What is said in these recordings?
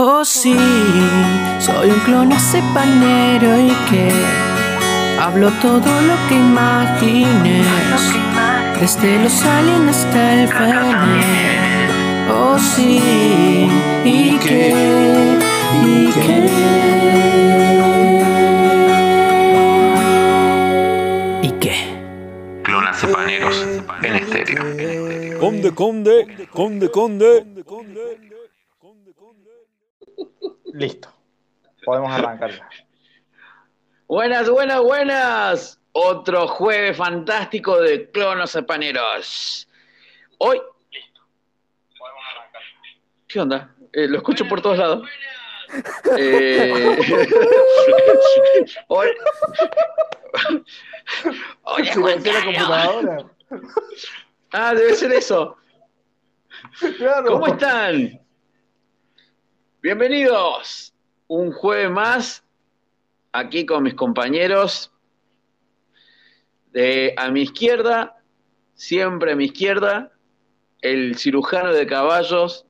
Oh sí, soy un clon panero y que hablo todo lo que imagines, desde los aliens hasta el fener. Oh sí, y que, y que. ¿Y qué? Clonacepaneros en estéreo. Conde, conde, conde, conde. Listo. Podemos arrancar ya. Buenas, buenas, buenas. Otro jueves fantástico de Clonos Paneros. Hoy. Listo. Podemos arrancar. ¿Qué onda? Eh, lo escucho por todos lados. Eh... Hoy. Oye, ¿Se la computadora? Ah, debe ser eso. Claro. ¿Cómo están? Bienvenidos. Un jueves más aquí con mis compañeros. De a mi izquierda, siempre a mi izquierda, el cirujano de caballos,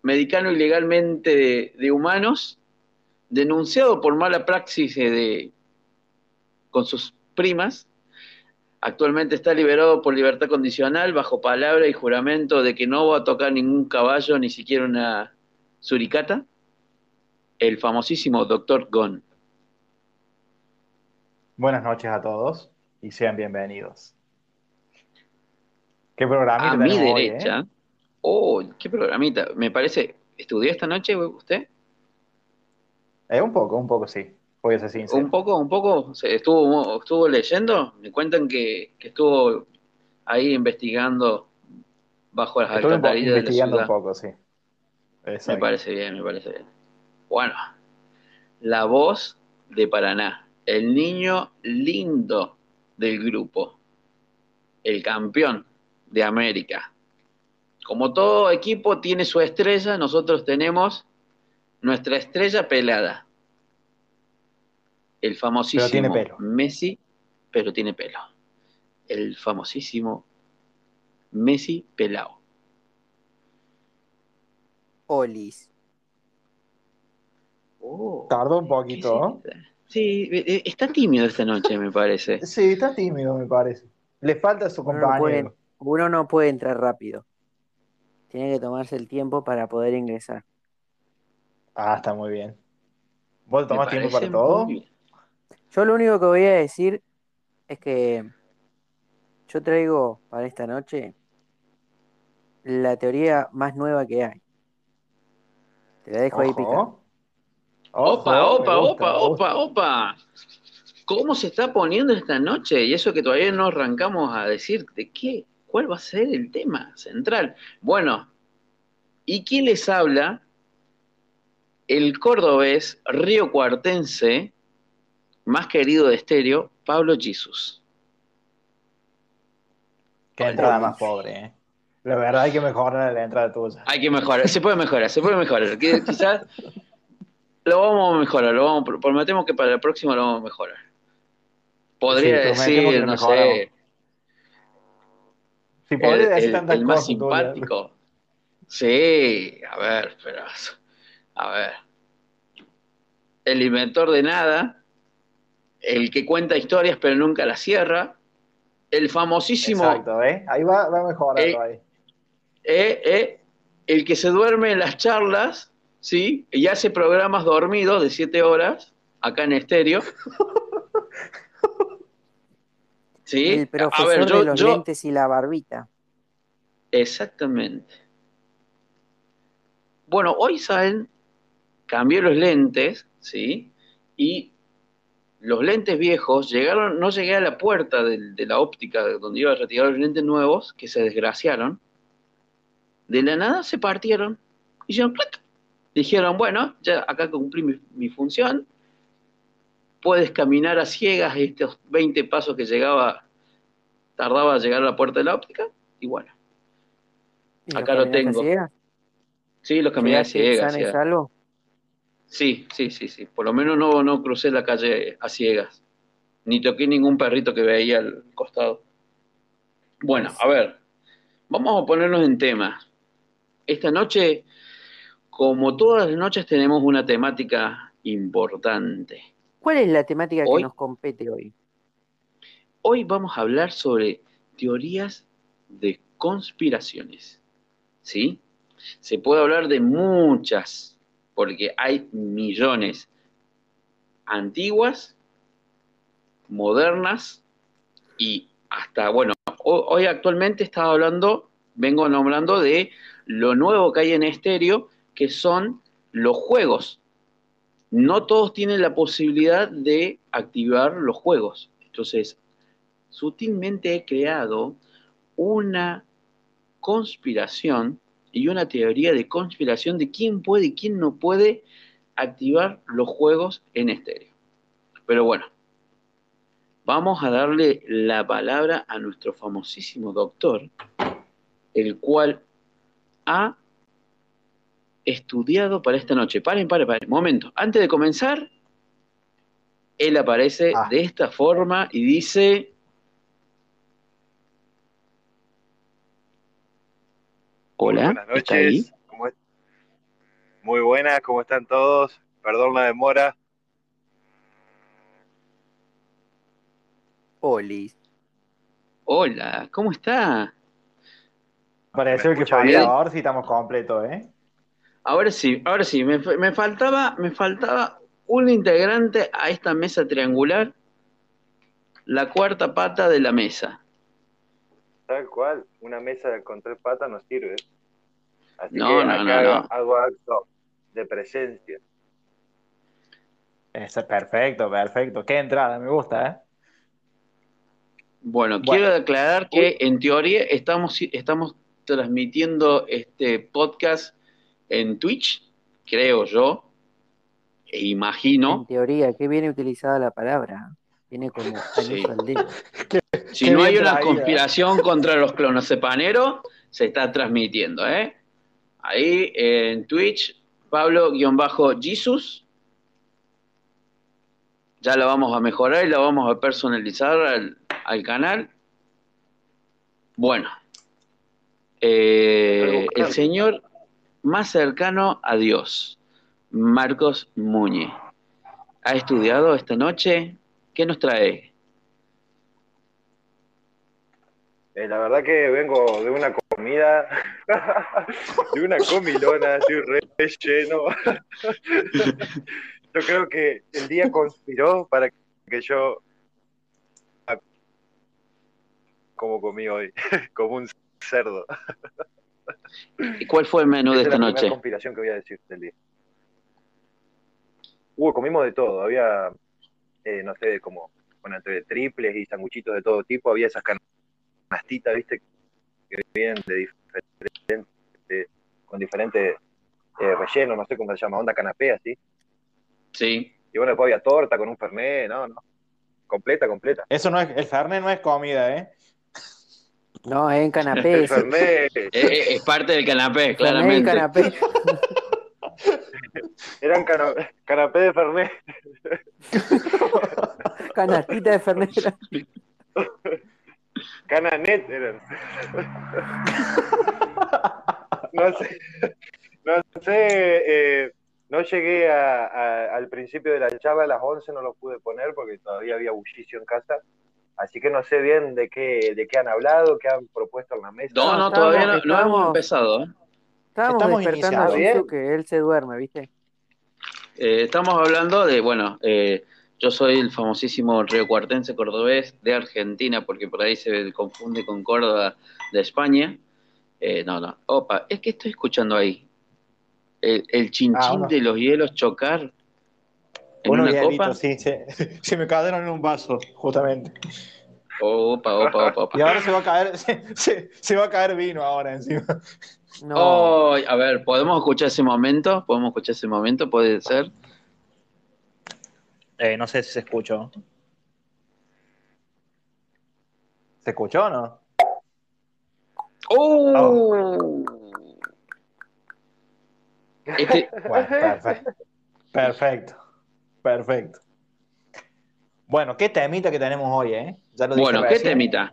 medicano ilegalmente de, de humanos, denunciado por mala praxis de, con sus primas. Actualmente está liberado por libertad condicional bajo palabra y juramento de que no va a tocar ningún caballo, ni siquiera una suricata, el famosísimo Dr. Gon. Buenas noches a todos y sean bienvenidos. ¿Qué programita A mi hoy, derecha. eh? Oh, qué programita. Me parece. ¿Estudió esta noche usted? Eh, un poco, un poco sí. Voy a ser sincero. Un poco, un poco. ¿Se ¿Estuvo, estuvo leyendo? Me cuentan que, que estuvo ahí investigando bajo las Estuve alcantarillas de la investigando ciudad. un poco, sí. Me parece bien, me parece bien. Bueno, la voz de Paraná, el niño lindo del grupo, el campeón de América. Como todo equipo tiene su estrella, nosotros tenemos nuestra estrella pelada. El famosísimo tiene pelo. Messi, pero tiene pelo. El famosísimo Messi pelao. Olis. Oh. Tardó un ¿Qué poquito. Sí, eh, eh, está tímido esta noche, me parece. Sí, está tímido, me parece. Le falta su Uno no, puede, compañero. uno no puede entrar rápido. Tiene que tomarse el tiempo para poder ingresar. Ah, está muy bien. ¿Vos tomás tiempo para todo? bien. Yo lo único que voy a decir es que yo traigo para esta noche la teoría más nueva que hay. Te la dejo ahí. Ojo. Opa, opa, opa, opa, opa. ¿Cómo se está poniendo esta noche? Y eso que todavía no arrancamos a decir de qué, cuál va a ser el tema central. Bueno, ¿y quién les habla? El cordobés río cuartense, más querido de estéreo, Pablo Jesus. Qué entrada más pobre, ¿eh? La verdad hay que mejorar la entrada tuya. Hay que mejorar, se puede mejorar, se puede mejorar. Quizás lo vamos a mejorar, lo vamos, prometemos que para la próxima lo vamos a mejorar. Podría Sí, decir, no sé, Si el, podés decir el- el más simpático. Sí, a ver, pero, a ver. El inventor de nada, el que cuenta historias pero nunca las cierra, el famosísimo Exacto, ¿eh? Ahí va, va mejorando Eh, ahí. Eh, eh, el que se duerme en las charlas, ¿sí? Y hace programas dormidos de siete horas, acá en estéreo. ¿Sí? El a profesor ver, yo, de los yo- lentes y la barbita. Exactamente. Bueno, hoy saben, cambié los lentes, ¿sí? Y los lentes viejos llegaron, no llegué a la puerta del- de, la óptica donde iba a retirar los lentes nuevos, que se desgraciaron. De la nada se partieron. Hicieron clac. Dijeron, bueno, ya acá cumplí mi, mi función. Puedes caminar a ciegas estos 20 pasos que llegaba, tardaba a llegar a la puerta de la óptica. Y bueno, ¿Y Acá lo tengo. sí, los caminé a ¿Llegaste ciegas. y ciegas. salvo? Sí, sí, sí, sí. Por lo menos no, no crucé la calle a ciegas. Ni toqué ningún perrito que veía al costado. Bueno, a ver. Vamos a ponernos en tema. Esta noche como todas las noches tenemos una temática importante. ¿Cuál es la temática Hoy- que nos compete hoy? Hoy vamos a hablar sobre teorías de conspiraciones. ¿Sí? Se puede hablar de muchas, porque hay millones antiguas, modernas y hasta, bueno, ho- hoy actualmente estaba hablando, vengo nombrando de lo nuevo que hay en estéreo, que son los juegos. No todos tienen la posibilidad de activar los juegos. Entonces, sutilmente he creado una conspiración y una teoría de conspiración de quién puede y quién no puede activar los juegos en estéreo. Pero bueno, vamos a darle la palabra a nuestro famosísimo doctor, el cual ha estudiado para esta noche. Paren, paren, paren. Momento. Antes de comenzar, él aparece Ah. de esta forma y dice... Hola, Muy buenas ¿está ahí? noches. ¿Cómo es? Muy buenas, ¿cómo están todos? Perdón la demora. Olis. Hola, ¿cómo está? Pareció ¿Me que bien? ahora sí estamos completos, ¿eh? Ahora sí, ahora sí, me, me faltaba, me faltaba un integrante a esta mesa triangular, la cuarta pata de la mesa. Tal cual, una mesa con tres patas no sirve. Así No, que no, no, hago, no. hago acto de presencia. Ese, perfecto, perfecto. Qué entrada, me gusta, ¿eh? Bueno, Bueno. quiero aclarar que en teoría estamos, estamos transmitiendo este podcast en Twitch, creo yo, e En imagino. teoría, qué bien utilizada la palabra. Viene como Sí. anillo al dedo. Si Qué no hay una traída. conspiración contra los clonocepaneros, se está transmitiendo, ¿eh? Ahí en Twitch, Pablo-Jesus. Ya la vamos a mejorar y la vamos a personalizar al, al canal. Bueno, eh, el señor más cercano a Dios, Marcos Muñe, ha estudiado esta noche. ¿Qué nos trae? Eh, la verdad que vengo de una comida, de una comilona, estoy re lleno. Yo creo que el día conspiró para que yo como comí hoy, como un cerdo. ¿Y cuál fue el menú de Esa esta la noche? conspiración que voy a decir del día. Hubo, comimos de todo, había, eh, no sé, como con entre triples y sanguchitos de todo tipo, había esas canastitas, viste, que vienen de diferentes, con diferentes eh, rellenos, no sé cómo se llama, onda canapé, así. Sí. Y bueno, después había torta con un fernet, no, no, completa, completa. Eso no es, el Fernet no es comida, ¿eh? No, es en canapé. Fernet, eh, es parte del canapé, Fernet en claramente. canapé. eran cana- canapé de fernet. Canastita de Fernet. Cananet eran. No sé, no sé, eh, no llegué a- a- al principio de la charla, a las 11 no lo pude poner porque todavía había bullicio en casa, así que no sé bien de qué, de qué han hablado, qué han propuesto en la mesa. No, no, todavía no, no hemos empezado. ¿eh? Estábamos Estamos despertando a que él se duerme, ¿viste? Eh, estamos hablando de, bueno, eh, yo soy el famosísimo río cuartense cordobés de Argentina, porque por ahí se confunde con Córdoba de España. Eh, no, no, opa, es que estoy escuchando ahí el, el chinchín Ah, de los hielos chocar en Unos una copa. sí, se, se me cayeron en un vaso, justamente. Opa, opa, opa, opa. Y ahora se va a caer, se, se- se va a caer vino ahora encima. No. Oh, a ver, ¿podemos escuchar ese momento? ¿Podemos escuchar ese momento? ¿Puede ser? Eh, no sé si se escuchó. ¿Se escuchó o no? ¡Oh! Este, Bueno, perfecto. Perfecto. Perfecto. Bueno, qué temita que tenemos hoy, ¿eh? Ya lo dije bueno, ¿qué recién. temita?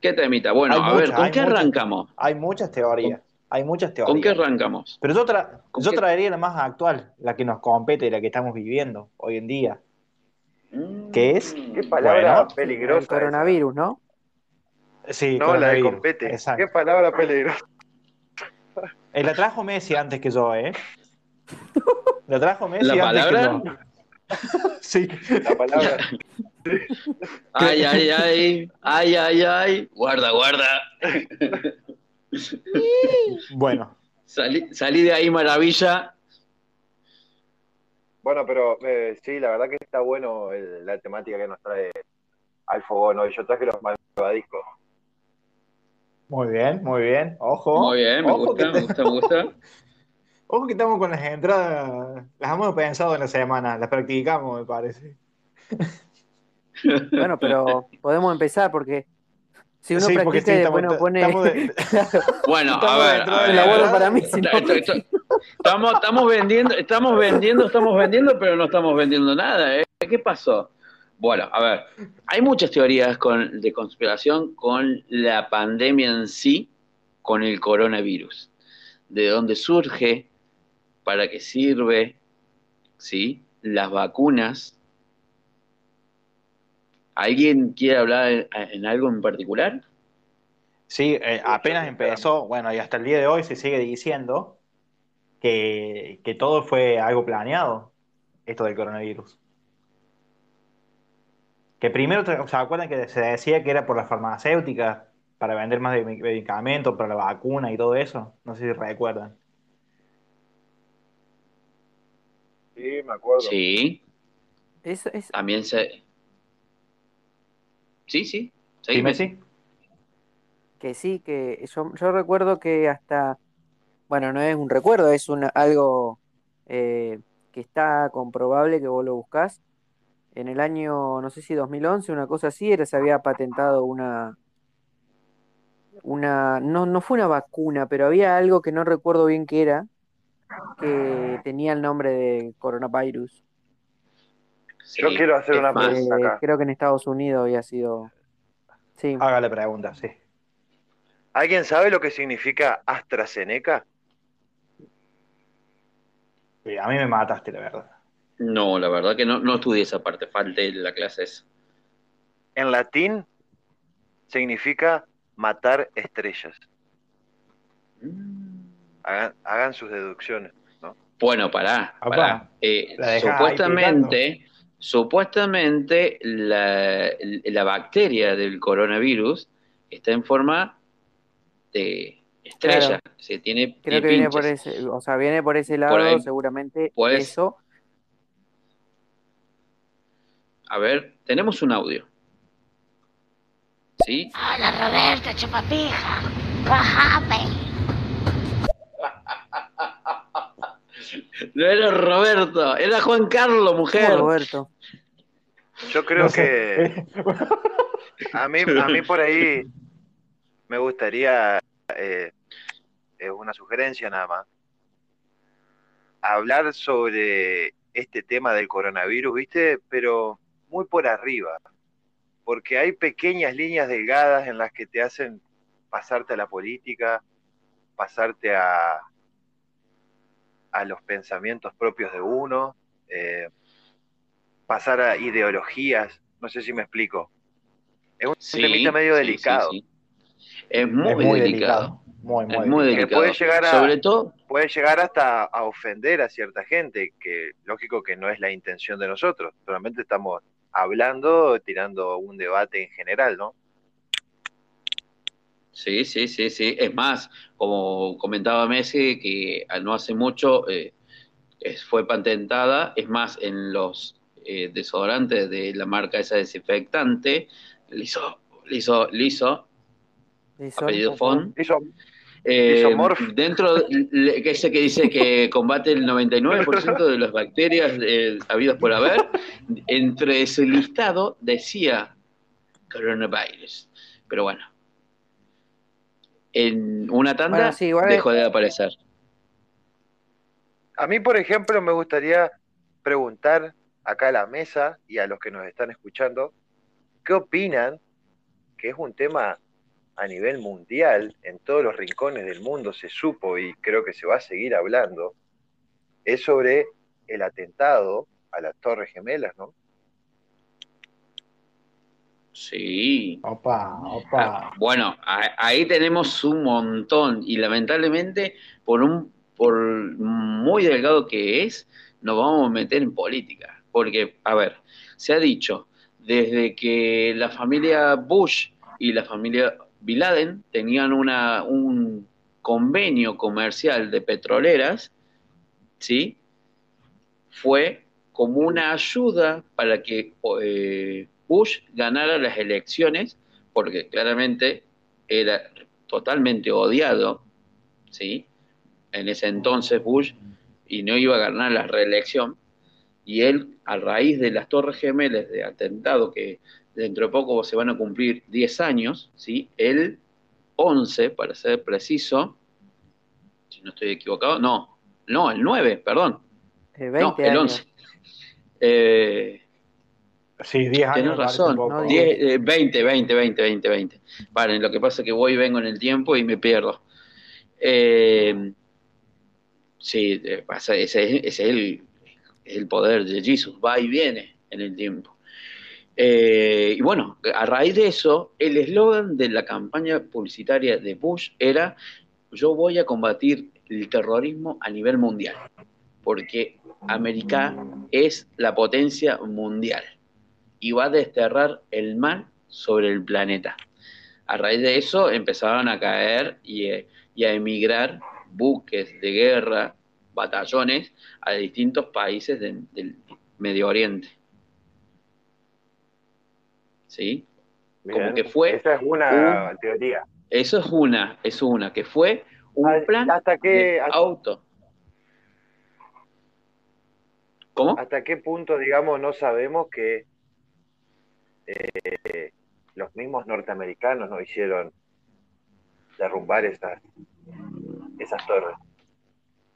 ¿Qué temita? Bueno, Hay a ver, ¿con qué muchas. arrancamos? Hay muchas teorías. Hay muchas ¿Con qué teorías. arrancamos? Pero yo, tra- ¿Con yo qué? traería la más actual, la que nos compete y la que estamos viviendo hoy en día. ¿Qué es? Qué palabra Bueno. peligrosa. El coronavirus, ¿no? Sí. No, la de compete. Exacto. Qué palabra peligrosa. Eh, la trajo Messi antes que yo, ¿eh? La trajo Messi ¿La antes palabra? que yo. Sí. La palabra. Ay, ay, ay, ay, ay, ay, guarda, guarda. Bueno, Salí, salí de ahí, maravilla. Bueno, pero eh, sí, la verdad que está bueno el- la temática que nos trae Alfogón hoy. Yo traje los malvadiscos. muy bien, muy bien. Ojo. Muy bien, me Ojo gusta, me gusta, me gusta. Ojo que estamos con las entradas. Las hemos pensado en la semana. Las practicamos, me parece. Bueno, pero podemos empezar porque si uno Sí, practica y después pone. de- Bueno, a ver, a ver, para mí. si no- Estamos, estamos vendiendo, estamos vendiendo, estamos vendiendo, pero no estamos vendiendo nada. ¿eh? ¿Qué pasó? Bueno, a ver, hay muchas teorías con- de conspiración con la pandemia en sí, con el coronavirus. De dónde surge, para qué sirve, ¿sí? Las vacunas. ¿Alguien quiere hablar en, en algo en particular? Sí, eh, apenas empezó, bueno, y hasta el día de hoy se sigue diciendo que, que todo fue algo planeado, esto del coronavirus. Que primero, ¿se acuerdan que se decía que era por las farmacéuticas para vender más medicamentos, para la vacuna y todo eso? No sé si recuerdan. Sí, me acuerdo. Sí, Es, es- también se... Sí, sí. ¿Sí, seguime. Messi? que sí, que yo, yo recuerdo que hasta, bueno, no es un recuerdo, es una, algo eh, que está comprobable que vos lo buscás. En el año, no sé si 2011, una cosa así, era, se había patentado una, una, no, no fue una vacuna, pero había algo que no recuerdo bien qué era, que tenía el nombre de coronavirus. Yo quiero hacer una más, pregunta. Eh, acá. creo que en Estados Unidos había sido, sí. Hágale pregunta, sí. ¿Alguien sabe lo que significa AstraZeneca? Sí, A mí me mataste, la verdad. No, la verdad que no, no estudié esa parte, falté la clase esa. En latín significa matar estrellas. Hagan, hagan sus deducciones. Bueno, pará, pará. Eh, supuestamente, supuestamente la, la bacteria del coronavirus está en forma de estrella. Claro. Se tiene Creo que viene por ese, o sea, viene por ese lado, ahí. seguramente Pues- eso. A ver, tenemos un audio. ¿Sí? Hola Roberto, chupapija. Bájame. No era Roberto, era Juan Carlos, mujer. Roberto. Yo creo No que a mí, a mí por ahí me gustaría, eh, es una sugerencia nada más, hablar sobre este tema del coronavirus, ¿viste? Pero muy por arriba, porque hay pequeñas líneas delgadas en las que te hacen pasarte a la política, pasarte a, a los pensamientos propios de uno, eh, pasar a ideologías, no sé si me explico. Es un Sí, temita medio sí, delicado. sí, sí. Es muy, Es muy delicado. delicado. Muy, muy Es muy delicado. delicado. puede llegar a- Sobre todo, puede llegar hasta a ofender a cierta gente, que lógico que no es la intención de nosotros, solamente estamos hablando, tirando un debate en general, ¿no? Sí, sí, sí, sí. Es más, como comentaba Messi, que no hace mucho eh, fue patentada, es más, en los eh, desodorantes de la marca esa desinfectante, liso, liso, liso, Eso, apellido Fon, Hizo, eh, dentro, de- que ese que dice que combate el 99% de las bacterias eh, habidas por haber, entre ese listado decía coronavirus. Pero bueno, en una tanda Bueno, sí, igual es- dejó de aparecer. A mí, por ejemplo, me gustaría preguntar acá a la mesa y a los que nos están escuchando, ¿qué opinan? Que es un tema a nivel mundial, en todos los rincones del mundo se supo y creo que se va a seguir hablando, es sobre el atentado a las Torres Gemelas, ¿no? Sí. Opa, Ah, opa. Bueno, a- ahí tenemos un montón y lamentablemente por un por muy delgado que es, nos vamos a meter en política, porque a ver, se ha dicho desde que la familia Bush y la familia Bin Laden tenían una un convenio comercial de petroleras, ¿sí? Fue como una ayuda para que eh, Bush ganara las elecciones, porque claramente era totalmente odiado, ¿sí? En ese entonces Bush, y no iba a ganar la reelección, y él, a raíz de las Torres Gemelas, de atentado que dentro de poco se van a cumplir 10 años, ¿sí? El 11, para ser preciso, si no estoy equivocado, no, no, el 9, perdón, no, 20 el años. 11. Eh, Sí, 10 años. Tienes razón. No, Diez, eh, 20, 20, 20, 20, 20. Vale, lo que pasa es que voy y vengo en el tiempo y me pierdo. Eh, sí, eh, pasa, ese, es- ese es el, es el poder de Jesús, va y viene en el tiempo. Eh, y bueno, a raíz de eso, el eslogan de la campaña publicitaria de Bush era, yo voy a combatir el terrorismo a nivel mundial, porque América es la potencia mundial y va a desterrar el mal sobre el planeta. A raíz de eso empezaron a caer y, eh, y a emigrar buques de guerra, batallones, a distintos países de- del Medio Oriente. ¿Sí? Como que fue Esa es una teoría. Eso es una, es una, que fue un plan ¿Hasta qué, de hasta, auto. ¿Cómo? hasta qué punto, digamos, no sabemos que eh, los mismos norteamericanos no hicieron derrumbar esas, esas torres?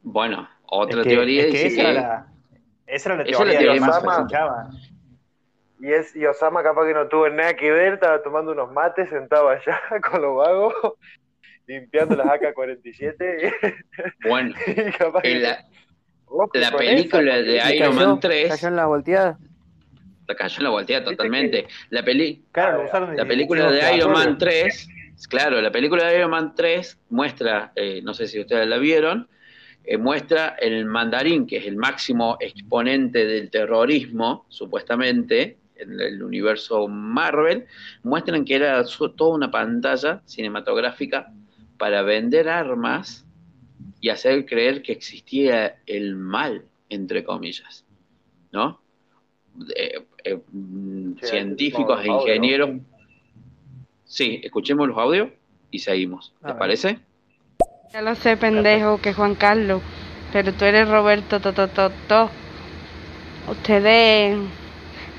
Bueno, otra Es que- teoría es que dice esa que... era la, esa era la esa es la teoría que más más- escuchaba. Y, es, y Osama capaz que no tuvo nada que ver, estaba tomando unos mates sentado allá con los vagos, limpiando las AK-47 Bueno, y, y capaz que... en la, ojo la película esa, de porque- ¿Y Iron cayó? Man 3 ¿Cayó en la volteada? La cayó en la volteada ¿Viste totalmente. La, peli, Claro, la película de Iron. Man 3, claro, la película de Iron Man 3 muestra, eh, no sé si ustedes la vieron, eh, muestra el mandarín, que es el máximo exponente del terrorismo, supuestamente, en el universo Marvel, muestran que era su- toda una pantalla cinematográfica para vender armas y hacer creer que existía el mal, entre comillas, ¿no? Eh, eh, mm, científicos e audio. ingenieros. Sí, escuchemos los audios y seguimos. A ¿Les ver. parece? Ya lo sé, pendejo, que Juan Carlos, pero tú eres Roberto Totototo. Ustedes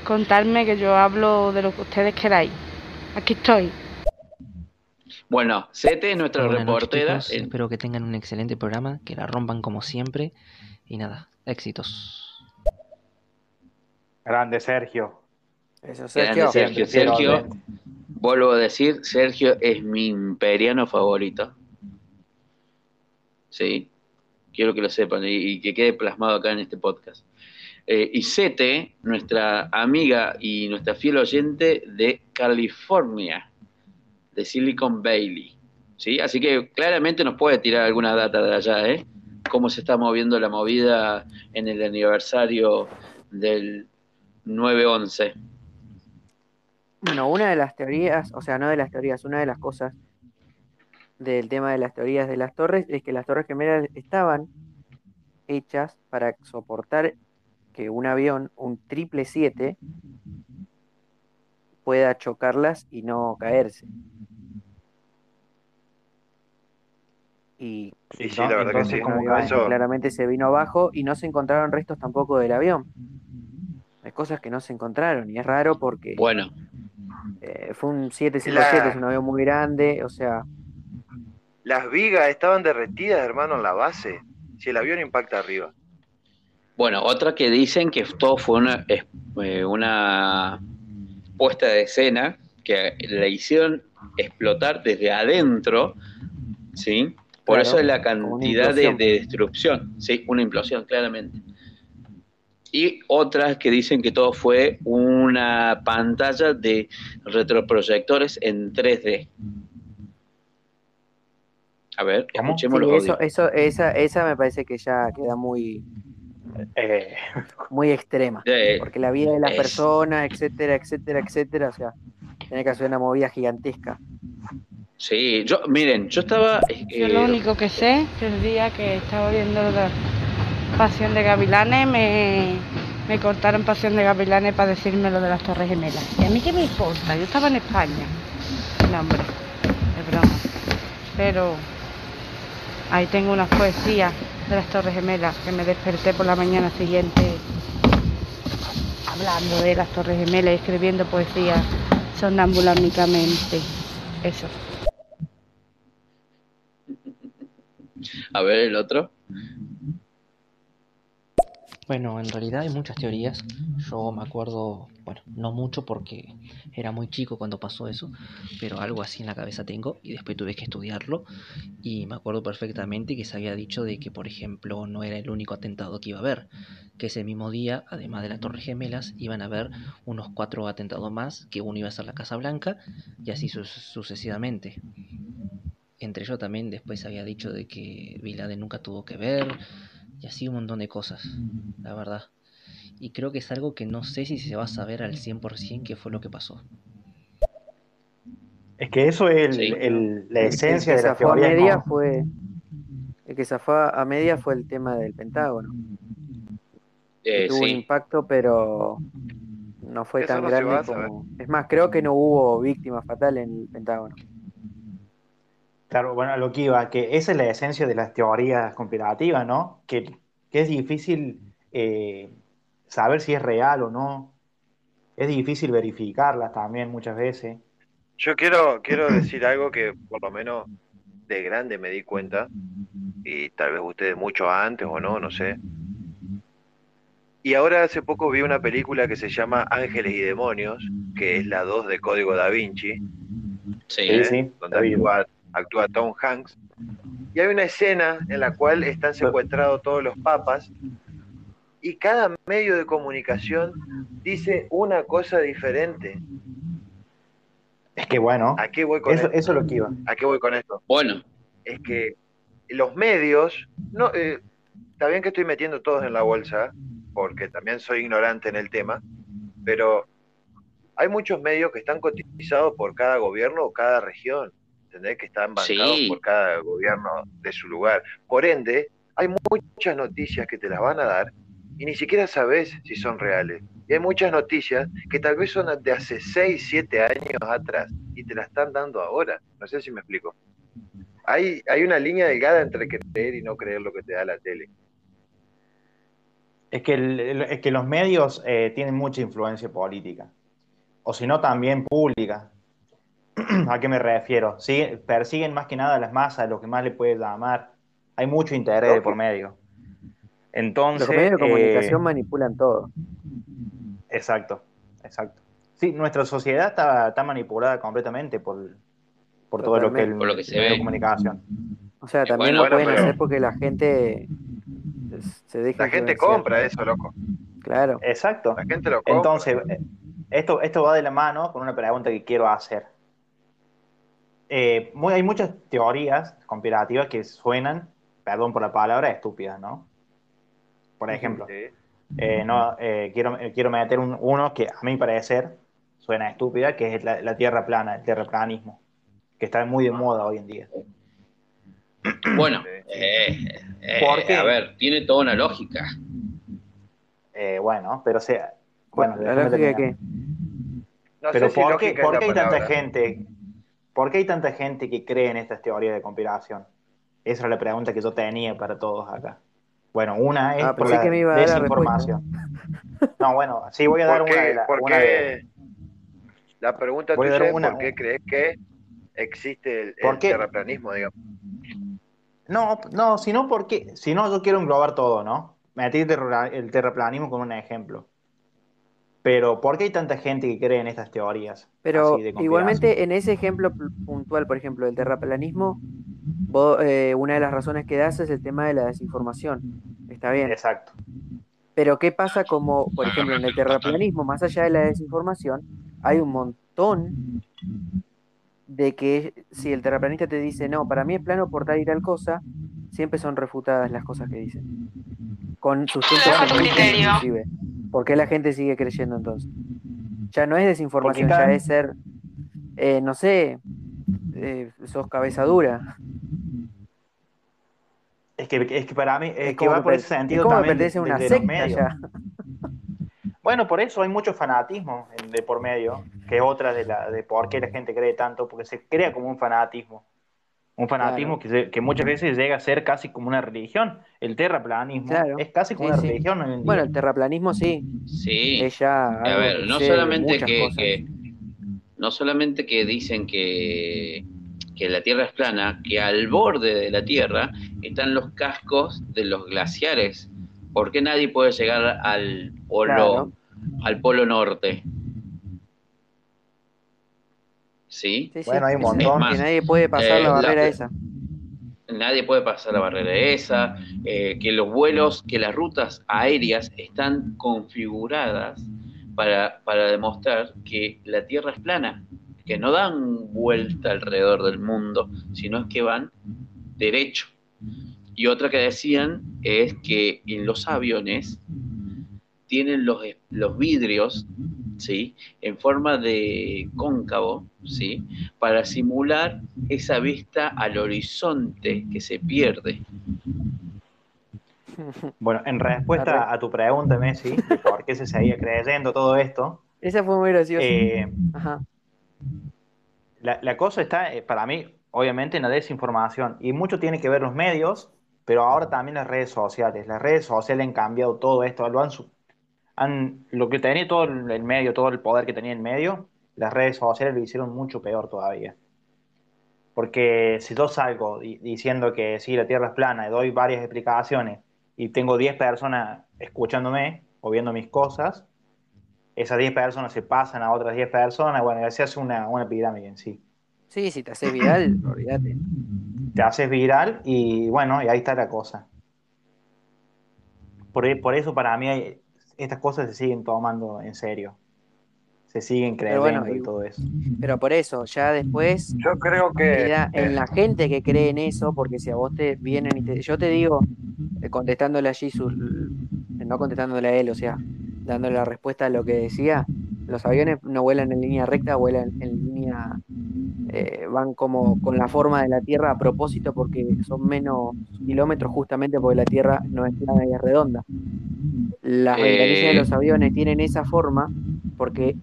contarme que yo hablo de lo que ustedes queráis. Aquí estoy. Bueno, Sete es nuestra Buenas noches, reportera. chicos. en- Espero que tengan un excelente programa, que la rompan como siempre. Y nada, éxitos. Grande Sergio. Eso, Grande Sergio. Sergio. Sergio, vuelvo a decir, Sergio es mi imperiano favorito. Sí, quiero que lo sepan y, y que quede plasmado acá en este podcast. Eh, y Sete, nuestra amiga y nuestra fiel oyente de California, de Silicon Valley. ¿sí? Así que claramente nos puede tirar alguna data de allá, ¿eh? Cómo se está moviendo la movida en el aniversario del 9-11. Bueno, una de las teorías, o sea, no de las teorías, una de las cosas del tema de las teorías de las torres es que las torres gemelas estaban hechas para soportar que un avión, un triple 7, pueda chocarlas y no caerse. Y Sí, sí, la verdad que Entonces, sí. como que avión Eso- claramente se vino abajo y no se encontraron restos tampoco del avión. Hay cosas que no se encontraron y es raro porque Bueno, eh, fue un 757, La- es un avión muy grande, o sea, Las vigas estaban derretidas, hermano, en la base. Si el avión impacta arriba. Bueno, otra que dicen que todo fue una, es- eh, una puesta de escena que la hicieron explotar desde adentro, ¿sí? Por Claro, eso es la cantidad de, de destrucción, ¿sí? Una implosión, claramente. Y otras que dicen que todo fue una pantalla de retroproyectores en 3D. A ver, ¿Cómo? escuchemos Sí, los eso, esa, esa me parece que ya queda muy, Eh, muy extrema. Eh, Porque la vida de las es- personas, etcétera, etcétera, etcétera, o sea, tiene que hacer una movida gigantesca. Sí, yo, miren, yo estaba... Yo eh, lo único que sé que el día que estaba viendo la Pasión de Gavilanes me, me cortaron Pasión de Gavilanes para decirme lo de las Torres Gemelas. ¿Y a mí qué me importa? Yo estaba en España. No, hombre, es broma. Pero ahí tengo unas poesías de las Torres Gemelas que me desperté por la mañana siguiente hablando de las Torres Gemelas y escribiendo poesías sonámbulánicamente. Eso. A ver el otro. Bueno, en realidad hay muchas teorías. Yo me acuerdo, bueno, no mucho porque era muy chico cuando pasó eso, pero algo así en la cabeza tengo y después tuve que estudiarlo y me acuerdo perfectamente que se había dicho de que, por ejemplo, no era el único atentado que iba a haber, que ese mismo día, además de las Torres Gemelas, iban a haber unos cuatro atentados más, que uno iba a ser la Casa Blanca y así su- sucesivamente. Entre ellos también después se había dicho de que Bin nunca tuvo que ver y así un montón de cosas, la verdad. Y creo que es algo que no sé si se va a saber al 100% qué fue lo que pasó. es que eso es el- Sí. el- la esencia el que de la a teoría. media ¿no? fue el que zafó a media fue el tema del Pentágono. que Eh, tuvo un impacto, pero no fue Eso tan no grande como. Es más, creo que no hubo víctimas fatales en el Pentágono. Claro, bueno, a lo que iba, que esa es la esencia de las teorías conspirativas, ¿no? Que, que es difícil eh, saber si es real o no. Es difícil verificarlas también muchas veces. Yo quiero, quiero decir algo que por lo menos de grande me di cuenta, y tal vez ustedes mucho antes o no, no sé. Y ahora hace poco vi una película que se llama Ángeles y Demonios, que es la 2 de Código Da Vinci, sí. ¿eh? sí, donde. Actúa, Tom Hanks. Y hay una escena en la cual están secuestrados todos los papas y cada medio de comunicación dice una cosa diferente. Es que bueno, ¿A qué voy con eso, esto? eso es lo que iba. ¿A qué voy con esto? Bueno, Es que los medios, no, eh, está bien que estoy metiendo todos en la bolsa, porque también soy ignorante en el tema, pero hay muchos medios que están cotizados por cada gobierno o cada región, ¿entendés? Que están bancados Sí. por cada gobierno de su lugar. Por ende, hay muchas noticias que te las van a dar y ni siquiera sabes si son reales. Y hay muchas noticias que tal vez son de hace 6, 7 años atrás y te las están dando ahora. No sé si me explico. Hay, hay una línea delgada entre creer y no creer lo que te da la tele. Es que, el- es que los medios eh, tienen mucha influencia política, o si no también pública. ¿A qué me refiero? Sí, persiguen más que nada a las masas, lo que más le puede llamar. Hay mucho interés de por medio. Entonces, Los medios de eh, comunicación manipulan todo. exacto, exacto. Sí, nuestra sociedad está, está manipulada completamente por, por todo lo que, el. Por lo que se ve. de comunicación. O sea, Eh, también bueno, lo pueden bueno, pero- hacer porque la gente se deja La gente compra eso, loco. Claro. Exacto. La gente lo compra. Entonces, eh, esto, esto va de la mano con una pregunta que quiero hacer. Eh, muy- hay muchas teorías conspirativas que suenan, perdón por la palabra, estúpidas, ¿no? Por ejemplo, Sí. eh, no, eh, quiero, eh, quiero meter un- uno que a mi parecer suena estúpida, que es la, la tierra plana, el terraplanismo, que está muy de moda hoy en día. bueno, eh, eh, a ver, tiene toda una lógica. Eh, bueno, pero sea, bueno, la lógica No Pero sé si ¿por qué, por qué hay tanta gente? ¿Por qué hay tanta gente que cree en estas teorías de conspiración? Esa es la pregunta que yo tenía para todos acá. Bueno, una es Ah, por la que me iba a dar la desinformación. No, bueno, sí voy a dar ¿Por una qué? de la- ¿Por una qué? de- La pregunta Voy tuya es una- por qué crees que existe el, ¿Por el qué? terraplanismo, digamos. No, no, sino porque, si no, yo quiero englobar todo, ¿no? Metí el, terra- el terraplanismo como un ejemplo. Pero ¿por qué hay tanta gente que cree en estas teorías? Pero igualmente en ese ejemplo pu- puntual, por ejemplo, del terraplanismo, vos, eh, una de las razones que das es el tema de la desinformación. Está bien. Exacto. Pero ¿qué pasa como, por ejemplo, en el terraplanismo, más allá de la desinformación, hay un montón de que si el terraplanista te dice, no, para mí es plano por tal y tal cosa, siempre son refutadas las cosas que dicen. Con científico, criterio. inclusive. ¿Por qué la gente sigue creyendo entonces? Ya no es desinformación, ya es ser, eh, no sé, eh, sos cabeza dura. Es que, es que para mí, es, Es que como va por ese es sentido también pertenece a una secta ya. Bueno, por eso hay mucho fanatismo de por medio, que es otra de, la, de por qué la gente cree tanto, porque se crea como un fanatismo. Un fanatismo que, se- que muchas veces llega a ser casi como una religión. El terraplanismo Claro. es casi como Sí, una sí. religión en. Bueno, el terraplanismo sí, Sí. es ya A ver, no solamente que, no solamente que dicen que, que la Tierra es plana, que al borde de la Tierra están los cascos de los glaciares. ¿Por qué nadie puede llegar al polo, Claro. al polo norte? ¿Sí? Bueno, hay un montón. Que nadie puede pasar Eh, la la- barrera esa. Nadie puede pasar la barrera esa, eh, que los vuelos, que las rutas aéreas están configuradas para, para demostrar que la Tierra es plana, que no dan vuelta alrededor del mundo, sino es que van derecho. Y otra que decían es que en los aviones tienen los, los vidrios, ¿sí? En forma de cóncavo, ¿sí? Para simular esa vista al horizonte que se pierde. Bueno, en respuesta a tu pregunta, Messi, de por qué se seguía creyendo todo esto, Esa fue muy graciosa. eh, Ajá. la, la cosa está, eh, para mí, obviamente, en la desinformación. Y mucho tiene que ver los medios, pero ahora también las redes sociales. Las redes sociales han cambiado todo esto, lo han, su- han- lo que tenía todo el medio, todo el poder que tenía el medio, las redes sociales lo hicieron mucho peor todavía. Porque si yo salgo di- diciendo que sí, la Tierra es plana y doy varias explicaciones y tengo 10 personas escuchándome o viendo mis cosas, esas 10 personas se pasan a otras 10 personas, bueno, se hace una, una pirámide en sí. Sí, si te haces viral, olvídate. Te haces viral y bueno, y ahí está la cosa. Por, por eso para mí hay- estas cosas se siguen tomando en serio. Se siguen creyendo bueno, y todo eso. Pero por eso, ya después Yo creo que queda en la gente que cree en eso, porque si a vos te vienen y te... Yo te digo, eh, contestándole a Jesus, eh, no contestándole a él, o sea, dándole la respuesta a lo que decía, los aviones no vuelan en línea recta, vuelan en línea, eh, van como con la forma de la Tierra a propósito porque son menos kilómetros justamente porque la Tierra no es plana y es redonda. Las Eh. ventanillas de los aviones tienen esa forma porque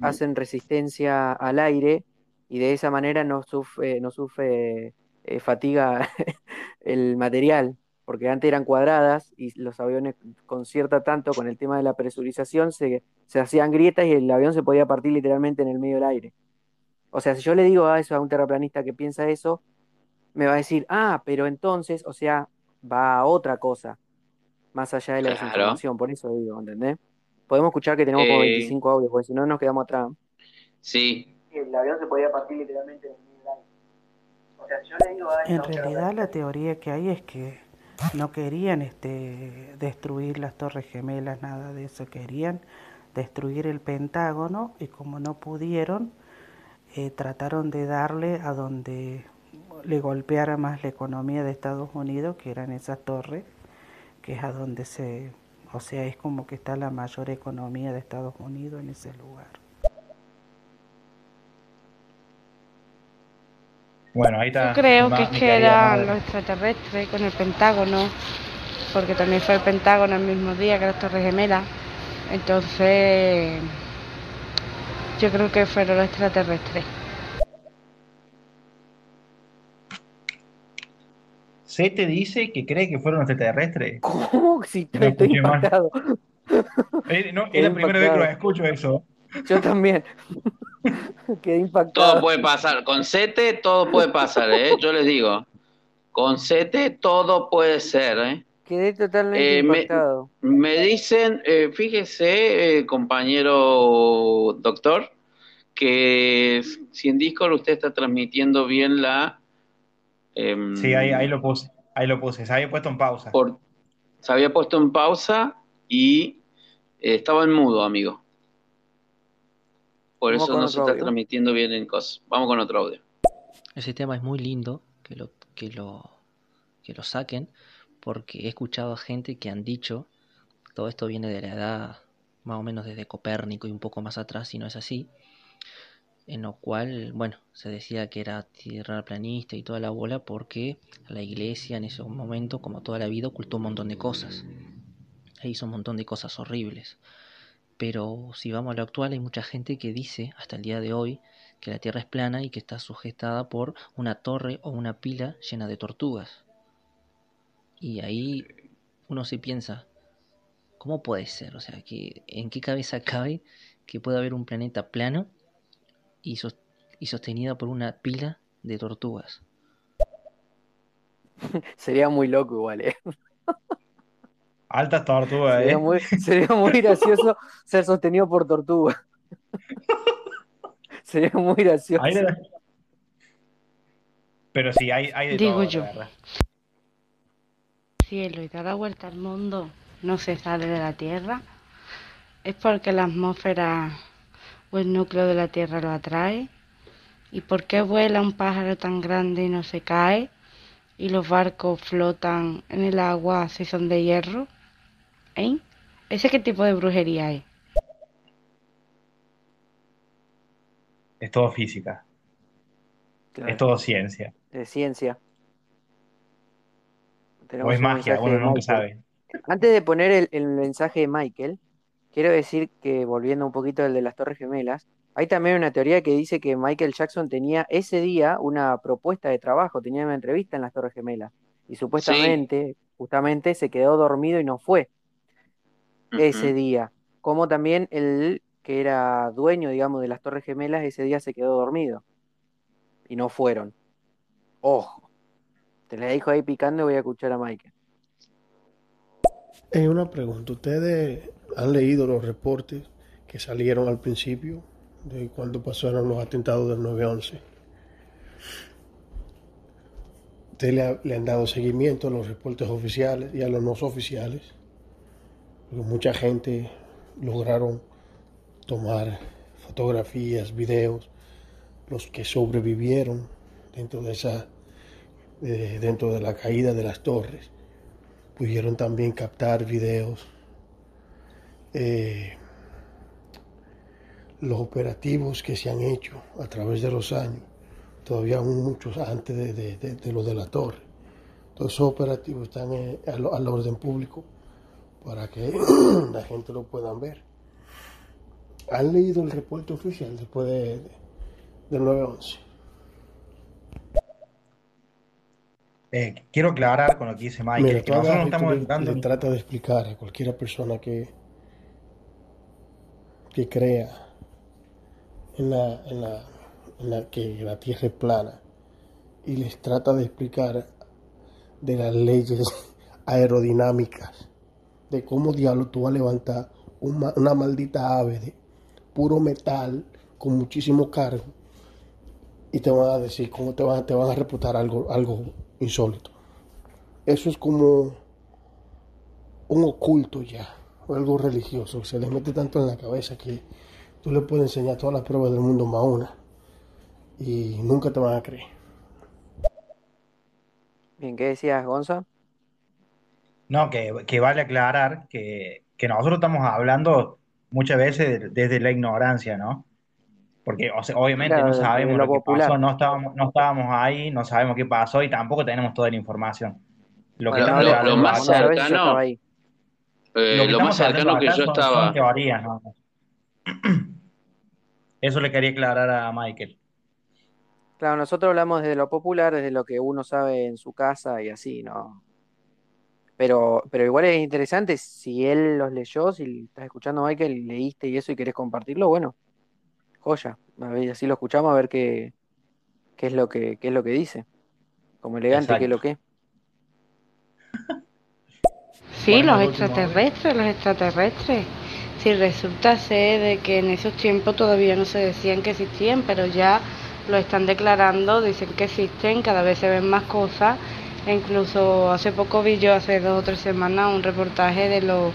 hacen resistencia al aire y de esa manera no sufre, no sufre eh, fatiga el material, porque antes eran cuadradas y los aviones con cierta tanto, con el tema de la presurización, se, se hacían grietas y el avión se podía partir literalmente en el medio del aire. O sea, si yo le digo a eso a un terraplanista que piensa eso, me va a decir, ah, pero entonces, o sea, va a otra cosa, más allá de la Claro. desinformación, por eso digo, ¿entendés? Podemos escuchar que tenemos como Eh. 25 audios, porque si no nos quedamos atrás. Sí, El avión se podía partir literalmente en. O sea, yo le digo a En realidad la teoría que hay es que no querían este, destruir las torres gemelas, nada de eso, querían destruir el Pentágono y como no pudieron, eh, trataron de darle a donde le golpeara más la economía de Estados Unidos, que eran esas torres, que es a donde se, o sea, es como que está la mayor economía de Estados Unidos en ese lugar. Bueno, ahí está. Yo creo que es que madre. los extraterrestres con el Pentágono, porque también fue el Pentágono el mismo día que las Torres Gemelas. Entonces, yo creo que fueron los extraterrestres. Se te dice que cree que fueron extraterrestres. ¿Cómo? Si Lo estoy impactado. Eh, no, es la primera vez que lo escucho eso. Yo también. Quedé todo impactado. puede pasar. Con Sete todo puede pasar, ¿eh? Yo les digo. Con Sete todo puede ser, ¿eh? Quedé totalmente Eh, me- impactado. Me dicen, eh, fíjese, eh, compañero doctor, que si en Discord usted está transmitiendo bien la... em, Sí, ahí, ahí lo puse. Ahí lo puse. Se había puesto en pausa. por- se había puesto en pausa y eh, estaba en mudo, amigo. Por Vamos eso no se está transmitiendo bien en cosas. Vamos con otro audio. Ese tema es muy lindo que lo, que lo, que lo saquen, porque he escuchado a gente que han dicho, todo esto viene de la edad más o menos desde Copérnico y un poco más atrás, si no es así, en lo cual, bueno, se decía que era tierra planista y toda la bola porque la iglesia en ese momento, como toda la vida, ocultó un montón de cosas. E hizo un montón de cosas horribles. Pero si vamos a lo actual, hay mucha gente que dice, hasta el día de hoy, que la Tierra es plana y que está sujetada por una torre o una pila llena de tortugas. Y ahí uno se piensa, ¿cómo puede ser? O sea, ¿en qué cabeza cabe que pueda haber un planeta plano y, y sostenida por una pila de tortugas? Sería muy loco igual, ¿eh? Altas tortugas, Sería ¿eh? muy, sería muy gracioso ser sostenido por tortuga. Sería muy gracioso. Pero sí, hay, hay de Digo todo, yo. la cielo y da la vuelta al mundo no se sale de la Tierra, es porque la atmósfera o el núcleo de la Tierra lo atrae. ¿Y por qué vuela un pájaro tan grande y no se cae? ¿Y los barcos flotan en el agua si son de hierro? ¿Eh? ¿Ese qué tipo de brujería es? Es todo física. Claro, Es todo ciencia. de ciencia. O es magia, uno nunca sabe. Antes de poner el, el mensaje de Michael, quiero decir que, volviendo un poquito al de las Torres Gemelas, hay también una teoría que dice que Michael Jackson tenía ese día una propuesta de trabajo, tenía una entrevista en las Torres Gemelas, y supuestamente, justamente, se quedó dormido y no fue ese día. Como también el que era dueño, digamos, de las Torres Gemelas, ese día se quedó dormido y no fueron. Ojo, te la dejo ahí picando y voy a escuchar a Michael. Eh, una pregunta, ¿ustedes han leído los reportes que salieron al principio de cuando pasaron los atentados del 9-11? ¿Ustedes le, ha- le han dado seguimiento a los reportes oficiales y a los no oficiales? Mucha gente lograron tomar fotografías, videos, los que sobrevivieron dentro de esa, eh, dentro de la caída de las torres pudieron también captar videos. Eh, los operativos que se han hecho a través de los años, todavía aún muchos antes de, de, de- de lo de la torre. Todos esos operativos están eh, al, al orden público para que la gente lo pueda ver. ¿Han leído el reporte oficial después de, de- del 9-11? Eh, quiero aclarar con lo que dice Michael, Mira, que nosotros no estamos le, le en- tratas de explicar a cualquier persona que, que crea en la, en la, que la Tierra es plana y les trata de explicar de las leyes aerodinámicas, de cómo diablo tú vas a levantar una maldita ave de puro metal con muchísimo cargo y te van a decir cómo te van, te van a reputar algo, algo insólito. Eso es como un oculto ya, o algo religioso, se les mete tanto en la cabeza que tú le puedes enseñar todas las pruebas del mundo más una y nunca te van a creer. Bien, ¿qué decías, Gonza? No, que, que vale aclarar que, que nosotros estamos hablando muchas veces de- desde la ignorancia, ¿no? Porque o sea, obviamente Claro, no sabemos lo lo que popular. pasó, no estábamos, no estábamos ahí, no sabemos qué pasó y tampoco tenemos toda la información. Lo que Bueno, estamos lo- lo más cercano- ahí. Eh, lo que lo más cercano que yo estaba, teorías, ¿no? Eso le quería aclarar a Michael. Claro, nosotros hablamos desde lo popular, desde lo que uno sabe en su casa y así, ¿no? Pero, pero igual es interesante, si él los leyó, si estás escuchando a Michael y leíste y eso y querés compartirlo, bueno, joya. A ver, así lo escuchamos a ver qué, qué es lo que, qué es lo que dice. Como elegante, qué es lo que. Sí, los extraterrestres, los extraterrestres. Sí, resulta ser de que en esos tiempos todavía no se decían que existían, pero ya lo están declarando, dicen que existen, cada vez se ven más cosas. E incluso hace poco vi yo, hace dos o tres semanas, un reportaje de lo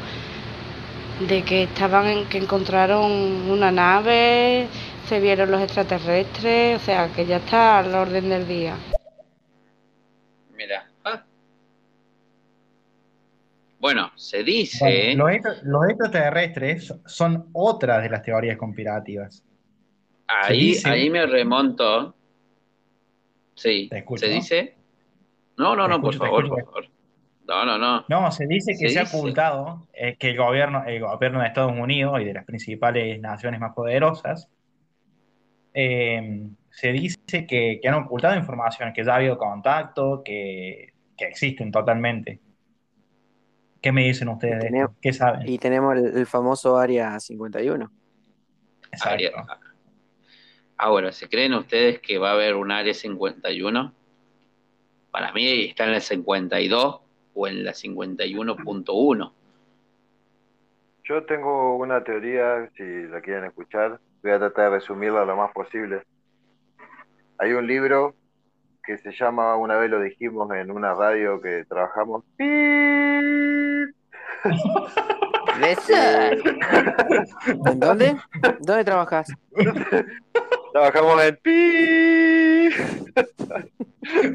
de que estaban en, que encontraron una nave, se vieron los extraterrestres, o sea que ya está al orden del día. Mira. Bueno, se dice. Bueno, los, extra- los extraterrestres son otras de las teorías conspirativas. Ahí, dice- ahí me remonto. Sí, escucho. ¿se dice? No, no, Te no, por escucho, te favor, por favor. No, no, no. No, se dice que Se se, ha ocultado eh, que el gobierno, el gobierno de Estados Unidos y de las principales naciones más poderosas eh, se dice que, que han ocultado información, que ya ha habido contacto, que, que existen totalmente. ¿Qué me dicen ustedes de Tenemos- esto? ¿Qué saben? Y tenemos el, el famoso Área 51. Área- Ahora, ¿se creen ustedes que va a haber un área 51? Para mí está en la 52 o en la 51.1. Yo tengo una teoría, si la quieren escuchar, voy a tratar de resumirla lo más posible. Hay un libro que se llama, una vez lo dijimos en una radio que trabajamos, ¿En dónde? ¿Dónde trabajas? trabajamos en pi.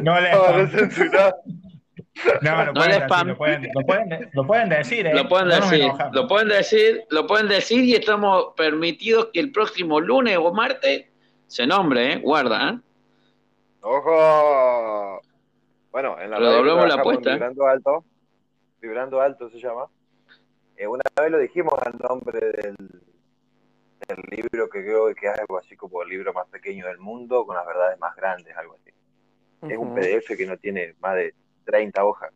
No le No, no lo No pueden le decir, spam. lo pueden, lo pueden- lo pueden decir, ¿eh? Lo pueden decir, lo pueden decir, lo pueden decir y estamos permitidos que el próximo lunes o martes se nombre, ¿eh? Guarda, ¿eh? ¡Ojo! Bueno, en la radio Redoblamos la apuesta. Vibrando Alto, Vibrando Alto se llama. Eh, una vez lo dijimos al nombre del, del libro que creo que es algo así como el libro más pequeño del mundo con las verdades más grandes, algo así. Es un. PDF que no tiene más de 30 hojas.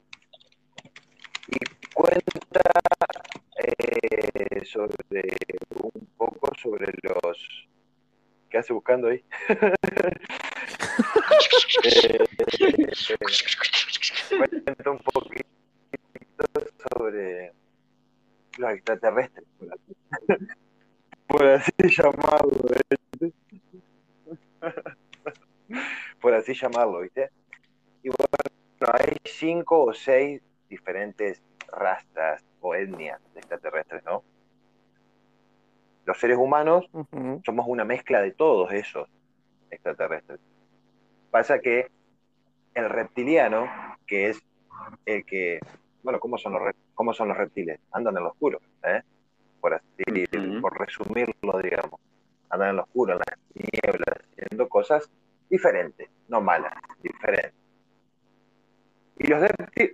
Y cuenta eh, sobre un poco sobre los... ¿Qué hace buscando ahí? Eh, cuenta un poquito sobre los extraterrestres, por así, por así llamarlo, ¿viste? por así llamarlo, ¿viste? Y bueno, hay cinco o seis diferentes razas o etnias de extraterrestres, ¿no? Los seres humanos somos una mezcla de todos esos extraterrestres. Pasa que el reptiliano, que es el que, bueno, ¿cómo son los, re- cómo son los reptiles? Andan en lo oscuro, ¿eh? por así, por resumirlo, digamos. Andan en lo oscuro, en las nieblas, haciendo cosas diferentes, no malas, diferentes. Y los,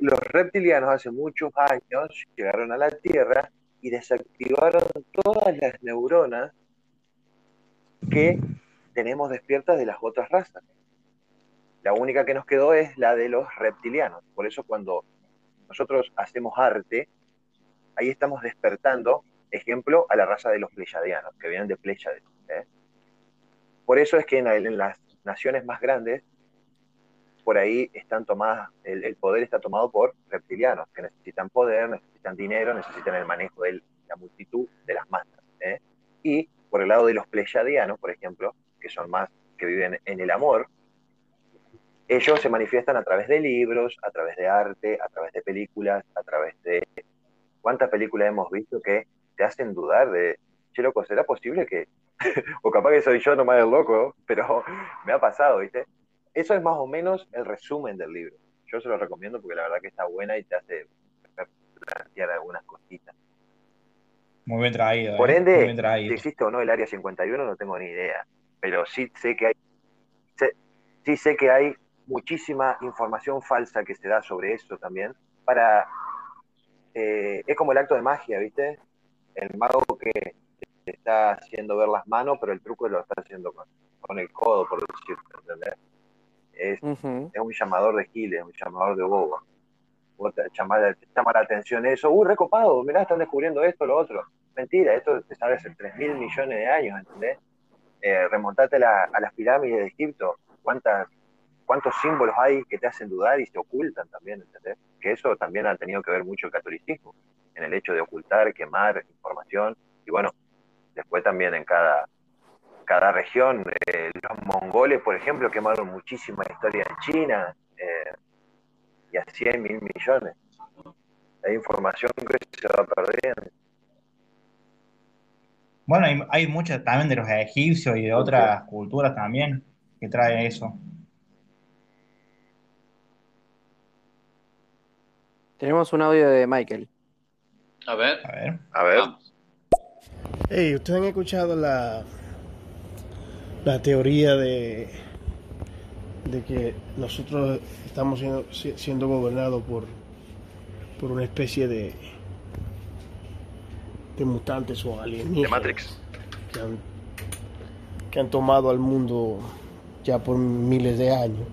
los reptilianos hace muchos años llegaron a la Tierra y desactivaron todas las neuronas que tenemos despiertas de las otras razas. La única que nos quedó es la de los reptilianos. Por eso cuando nosotros hacemos arte, ahí estamos despertando, ejemplo, a la raza de los pleyadianos, que vienen de Pléyades. ¿eh? Por eso es que en, en las naciones más grandes, por ahí están tomadas, el, el poder está tomado por reptilianos, que necesitan poder, necesitan dinero, necesitan el manejo de la multitud, de las masas. ¿eh? Y por el lado de los pleyadianos, por ejemplo, que son más, que viven en el amor, ellos se manifiestan a través de libros, a través de arte, a través de películas, a través de... ¿Cuántas películas hemos visto que te hacen dudar de, che, loco, ¿será posible que... o capaz que soy yo nomás el loco, pero me ha pasado, ¿viste? Eso es más o menos el resumen del libro. Yo se lo recomiendo porque la verdad que está buena y te hace plantear algunas cositas. Muy bien traído. Por ¿eh? ende, traído. si existe o no el área 51 no tengo ni idea, pero sí sé que hay, sí sé que hay muchísima información falsa que se da sobre eso también para eh, es como el acto de magia, ¿viste? El mago que te está haciendo ver las manos, pero el truco lo está haciendo con, con el codo, por decirlo, ¿entendés? Es, es un llamador de giles, un llamador de bobo. Vos te llama, te llama la atención eso, uy, recopado, mirá, están descubriendo esto, lo otro. Mentira, esto se sabe hace 3 mil millones de años, ¿entendés? Eh, remontate la- a las pirámides de Egipto, cuántas cuántos símbolos hay que te hacen dudar y se ocultan también, ¿entendés? Que eso también ha tenido que ver mucho el catolicismo, en el hecho de ocultar, quemar información, y bueno, después también en cada, cada región, eh, los mongoles, por ejemplo, quemaron muchísima historia en China, eh, y así hay mil millones. Hay información que se va perdiendo. Bueno, hay, hay muchas también de los egipcios y de otras culturas también que trae eso. Tenemos un audio de Michael. A ver. A ver. A ver. Hey, ¿ustedes han escuchado la, la teoría de, de que nosotros estamos siendo, si- siendo gobernados por, por una especie de, de mutantes o De alienígenas Matrix. que han, que han tomado al mundo ya por miles de años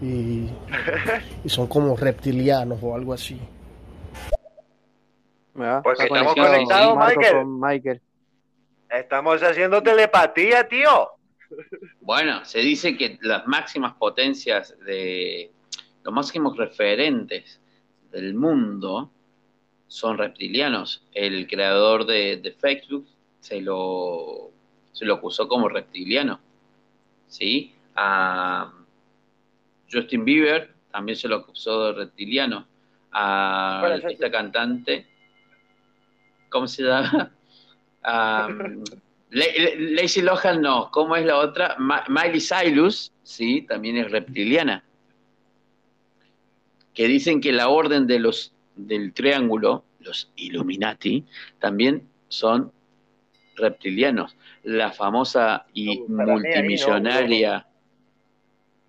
y, y son como reptilianos o algo así. Está estamos conectado conectados, Michael. con Michael. Estamos haciendo telepatía, tío. Bueno, se dice que las máximas potencias de los máximos referentes del mundo son reptilianos. El creador de, de Facebook se lo, se lo acusó como reptiliano. ¿Sí? A Justin Bieber también se lo acusó de reptiliano. A Bueno, cantante, ¿cómo se llama? La- Lacey Lohan no, ¿cómo es la otra? Ma- Miley Cyrus, sí, también es reptiliana. Que dicen que la orden de los del triángulo, los Illuminati, también son reptilianos. La famosa y no, multimillonaria,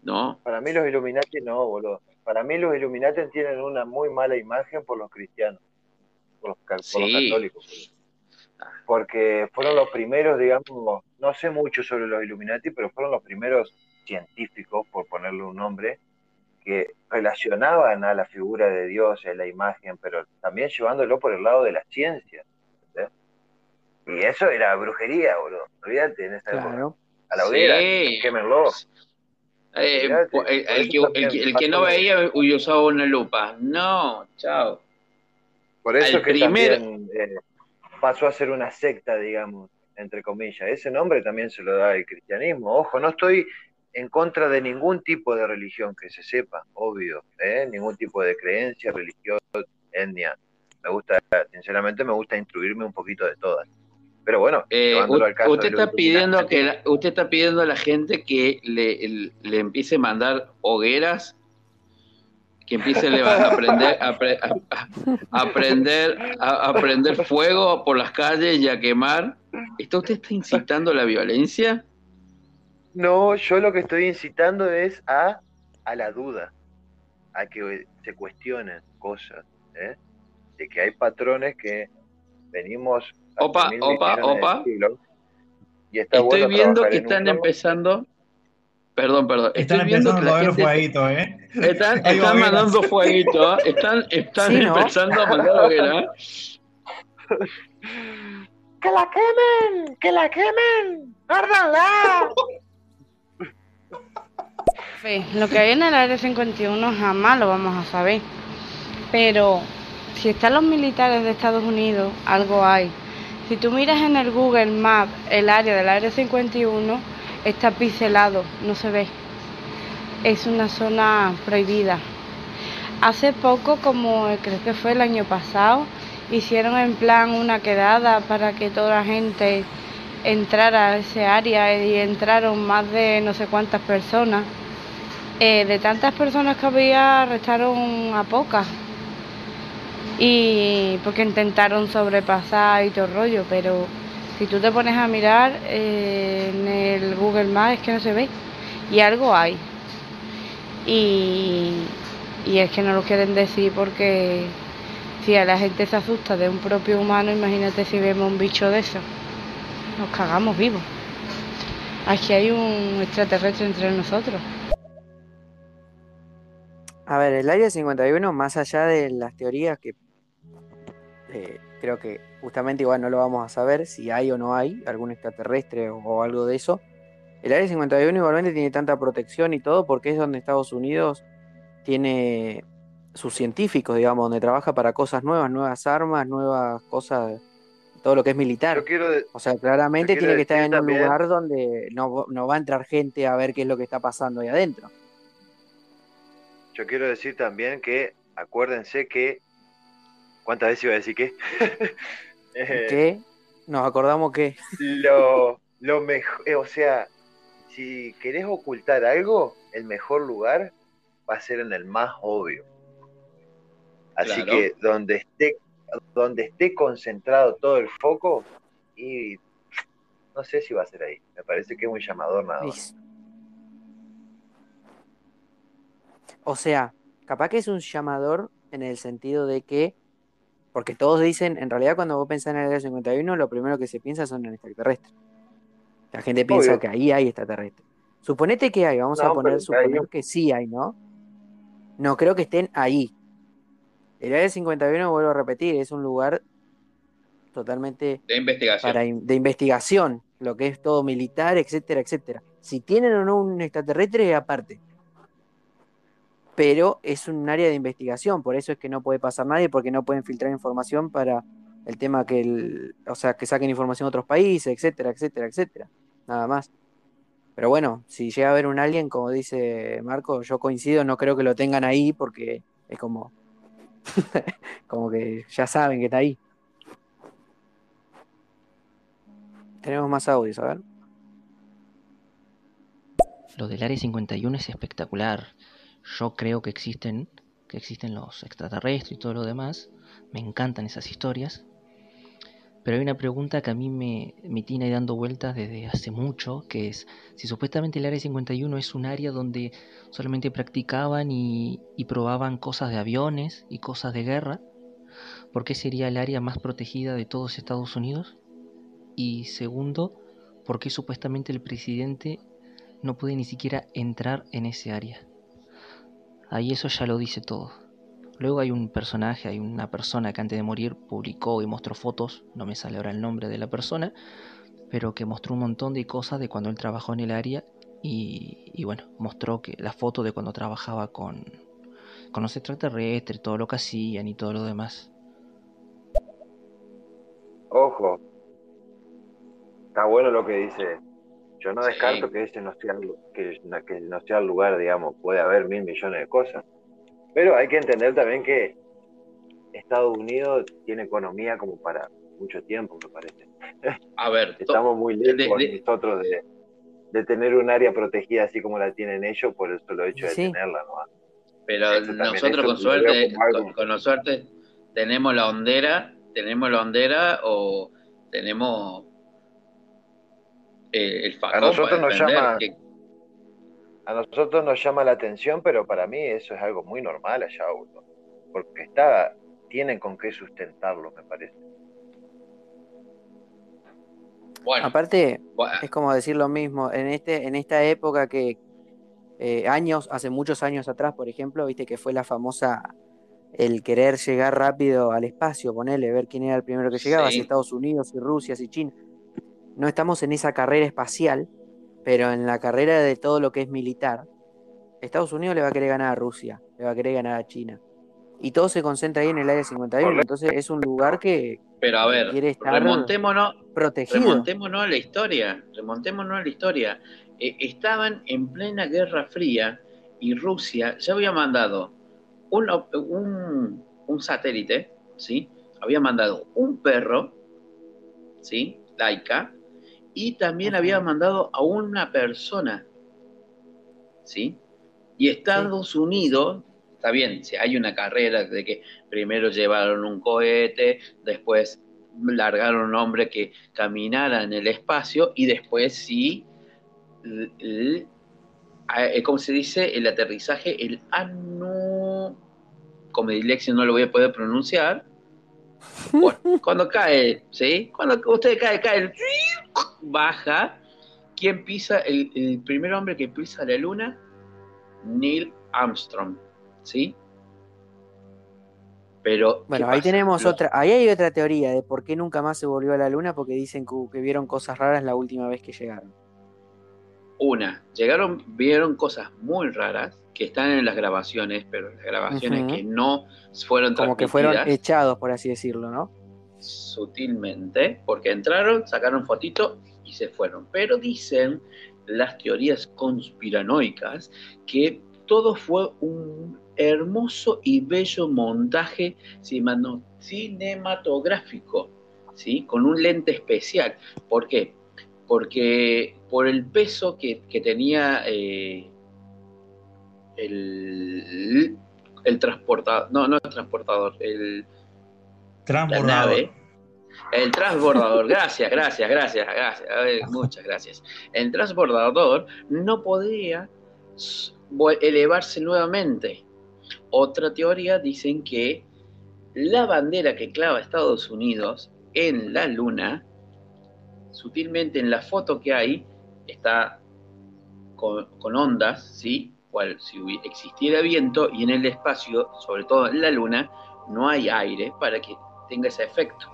¿no? Para mí los Illuminati no, boludo. Para mí los Illuminati tienen una muy mala imagen por los cristianos, por los, por los católicos. boludo. Porque fueron los primeros, digamos, no sé mucho sobre los Illuminati, pero fueron los primeros científicos, por ponerle un nombre, que relacionaban a la figura de Dios, a la imagen, pero también llevándolo por el lado de la ciencia. Y eso era brujería, boludo. Olvídate en esa época. Claro. A la hoguera, Sí. quémenlo. Eh, po- el, que, el también que- el que no veía usaba una lupa. No, chao. Por eso Al que primer- también eh, pasó a ser una secta, digamos, entre comillas. Ese nombre también se lo da el cristianismo. Ojo, no estoy en contra de ningún tipo de religión que se sepa, obvio, ¿eh? ningún tipo de creencia, religión, etnia. Me gusta, sinceramente, me gusta instruirme un poquito de todas. Pero bueno, Eh, usted está pidiendo que la- usted está pidiendo a la gente que le, le empiece a mandar hogueras, que empiece a, leva- a prender a, pre- a- a- a prender a, a prender fuego por las calles y a quemar. ¿Está usted está incitando a la violencia? No, yo lo que estoy incitando es a, a la duda, a que se cuestionen cosas, ¿eh? de que hay patrones que venimos Opa, opa, opa. siglos, y está Estoy bueno viendo que están empezando. Perdón, perdón. Están Estoy viendo que empezando a gente fueguitos, ¿eh? están, están mandando fueguito, ¿eh? están, están Sí, ¿no? empezando a mandar hogueras. ¡Que la quemen! ¡Que la quemen! Fe, Lo que hay en el Área 51 jamás lo vamos a saber. Pero si están los militares de Estados Unidos, algo hay. Si tú miras en el Google Maps el área del Área 51, está pixelado, no se ve. Es una zona prohibida. Hace poco, como creo que fue el año pasado, hicieron en plan una quedada para que toda la gente entrara a ese área y entraron más de no sé cuántas personas. Eh, de tantas personas que había, arrestaron a pocas. Y porque intentaron sobrepasar y todo el rollo, pero si tú te pones a mirar eh, en el Google Maps es que no se ve. Y algo hay. Y, y es que no lo quieren decir porque si a la gente se asusta de un propio humano, imagínate si vemos un bicho de eso. Nos cagamos vivos. Aquí hay un extraterrestre entre nosotros. A ver, el Área 51, más allá de las teorías que eh, creo que justamente igual no lo vamos a saber si hay o no hay algún extraterrestre o, o algo de eso, El Área 51 igualmente tiene tanta protección y todo porque es donde Estados Unidos tiene sus científicos, digamos, donde trabaja para cosas nuevas, nuevas armas, nuevas cosas, todo lo que es militar. De- O sea, claramente tiene que estar en un también- lugar donde no, no va a entrar gente a ver qué es lo que está pasando ahí adentro. Yo quiero decir también que acuérdense que. ¿Cuántas veces iba a decir qué? Eh, Que nos acordamos que lo, lo mejor, o sea, si querés ocultar algo, el mejor lugar va a ser en el más obvio. Así Claro. que donde esté, donde esté concentrado todo el foco, y no sé si va a ser ahí. Me parece que es un llamador nada más. O sea, capaz que es un llamador en el sentido de que, porque todos dicen, en realidad cuando vos pensás en el área 51, lo primero que se piensa son en extraterrestres. La gente piensa Obvio. que ahí hay extraterrestres. Suponete que hay, vamos a poner, suponer que sí hay, ¿no? No creo que estén ahí. El área 51, vuelvo a repetir, es un lugar totalmente De investigación. para in- de investigación, lo que es todo militar, etcétera, etcétera. Si tienen o no un extraterrestre, es aparte. Pero es un área de investigación, por eso es que no puede pasar nadie, porque no pueden filtrar información para el tema que el, o sea, que saquen información de otros países, etcétera, etcétera, etcétera. Nada más. Pero bueno, si llega a haber un alien, como dice Marco, yo coincido, no creo que lo tengan ahí, porque es como, como que ya saben que está ahí. Tenemos más audios, a ver. Lo del Área 51 es espectacular. Yo creo que existen, que existen los extraterrestres y todo lo demás. Me encantan esas historias. Pero hay una pregunta que a mí me, me tiene dando vueltas desde hace mucho, que es si supuestamente el Área 51 es un área donde solamente practicaban y, y probaban cosas de aviones y cosas de guerra, ¿por qué sería el área más protegida de todos Estados Unidos? Y segundo, ¿por qué supuestamente el presidente no puede ni siquiera entrar en ese área? Ahí eso ya lo dice todo. Luego hay un personaje, hay una persona que antes de morir publicó y mostró fotos, no me sale ahora el nombre de la persona, pero que mostró un montón de cosas de cuando él trabajó en el área y, bueno, mostró que la foto de cuando trabajaba con, con los extraterrestres, todo lo que hacían y todo lo demás. Ojo, está bueno lo que dice. Yo no Sí. descarto que ese no sea, el- que, que no sea el lugar, digamos, puede haber mil millones de cosas. Pero hay que entender también que Estados Unidos tiene economía como para mucho tiempo, me parece. A ver, Estamos muy lejos de- nosotros de, de tener un área protegida así como la tienen ellos por el solo hecho de Sí. tenerla, ¿no? pero nosotros con suerte, con, con la suerte, tenemos la hondera, tenemos la hondera o tenemos eh, el facón A nosotros nos llama- que- A nosotros nos llama la atención, pero para mí eso es algo muy normal allá, Augusto. Porque está, tienen con qué sustentarlo, me parece. bueno, Aparte, bueno, es como decir lo mismo, en este, en esta época que eh, años, hace muchos años atrás, por ejemplo, viste que fue la famosa el querer llegar rápido al espacio, ponerle, ver quién era el primero que llegaba, Sí. si Estados Unidos, si Rusia, si China. No estamos en esa carrera espacial, pero en la carrera de todo lo que es militar, Estados Unidos le va a querer ganar a Rusia, le va a querer ganar a China. Y todo se concentra ahí en el área 51, entonces es un lugar que pero a ver, quiere estar remontémonos, protegido. remontémonos a la historia, remontémonos a la historia. Eh, estaban en plena Guerra Fría y Rusia ya había mandado un, un, un satélite, ¿sí? Había mandado un perro, ¿sí? Laika, y también había mandado a una persona, ¿sí? Y Estados Unidos, está bien, si hay una carrera de que primero llevaron un cohete, después largaron un hombre que caminara en el espacio y después sí, l- l- a- eh, ¿cómo se dice? El aterrizaje, el anu, como dislexia no lo voy a poder pronunciar. Bueno, cuando cae, ¿sí? Cuando usted cae, cae, el- baja. ¿Quién pisa? El, el primer hombre que pisa la luna, Neil Armstrong, ¿sí? Pero, ¿qué Bueno, ahí pasa? tenemos Los- otra, ahí hay otra teoría de por qué nunca más se volvió a la luna, porque dicen que, que vieron cosas raras la última vez que llegaron. Una, llegaron, vieron cosas muy raras que están en las grabaciones, pero las grabaciones que no fueron Como que fueron echados, por así decirlo, ¿no? sutilmente, porque entraron, sacaron fotito y se fueron. Pero dicen las teorías conspiranoicas que todo fue un hermoso y bello montaje cinematográfico, ¿sí? Con un lente especial. ¿Por qué? Porque por el peso que, que tenía eh, el, el transportador, no, no el transportador, el, la Transbordador. nave, el transbordador, gracias, gracias, gracias, gracias, a ver, muchas gracias. El transbordador no podía elevarse nuevamente. Otra teoría dicen que la bandera que clava Estados Unidos en la luna, sutilmente en la foto que hay, está con, con ondas, ¿sí? Cual si existiera viento y en el espacio, sobre todo en la luna, no hay aire para que tenga ese efecto.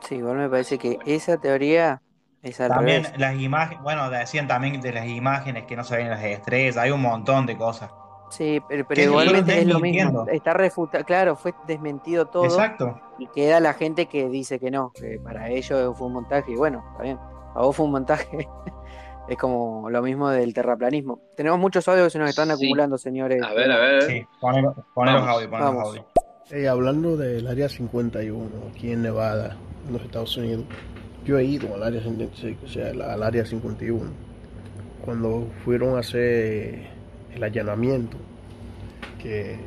Sí, igual me parece que esa teoría es al También revés. las imágenes, bueno, decían también de las imágenes que no se ven las estrellas, hay un montón de cosas. Sí, pero, pero igualmente es lo mismo. Está refutado, claro, fue desmentido todo. Exacto. Y queda la gente que dice que no, que para ellos fue un montaje. Y bueno, está bien. A vos fue un montaje. es como lo mismo del terraplanismo. Tenemos muchos audios que se nos están Sí. acumulando, señores. A ver, a ver. Sí, ponelo, ponelo Vamos, audio, ponelo vamos. audio. Eh, hablando del área 51, aquí en Nevada, en los Estados Unidos, yo he ido al área, 55, o sea, al área 51. Cuando fueron a hacer el allanamiento, que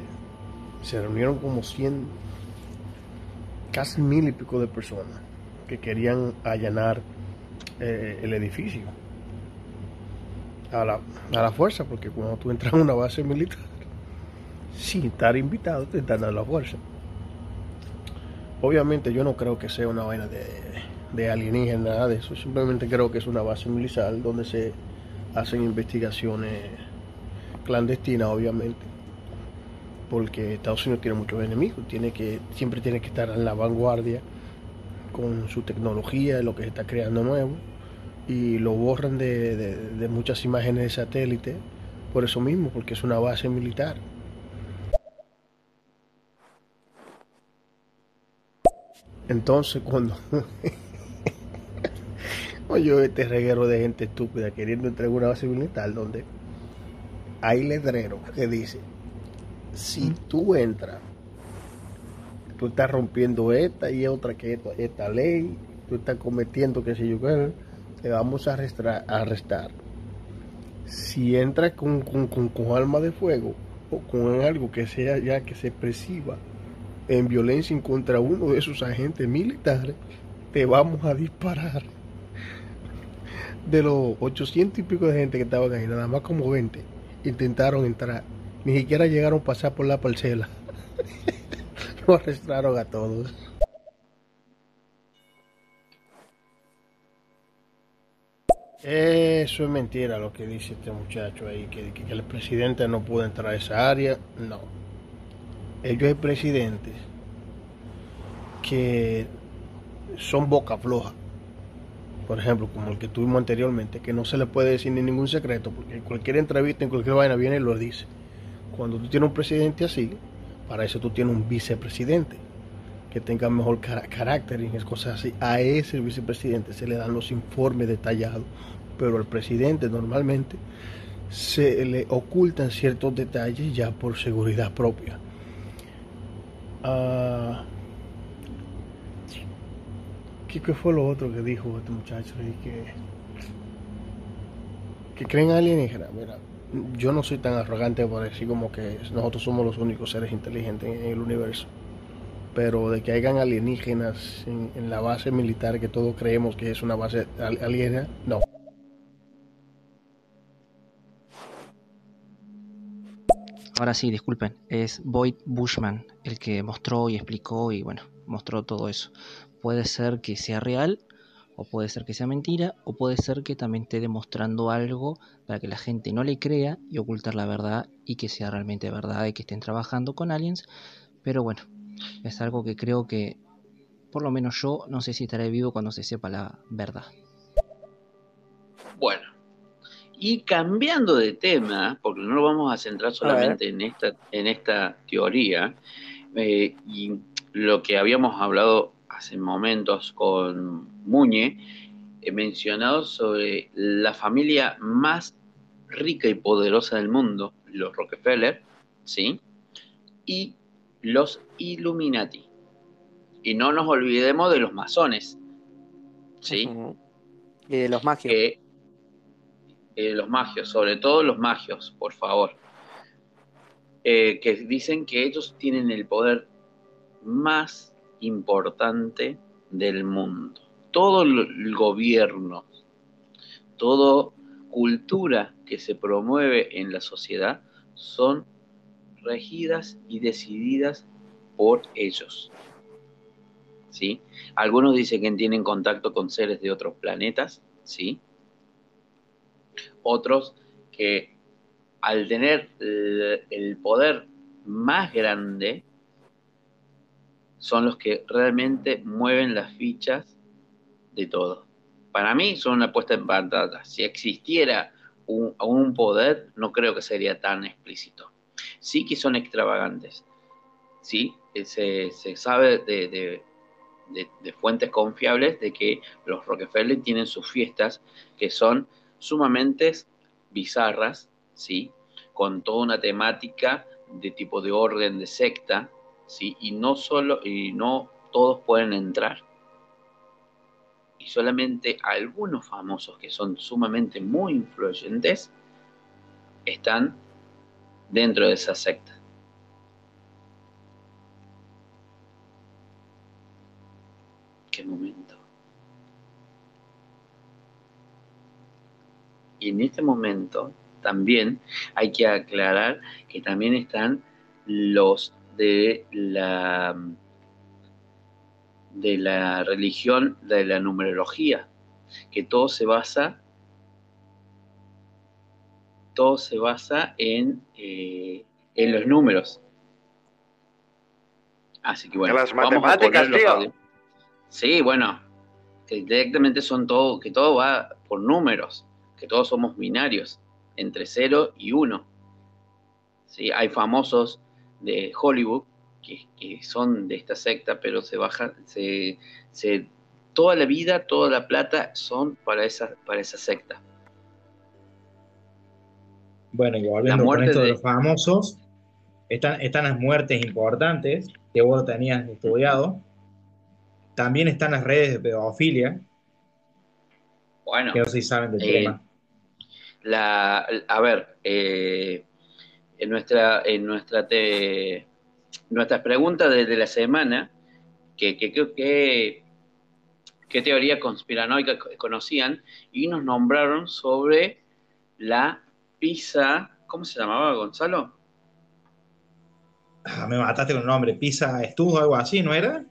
se reunieron como 100, casi mil y pico de personas que querían allanar eh, el edificio a la, a la fuerza, porque cuando tú entras a una base militar, sin estar invitado, te están dando la fuerza. Obviamente yo no creo que sea una vaina de, de alienígenas, nada de eso. Simplemente creo que es una base militar donde se hacen investigaciones clandestinas, obviamente. Porque Estados Unidos tiene muchos enemigos, tiene que, siempre tiene que estar en la vanguardia con su tecnología, lo que se está creando nuevo, y lo borran de- de muchas imágenes de satélite por eso mismo, porque es una base militar. Entonces, cuando oye este reguero de gente estúpida queriendo entrar en una base militar donde hay letreros que dice, si tú entras, tú estás rompiendo esta y otra que esta, esta ley, tú estás cometiendo que sé yo qué, te vamos a arrestar. a arrestar. Si entras con, con, con, con arma de fuego o con algo que sea ya que se perciba en violencia en contra uno de esos agentes militares, te vamos a disparar. De los 800 y pico de gente que estaban ahí, nada más como 20 intentaron entrar. Ni siquiera llegaron a pasar por la parcela. Lo arrestaron a todos. Eso es mentira lo que dice este muchacho ahí, que, que el presidente no pudo entrar a esa área. No. Ellos hay presidentes que son boca floja. Por ejemplo, como el que tuvimos anteriormente, que no se le puede decir ni ningún secreto, porque en cualquier entrevista, en cualquier vaina viene y lo dice. Cuando tú tienes un presidente así, para eso tú tienes un vicepresidente que tenga mejor carácter y cosas así. A ese vicepresidente se le dan los informes detallados, pero al presidente normalmente se le ocultan ciertos detalles ya por seguridad propia. Ah, ¿qué, fue lo otro que dijo este muchacho? ahí? Que, que creen alienígenas. Mira, yo no soy tan arrogante por decir como que nosotros somos los únicos seres inteligentes en, el universo. Pero de que hayan alienígenas en, en la base militar que todos creemos que es una base al- alienígena, no. Ahora sí, disculpen, es Boyd Bushman el que mostró y explicó y bueno, mostró todo eso. Puede ser que sea real, o puede ser que sea mentira, o puede ser que también esté demostrando algo para que la gente no le crea y ocultar la verdad y que sea realmente verdad y que estén trabajando con aliens. Pero bueno, es algo que creo que, por lo menos yo, no sé si estaré vivo cuando se sepa la verdad. Bueno, y cambiando de tema, porque no lo vamos a centrar solamente en esta, en esta teoría, eh, y lo que habíamos hablado hace momentos con Muñe, he mencionado sobre la familia más rica y poderosa del mundo, los Rockefeller, ¿sí? Y los Illuminati. Y no nos olvidemos de los masones, ¿sí? Y de los magios. Eh, los magios, sobre todo los magios, por favor. Eh, que dicen que ellos tienen el poder más importante del mundo. Todo el gobierno, toda cultura que se promueve en la sociedad son regidas y decididas por ellos. ¿Sí? Algunos dicen que tienen contacto con seres de otros planetas, ¿sí? Otros que al tener el poder más grande son los que realmente mueven las fichas de todo. Para mí son una puesta en pantalla. Si existiera un, poder, no creo que sería tan explícito. Sí que son extravagantes. Sí, se, se sabe de, de, de, fuentes confiables de que los Rockefeller tienen sus fiestas que son sumamente bizarras, ¿sí? Con toda una temática de tipo de orden de secta, ¿sí? Y no solo, y no todos pueden entrar. Y solamente algunos famosos que son sumamente muy influyentes están dentro de esa secta. Qué momento. Y en este momento también hay que aclarar que también están los de la de la religión de la numerología, que todo se basa todo se basa en, eh, en los números. Así que bueno, En las matemáticas, los tío. Sí, bueno, que directamente son todo, que todo va por números, que todos somos binarios, entre 0 y 1. ¿Sí? Hay famosos de Hollywood que, que son de esta secta, pero se bajan, se, se, toda la vida, toda la plata son para esa, para esa secta. Bueno, y volviendo con esto de de- los famosos, están, están las muertes importantes que vos tenías estudiado. También están las redes de pedofilia, Bueno, que no sé si saben del eh, tema. La, a ver, eh, en nuestra, en nuestra te, nuestras preguntas de, de la semana, que, que, que- que- qué teoría conspiranoica co- conocían, y nos nombraron sobre la pizza, ¿cómo se llamaba Gonzalo? Ah, me mataste con el nombre, Pisa Estudio, algo así, ¿no era?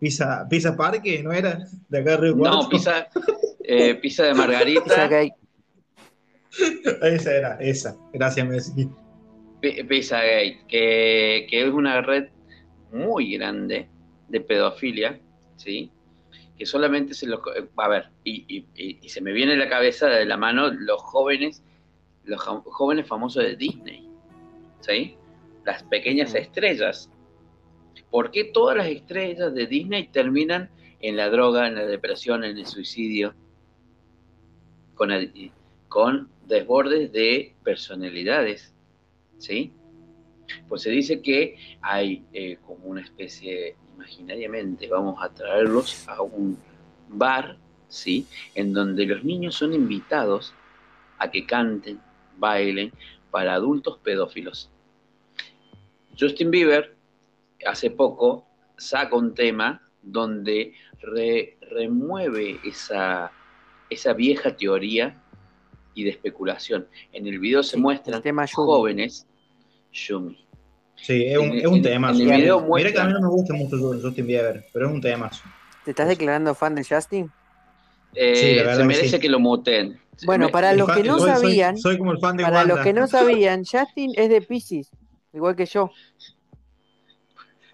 Pisa, Pisa Parque, ¿no era? De acá de Río No, pizza, eh, pizza de margarita. Pizza gay. Esa era, esa. Gracias, Messi. Pi- Pizzagate, que, que es una red muy grande de pedofilia, ¿sí? Que solamente se lo... A ver, y, y- y- y se me viene a la cabeza de la mano los jóvenes, los jóvenes famosos de Disney, ¿sí? Las pequeñas estrellas. ¿Por qué todas las estrellas de Disney terminan en la droga, en la depresión, en el suicidio? Con, con desbordes de personalidades. ¿sí? Pues se dice que hay eh, como una especie, imaginariamente, vamos a traerlos a un bar, ¿sí? En donde los niños son invitados a que canten, bailen para adultos pedófilos. Justin Bieber hace poco saca un tema donde re- remueve esa, esa vieja teoría y de especulación. En el video se muestran jóvenes, Yumi. Sí, es un, En el- es un en- temazo. en el video Mira que a mí no me gusta mucho Justin Bieber, pero es un temazo. ¿Te estás declarando fan de Justin? Eh, Sí, la verdad se que merece sí. que lo muteen. Bueno, para los que no soy- sabían, soy como el fan de para los que no sabían, Justin es de Pisces, igual que yo.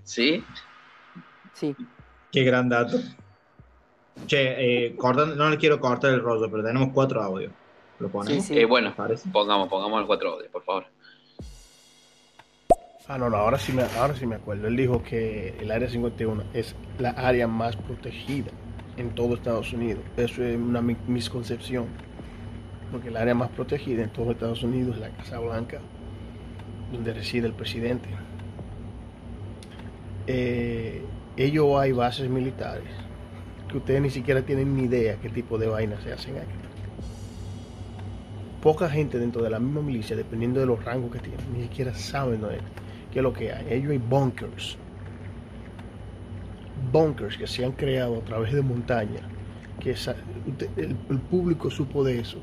¿Sí? Sí. Qué gran dato. Che, eh, cortando- no le quiero cortar el rollo, pero tenemos cuatro audios. ¿Lo ponemos? Eh, bueno, pongamos, pongamos los cuatro audios, por favor. Ah, no, no, ahora sí, me, ahora sí me acuerdo. Él dijo que el área 51 es la área más protegida en todo Estados Unidos. Eso es una mi- misconcepción. Porque el área más protegida en todo Estados Unidos es la Casa Blanca, donde reside el presidente. Eh, ellos hay bases militares que ustedes ni siquiera tienen ni idea qué tipo de vainas se hacen aquí. Poca gente dentro de la misma milicia, dependiendo de los rangos que tienen, ni siquiera saben qué es lo que hay. Ellos hay bunkers. Bunkers que se han creado a través de montañas. Que el público supo de eso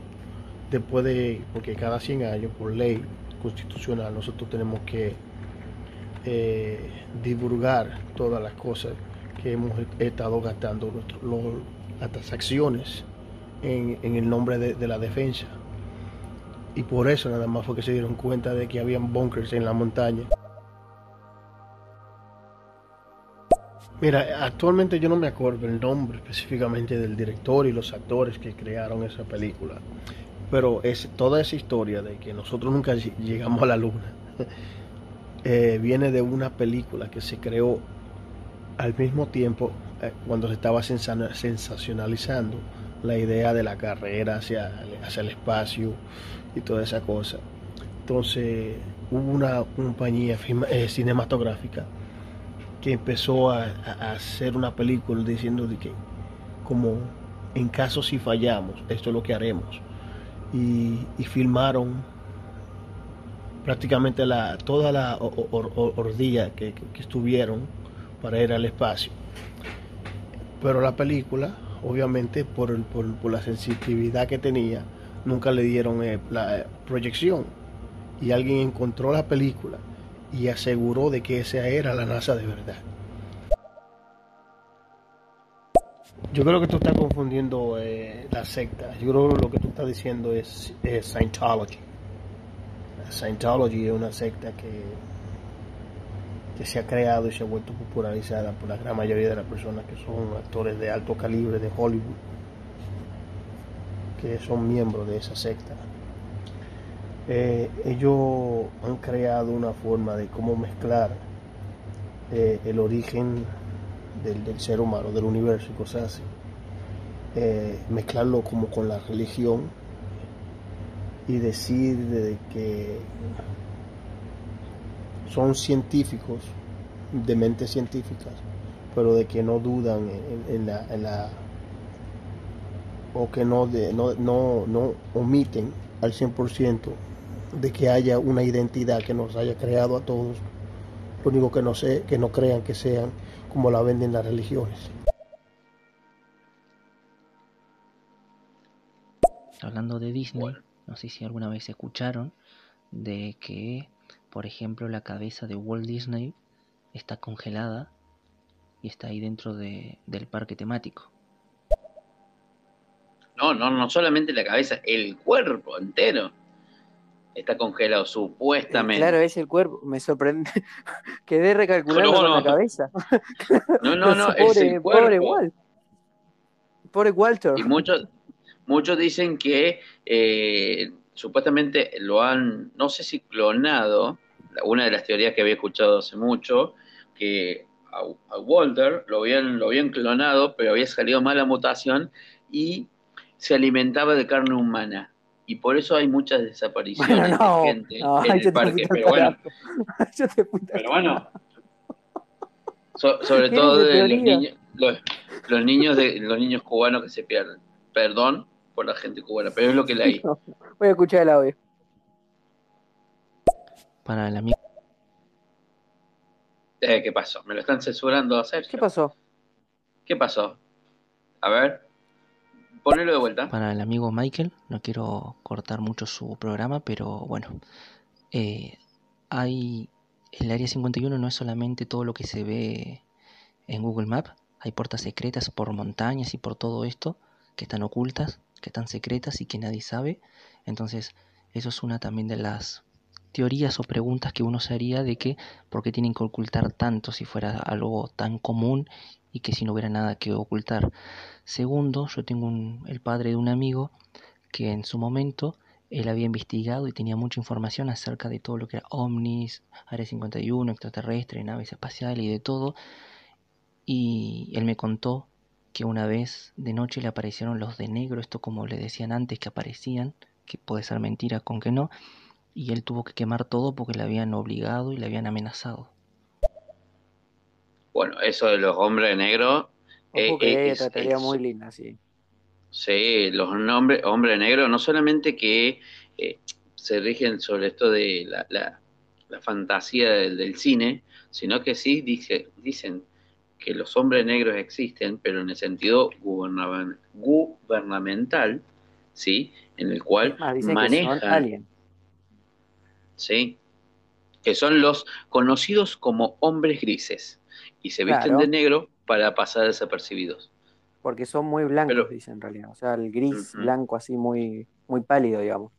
después de, porque cada 100 años, por ley constitucional, nosotros tenemos que eh, divulgar todas las cosas que hemos estado gastando, nuestro- lo- las transacciones en, el nombre de, la defensa. Y por eso nada más fue que se dieron cuenta de que habían bunkers en la montaña. Mira, actualmente yo no me acuerdo el nombre específicamente del director y los actores que crearon esa película. Pero es toda esa historia de que nosotros nunca ll- llegamos a la luna eh, viene de una película que se creó al mismo tiempo eh, cuando se estaba sensa- sensacionalizando la idea de la carrera hacia, hacia el espacio y toda esa cosa. Entonces hubo una compañía eh, cinematográfica que empezó a, hacer una película diciendo de que como en caso si fallamos, esto es lo que haremos. Y, filmaron prácticamente la, toda la or- que estuvieron para ir al espacio. Pero la película, obviamente, por, por, por la sensitividad que tenía, nunca le dieron eh, la eh, proyección. Y alguien encontró la película y aseguró de que esa era la NASA de verdad. Yo creo que tú estás confundiendo eh, la secta. Yo creo que lo que tú estás diciendo es Scientology. Scientology es una secta que, que se ha creado y se ha vuelto popularizada por la gran mayoría de las personas que son actores de alto calibre de Hollywood, que son miembros de esa secta. Eh, ellos han creado una forma de cómo mezclar eh, el origen del, ser humano, del universo y cosas así. Eh, mezclarlo como con la religión y decir de que son científicos, de mentes científicas, pero de que no dudan en, en la, en la- o que no, de- no, no, no omiten al 100% de que haya una identidad que nos haya creado a todos. Lo único que no sé, que no crean que sean como la venden las religiones. Hablando de Disney, no sé si alguna vez escucharon de que, por ejemplo, la cabeza de Walt Disney está congelada y está ahí dentro de- del parque temático. No, no, no solamente la cabeza, el cuerpo entero está congelado, supuestamente. Claro, es el cuerpo. Me sorprende. Quedé recalculando No, con no. la cabeza. No, no, no, es pobre, el pobre. Walt. Pobre Walter. Y muchos, muchos dicen que eh, supuestamente lo han, no sé si clonado, una de las teorías que había escuchado hace mucho, que a, a Walter lo habían, lo habían clonado, pero había salido mala mutación y se alimentaba de carne humana. Y por eso hay muchas desapariciones Bueno, no, de gente no, en el parque. Pero bueno, pero bueno, so- sobre ¿Qué todo de los niños, los, los niños de los niños cubanos que se pierden. Perdón por la gente cubana, pero es lo que leí. No, Voy a escuchar el audio. Para el amigo Eh, ¿Qué pasó? ¿Me lo están censurando a Sergio? ¿Qué pasó? ¿Qué pasó? A ver, ponelo de vuelta. Para el amigo Michael, no quiero cortar mucho su programa, pero bueno, eh, hay el área 51 no es solamente todo lo que se ve en Google Maps, hay puertas secretas por montañas y por todo esto que están ocultas, que están secretas y que nadie sabe. Entonces, eso es una también de las teorías o preguntas que uno se haría de que por qué tienen que ocultar tanto si fuera algo tan común y que si no hubiera nada que ocultar. Segundo, yo tengo el padre de un amigo que en su momento él había investigado y tenía mucha información acerca de todo lo que era ovnis, Área 51, extraterrestre, naves espaciales y de todo. Y él me contó que una vez de noche le aparecieron los de negro, esto como le decían antes que aparecían, que puede ser mentira con que no, y él tuvo que quemar todo porque le habían obligado y le habían amenazado. Bueno, eso de los hombres negros. eh, Ojo que eh, ella es- trataría es- muy linda, sí. Sí, los hombres hombre negros no solamente que eh, se rigen sobre esto de la, la- la fantasía del, del cine, sino que sí dice, dicen que los hombres negros existen, pero en el sentido gubernamen- gubernamental, ¿sí? En el cual que manejan, son aliens. ¿sí? Que son los conocidos como hombres grises y se visten Claro. de negro para pasar desapercibidos. Porque son muy blancos, Pero- dicen en realidad. O sea, el gris blanco así muy, muy pálido, digamos.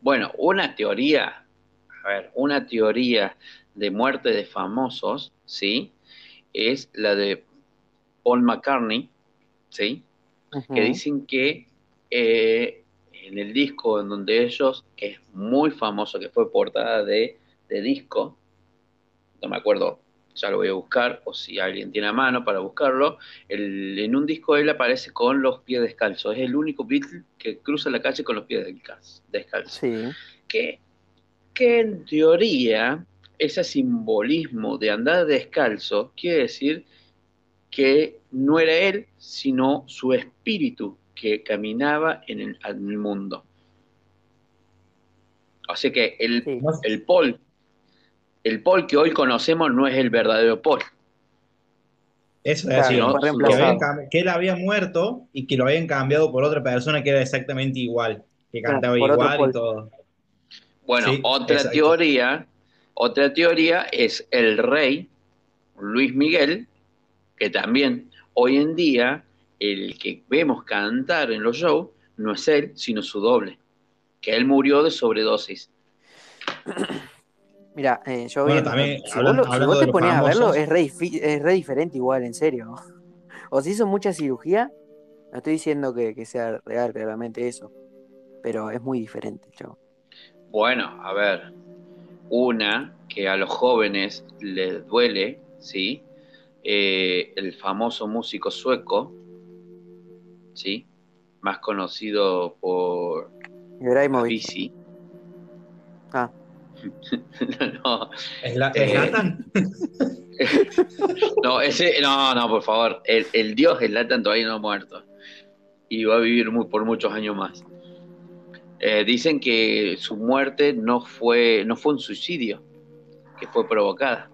Bueno, una teoría, a ver, una teoría de muerte de famosos, ¿sí? Es la de Paul McCartney, ¿sí? Que dicen que eh, en el disco en donde ellos, que es muy famoso, que fue portada de, de disco, no me acuerdo, ya lo voy a buscar, o si alguien tiene a mano para buscarlo, el- en un disco él aparece con los pies descalzos, es el único Beatle que cruza la calle con los pies descalzos. descalzos Sí. que, que en teoría ese simbolismo de andar descalzo quiere decir que no era él, sino su espíritu que caminaba en el, en el mundo. Así que el, Sí. el Paul, el Paul que hoy conocemos no es el verdadero Paul. Eso es Claro, que, habían él había muerto y que lo habían cambiado por otra persona que era exactamente igual, que cantaba igual y todo. Bueno, Sí, otra exacto. teoría, otra teoría es el rey Luis Miguel, que también hoy en día el que vemos cantar en los shows no es él, sino su doble, que él murió de sobredosis. Mira, eh, yo Bueno, vi- también, si, vos, si te pones a verlo, es re, difi- es re diferente igual, en serio. O se hizo mucha cirugía, no estoy diciendo que, que sea real claramente eso, pero es muy diferente, chavo. Bueno, a ver, una que a los jóvenes les duele, ¿sí? Eh, el famoso músico sueco, ¿sí? Más conocido por Ibrahimovic. Avicii. Ah, no, ¿Es la, Eh, no, ese, no, no, por favor. El, el dios Zlatan todavía no ha muerto. Y va a vivir muy, por muchos años más. Eh, dicen que su muerte no fue, no fue un suicidio, que fue provocada.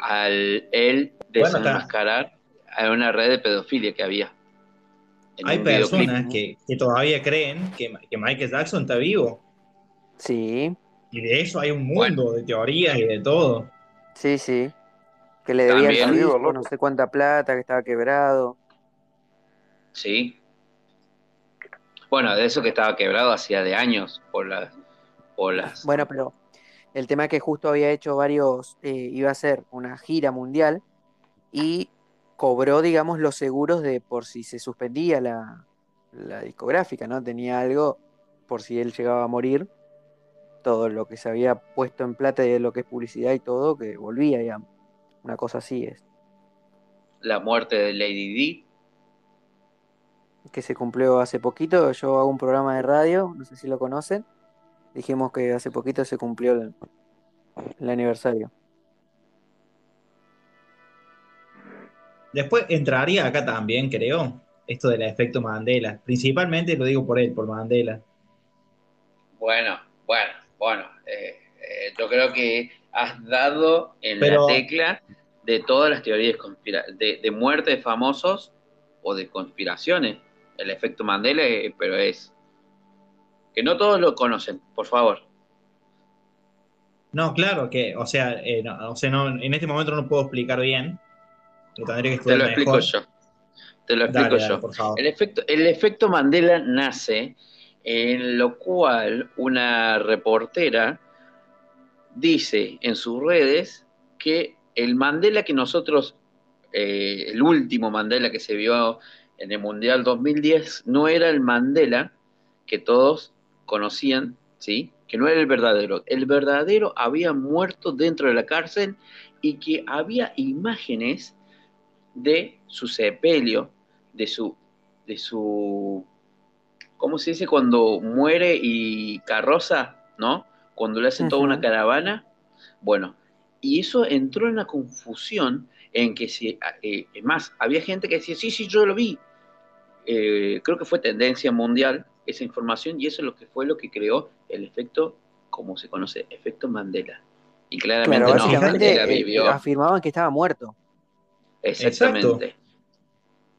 Al él desenmascarar a una red de pedofilia que había. Hay personas que, que todavía creen que, que Michael Jackson está vivo. sí, Y de eso hay un mundo de teorías y de todo. sí, sí. Que le debía También. el Vivo, disco, loco. no sé cuánta plata, que estaba quebrado. Sí. Bueno, de eso que estaba quebrado hacía de años por las, por las Bueno, pero el tema es que justo había hecho varios, eh, iba a hacer una gira mundial y cobró, digamos, los seguros de por si se suspendía la, la discográfica, ¿no? Tenía algo por si él llegaba a morir, todo lo que se había puesto en plata y de lo que es publicidad y todo, que volvía, digamos. Una cosa así es, la muerte de Lady D. que se cumplió hace poquito. Yo hago un programa de radio, no sé si lo conocen. Dijimos que hace poquito se cumplió el, el aniversario. Después entraría acá también, creo, esto del efecto Mandela. Principalmente lo digo por él, por Mandela. Bueno, bueno, bueno. eh, eh, yo creo que has dado en Pero- la tecla de todas las teorías de, de muerte de famosos o de conspiraciones. El efecto Mandela, eh, pero es que no todos lo conocen, por favor. No, claro que, o sea, eh, no, o sea no, en este momento no puedo explicar bien. Lo tendría que Te lo explico mejor. yo. Te lo Dale, explico dale, yo. por favor. El efecto, el efecto Mandela nace en lo cual una reportera dice en sus redes que el Mandela que nosotros, eh, el último Mandela que se vio en el Mundial 2010, no era el Mandela que todos conocían, ¿sí? Que no era el verdadero. El verdadero había muerto dentro de la cárcel y que había imágenes de su sepelio, de su, de su, ¿cómo se dice? Cuando muere y carroza, ¿no? Cuando le hacen toda una caravana. Bueno, y eso entró en una confusión en que si, eh, es más, había gente que decía, sí, sí, yo lo vi. Eh, creo que fue tendencia mundial esa información y eso es lo que fue lo que creó el efecto, como se conoce, efecto Mandela. Y claramente Claro, no, Mandela eh, vivió. afirmaban que estaba muerto. Exactamente.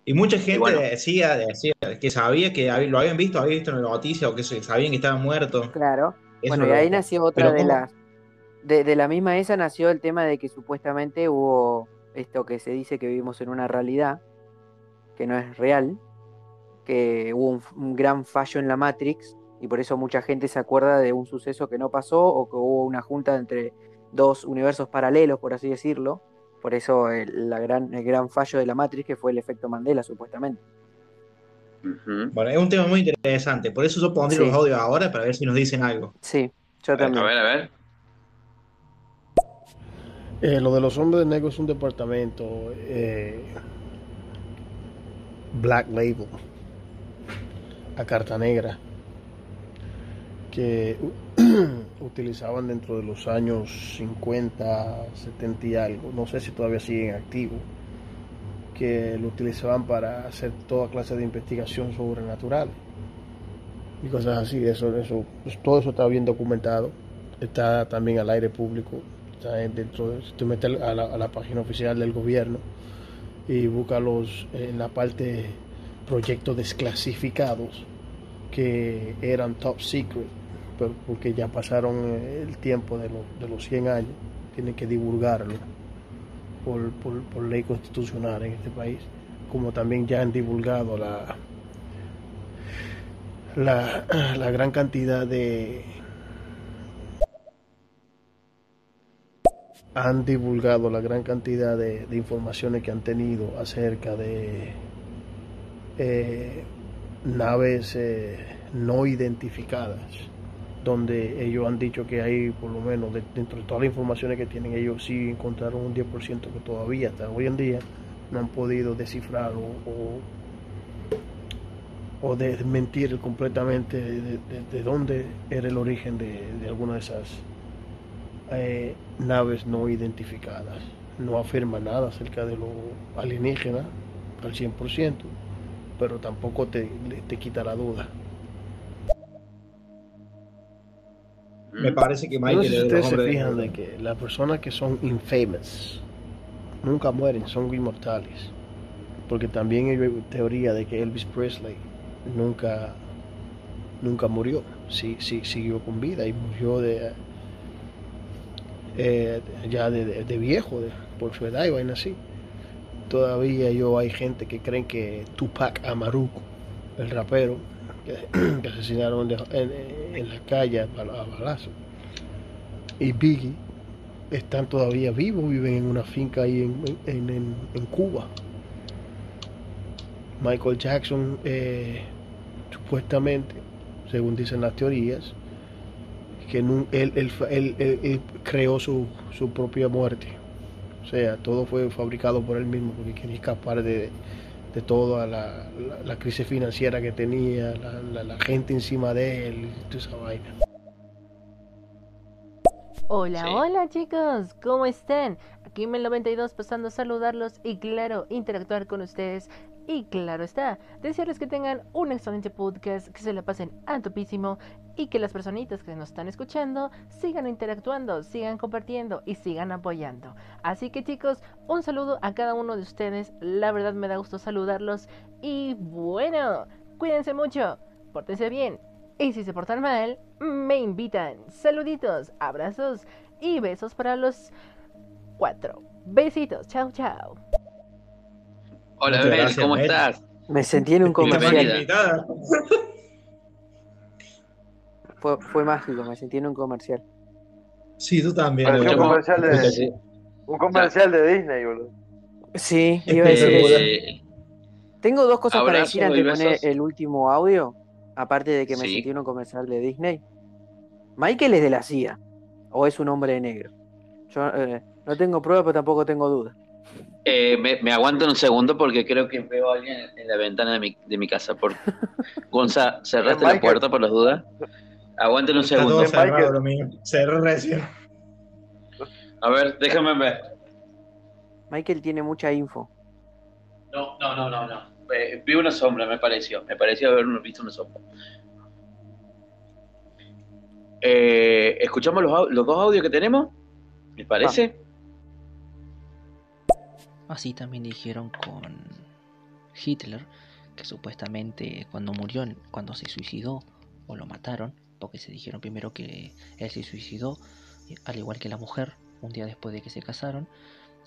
Y mucha gente bueno. decía, decía que sabía que lo habían visto, había visto en la noticia o que sabían que estaba muerto. Claro. Eso Bueno, y ahí nació otra de ¿cómo? las. De, de la misma esa nació el tema de que supuestamente hubo esto que se dice que vivimos en una realidad que no es real, que hubo un, un gran fallo en la Matrix y por eso mucha gente se acuerda de un suceso que no pasó o que hubo una junta entre dos universos paralelos, por así decirlo. Por eso el, la gran, el gran fallo de la Matrix que fue el efecto Mandela, supuestamente. Bueno, es un tema muy interesante. Por eso yo pondré Sí. los audios ahora para ver si nos dicen algo. Sí, yo también. A ver, a ver. Eh, lo de los hombres de negro es un departamento eh, Black Label, a carta negra, que utilizaban dentro de los años 50, 70 y algo, no sé si todavía siguen activos, que lo utilizaban para hacer toda clase de investigación sobrenatural y cosas así. Eso, eso, pues, todo eso está bien documentado, está también al aire público, dentro de, si te metes a la, a la página oficial del gobierno y busca los en la parte proyectos desclasificados que eran top secret, pero porque ya pasaron eh, el tiempo de, lo- de los 100 años, tienen que divulgarlo por, por, por ley constitucional en este país, como también ya han divulgado la, la, la gran cantidad de han divulgado la gran cantidad de, de informaciones que han tenido acerca de eh, naves eh, no identificadas, donde ellos han dicho que hay, por lo menos, de- dentro de todas las informaciones que tienen, ellos sí encontraron un 10% que todavía, hasta hoy en día, no han podido descifrar o, o, desmentir completamente de dónde era el origen de, de alguna de esas eh, naves no identificadas. No afirma nada acerca de lo alienígena al 100%, pero tampoco te, te quita la duda. Me parece que No sé Michael si es de ustedes se fijan de que las personas que son infamous nunca mueren, son inmortales. Porque también hay teoría de que Elvis Presley nunca, nunca murió, sí, sí, siguió con vida y murió de eh, ya de, viejo, de- por su edad y vaina así. Todavía yo hay gente que creen que Tupac Amaru, el rapero, que, asesinaron en, la calle a bala- a balazo, y Biggie están todavía vivos, viven en una finca ahí en, en- en- en Cuba. Michael Jackson, eh, supuestamente, según dicen las teorías, que él, él fa- él- él- él creó su, su propia muerte. O sea, todo fue fabricado por él mismo porque quería escapar de, de toda la, la- la crisis financiera que tenía, la, la- la gente encima de él y toda esa vaina. Hola, Sí. hola chicos, ¿cómo están? Aquí Mel92 pasando a saludarlos y claro, interactuar con ustedes. Y claro está, desearles que tengan un excelente podcast, que se la pasen a topísimo y que las personitas que nos están escuchando sigan interactuando, sigan compartiendo y sigan apoyando. Así que chicos, un saludo a cada uno de ustedes, la verdad me da gusto saludarlos y bueno, cuídense mucho, pórtense bien y si se portan mal, me invitan. Saluditos, abrazos y besos para los cuatro. Besitos, chao, chao. Hola, Muchas Mel, gracias, ¿cómo estás? Me sentí en un comercial. Fue, fue mágico, me sentí en un comercial. Sí, tú también. Un comercial de- Sí. Un comercial de Disney, boludo. Sí, iba a decir eso. Eh, Tengo dos cosas para decir antes de poner el último audio. Aparte de que me Sí. sentí en un comercial de Disney. Michael es de la CIA. O es un hombre de negro. Yo eh, no tengo pruebas, pero tampoco tengo dudas. Eh, me, me aguanto un segundo porque creo que veo a alguien en la ventana de mi, de mi casa. Por... Gonza, ¿cerraste la puerta por las dudas? Aguanten un Está todo segundo. cerrado Michael. lo mío. Cerró recién. A ver, déjame ver. Michael tiene mucha info. No, no, no, no, no. Eh, vi una sombra, me pareció. Me pareció haber visto una sombra. Eh, ¿Escuchamos los dos audios que tenemos? ¿Les parece? Así también dijeron con Hitler, que supuestamente cuando murió, cuando se suicidó o lo mataron, porque se dijeron primero que él se suicidó, al igual que la mujer, un día después de que se casaron.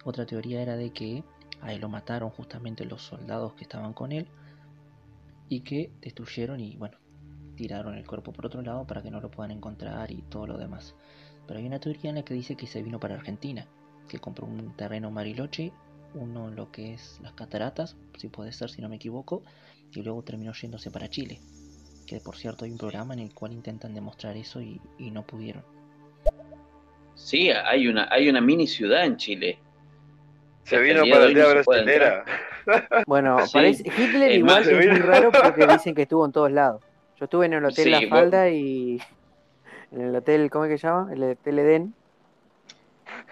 Otra teoría era de que a él lo mataron justamente los soldados que estaban con él y que destruyeron y bueno, tiraron el cuerpo por otro lado para que no lo puedan encontrar y todo lo demás. Pero hay una teoría en la que dice que se vino para Argentina, que compró un terreno en Bariloche, uno en lo que es las cataratas, si puede ser, si no me equivoco, y luego terminó yéndose para Chile. Que por cierto hay un programa en el cual intentan demostrar eso y, y no pudieron. Sí, hay una, hay una mini ciudad en Chile. Se el vino día de para la no brasilera. Bueno, Sí. parece, Hitler Es igual es muy raro porque dicen que estuvo en todos lados. Yo estuve en el hotel Sí, La vos- Falda y en el hotel, ¿cómo es que se llama? El hotel Edén.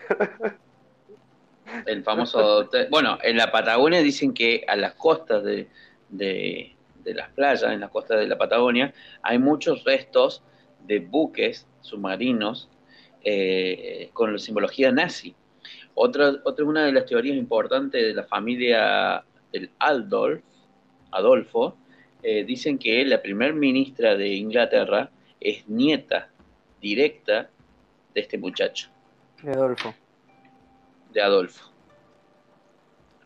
El famoso Bueno, en la Patagonia dicen que a las costas de, de- de las playas, en las costas de la Patagonia, hay muchos restos de buques submarinos eh, con la simbología nazi. Otra, otra una de las teorías importantes de la familia del Aldolf, Adolfo, eh, dicen que la primer ministra de Inglaterra es nieta directa de este muchacho, de Adolfo. De Adolfo.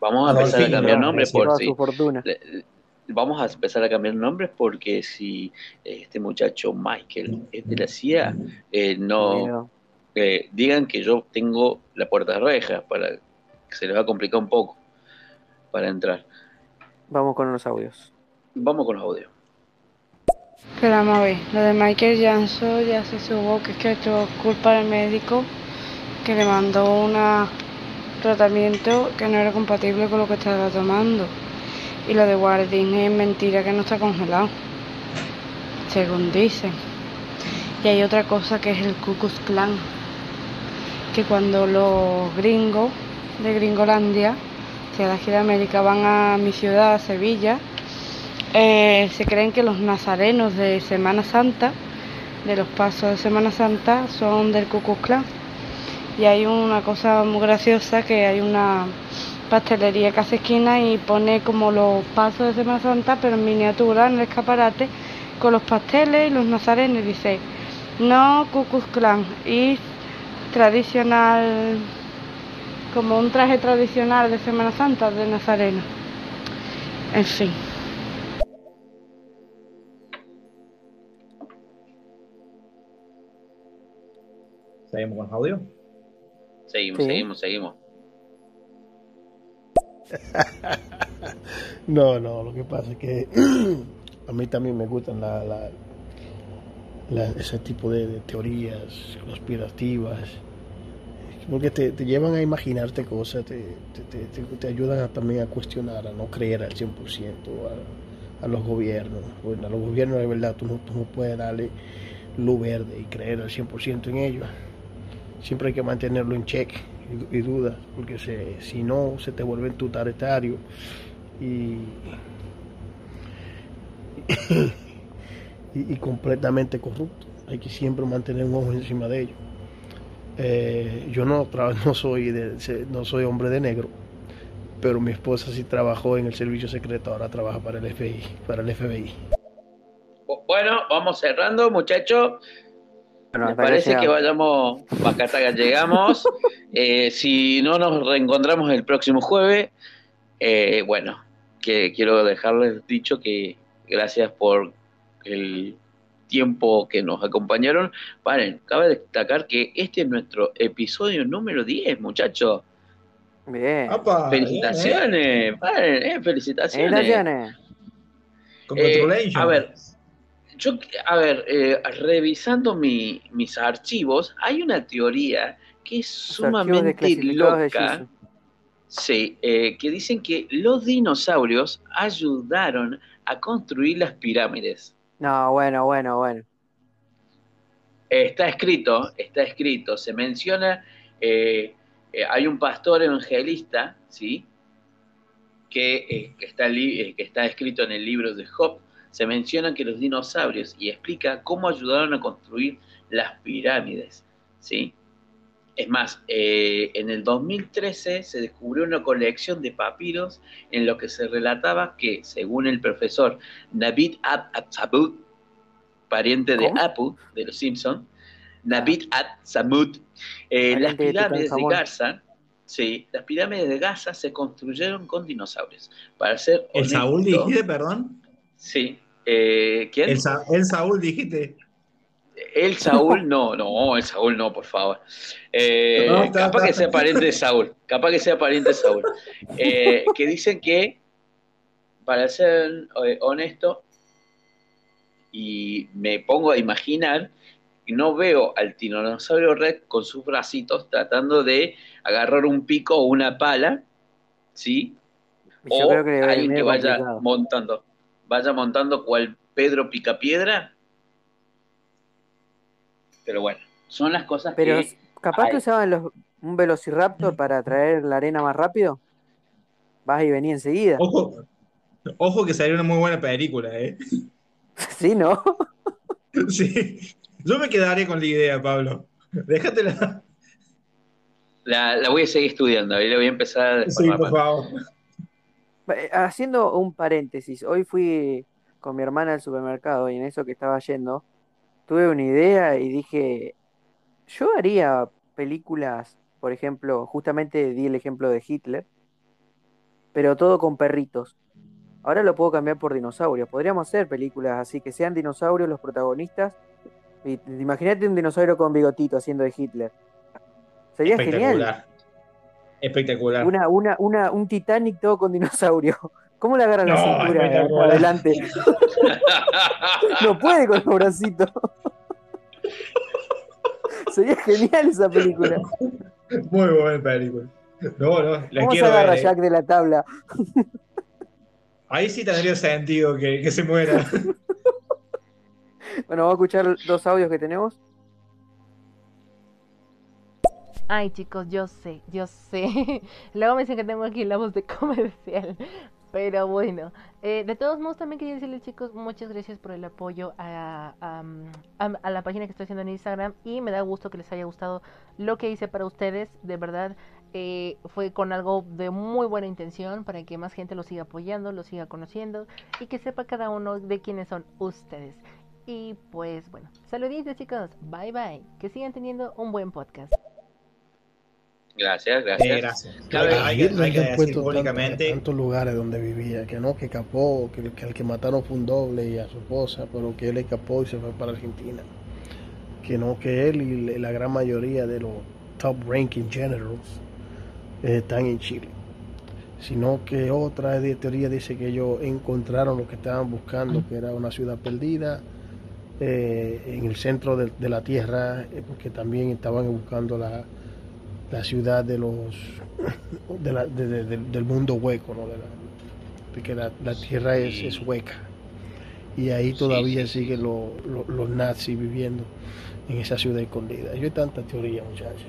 Vamos a empezar a cambiar ¿no? nombres por su si vamos a empezar a cambiar nombres porque si este muchacho Michael es de la CIA, eh, no eh, digan que yo tengo la puerta de reja para que se les va a complicar un poco para entrar. vamos con los audios. Vamos con los audios. Que vamos a ver, lo de Michael Jackson ya se supo que es que es culpa del médico que le mandó un tratamiento que no era compatible con lo que estaba tomando. Y lo de Guardín es mentira que no está congelado, según dicen. Y hay otra cosa que es el Ku Klux Klan, que cuando los gringos de Gringolandia, que la gira de América, van a mi ciudad, a Sevilla, eh, se creen que los nazarenos de Semana Santa, de los pasos de Semana Santa, son del Ku Klux Klan. Y hay una cosa muy graciosa que hay una pastelería que esquina y pone como los pasos de Semana Santa, pero en miniatura en el escaparate, con los pasteles y los nazarenos. Dice, no Ku Klux Klan, y tradicional, como un traje tradicional de Semana Santa de nazareno. En fin. ¿Seguimos con los audios? Seguimos, Sí. seguimos, seguimos. No, no, lo que pasa es que a mí también me gustan la, la- la- ese tipo de, de teorías conspirativas, porque te, te llevan a imaginarte cosas, te, te, te- te- te ayudan a- también a cuestionar, a no creer al 100% a, a los gobiernos. Bueno, a los gobiernos de verdad tú no, tú no puedes darle luz verde y creer al 100% en ellos. Siempre hay que mantenerlo en check y, y dudas, porque si no se te vuelve totalitario y, y, y completamente corrupto. Hay que siempre mantener un ojo encima de ellos. Eh, yo no, no, soy no soy hombre de negro, pero mi esposa sí trabajó en el servicio secreto, ahora trabaja para el FBI. Para el FBI. Bu- Bueno, vamos cerrando, muchachos. Bueno, Me parece que vayamos, hasta acá llegamos. Eh, si no nos reencontramos el próximo jueves, eh, bueno, que quiero dejarles dicho que gracias por el tiempo que nos acompañaron. Paren, cabe destacar que este es nuestro episodio número 10, muchachos. Bien. Apa, Felicitaciones, padre, eh, felicitaciones. Felicitaciones. Eh, Congratulations. a ver, yo, a ver, eh, revisando mi- mis archivos, hay una teoría que es sumamente loca. Sí, eh, que dicen que los dinosaurios ayudaron a construir las pirámides. No, bueno, bueno, bueno. Está escrito, está escrito, se menciona, eh, hay un pastor evangelista, ¿sí? Que, que está, que está escrito en el libro de Job, se menciona que los dinosaurios y explica cómo ayudaron a construir las pirámides, ¿sí? Es más, eh, en el 2013 se descubrió una colección de papiros en lo que se relataba que, según el profesor Navid At-Samud, pariente de Apu, de los Simpsons, Navid At-Samud, eh, las pirámides de. Gaza, sí, las pirámides de Gaza se construyeron con dinosaurios. Para ser ¿El Saúl dijiste, perdón? Sí. Eh, ¿Quién? El, Sa- el Saúl dijiste. El Saúl, no, no, el Saúl no, por favor. Eh, No, está- capaz que está- sea pariente de Saúl, capaz que sea pariente de Saúl. Eh, que dicen que, para ser eh, honesto, y me pongo a imaginar, no veo al tiranosaurio Rex con sus bracitos tratando de agarrar un pico o una pala, ¿sí? Yo o creo que alguien que vaya complicado. montando, vaya montando cual Pedro Picapiedra. Pero bueno, son las cosas Pero que capaz que usaban los, un velociraptor para traer la arena más rápido. Vas y venía enseguida. Ojo, ojo que salió una muy buena película, ¿eh? Sí, ¿no? Sí. Yo me quedaré con la idea, Pablo. Déjatela. La, la voy a seguir estudiando, ahí la voy a empezar a Sí, por favor. Eh, Haciendo un paréntesis, hoy fui con mi hermana al supermercado y en eso que estaba yendo, tuve una idea y dije, yo haría películas, por ejemplo, justamente di el ejemplo de Hitler, pero todo con perritos. Ahora lo puedo cambiar por dinosaurios. Podríamos hacer películas así, que sean dinosaurios los protagonistas. Imagínate un dinosaurio con bigotito haciendo de Hitler. Sería genial. Espectacular. Una, una, una, un Titanic todo con dinosaurio. ¿Cómo le agarran la No, cintura espectacular. adelante? no puede con los bracitos. Sería genial esa película. Muy buena película. No, no, la ¿Cómo se agarra ver. ¿eh? Jack de la tabla? Ahí sí tendría sentido que, que se muera. Bueno, vamos a escuchar dos audios que tenemos. Ay, chicos, yo sé, yo sé. Luego me dicen que tengo aquí la voz de comercial. Pero bueno, eh, de todos modos también quería decirles chicos, muchas gracias por el apoyo a, a, a- la página que estoy haciendo en Instagram y me da gusto que les haya gustado lo que hice para ustedes. De verdad, eh, fue con algo de muy buena intención para que más gente lo siga apoyando, lo siga conociendo y que sepa cada uno de quiénes son ustedes. Y pues bueno, saluditos chicos, bye bye, que sigan teniendo un buen podcast. Gracias, gracias. Eh, gracias. Cabe- Hay que- hay que decir puesto públicamente- tanto- tantos lugares donde vivía, que no, que escapó, que, que el que mataron fue un doble y a su esposa, pero que él escapó y se fue para Argentina. Que no, que él y la gran mayoría de los top ranking generals eh, están en Chile. Sino que otra de teoría dice que ellos encontraron lo que estaban buscando, que era una ciudad perdida eh, en el centro de, de la tierra, eh, porque también estaban buscando la, la ciudad de los de la- de- de- del- del mundo hueco, ¿no? De la- porque la, la tierra es, Sí. es hueca. Y ahí todavía sí, sí. siguen lo- lo- los nazis viviendo en esa ciudad escondida. Yo hay tanta teoría, muchachos.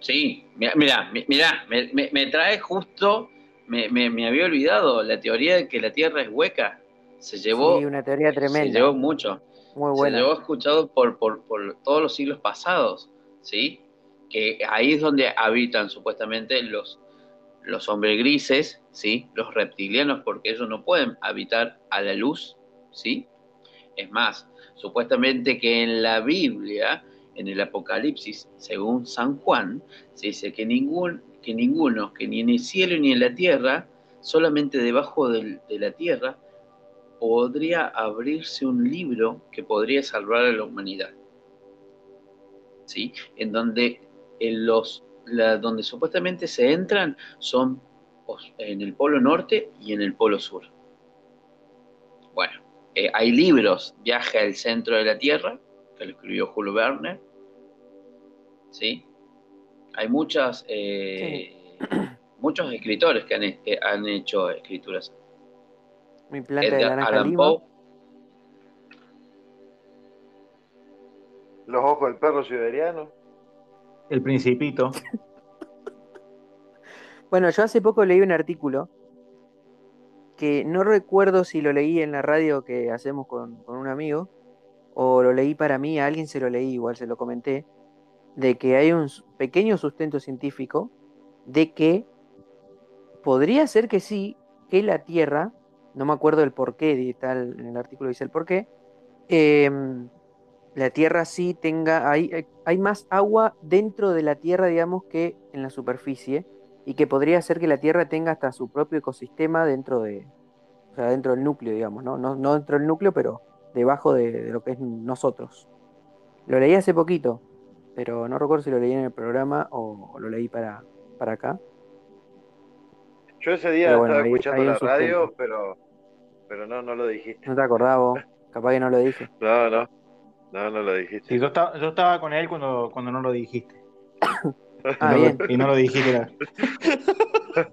Sí, mira, mira, mi- mira, me, me- me trae justo, me, me- me había olvidado la teoría de que la Tierra es hueca. Se llevó, Sí, una teoría se tremenda. llevó mucho. Muy Se buena. llevó escuchado por, por, por todos los siglos pasados, ¿sí? Que ahí es donde habitan supuestamente los, los hombres grises, ¿sí? Los reptilianos, porque ellos no pueden habitar a la luz, ¿sí? Es más, supuestamente que en la Biblia, en el Apocalipsis, según San Juan, se dice que, ningún, que ninguno, que ni en el cielo ni en la tierra, solamente debajo de la tierra, podría abrirse un libro que podría salvar a la humanidad. ¿Sí? En donde en los, la- donde supuestamente se entran son en el polo norte y en el polo sur. Bueno, eh, hay libros, Viaje al centro de la Tierra, que lo escribió Julio Verne. ¿Sí? Hay muchas, eh, muchos escritores que han, he- que han hecho escrituras. Mi planta de naranja. Poe, Los ojos del perro siberiano. El Principito. Bueno, yo hace poco leí un artículo que no recuerdo si lo leí en la radio que hacemos con, con un amigo o lo leí para mí, a alguien se lo leí, igual se lo comenté, de que hay un pequeño sustento científico de que podría ser que sí, que la Tierra, no me acuerdo el por qué, di- tal, en el artículo dice el por qué, em, la Tierra sí tenga, hay, hay- hay más agua dentro de la Tierra, digamos, que en la superficie, y que podría ser que la Tierra tenga hasta su propio ecosistema dentro de, o sea, dentro del núcleo, digamos, ¿no? No, no dentro del núcleo, pero debajo de, de lo que es nosotros. Lo leí hace poquito, pero no recuerdo si lo leí en el programa o, o lo leí para, para acá. Yo ese día bueno, estaba ahí- escuchando ahí la radio, pero, pero no, no lo dijiste. No te acordás vos, capaz que no lo dije. No, no, no, no lo dijiste. Sí, yo estaba, yo estaba con él cuando, cuando no lo dijiste. Ah, Y no lo- bien. Y no lo dijiste. era-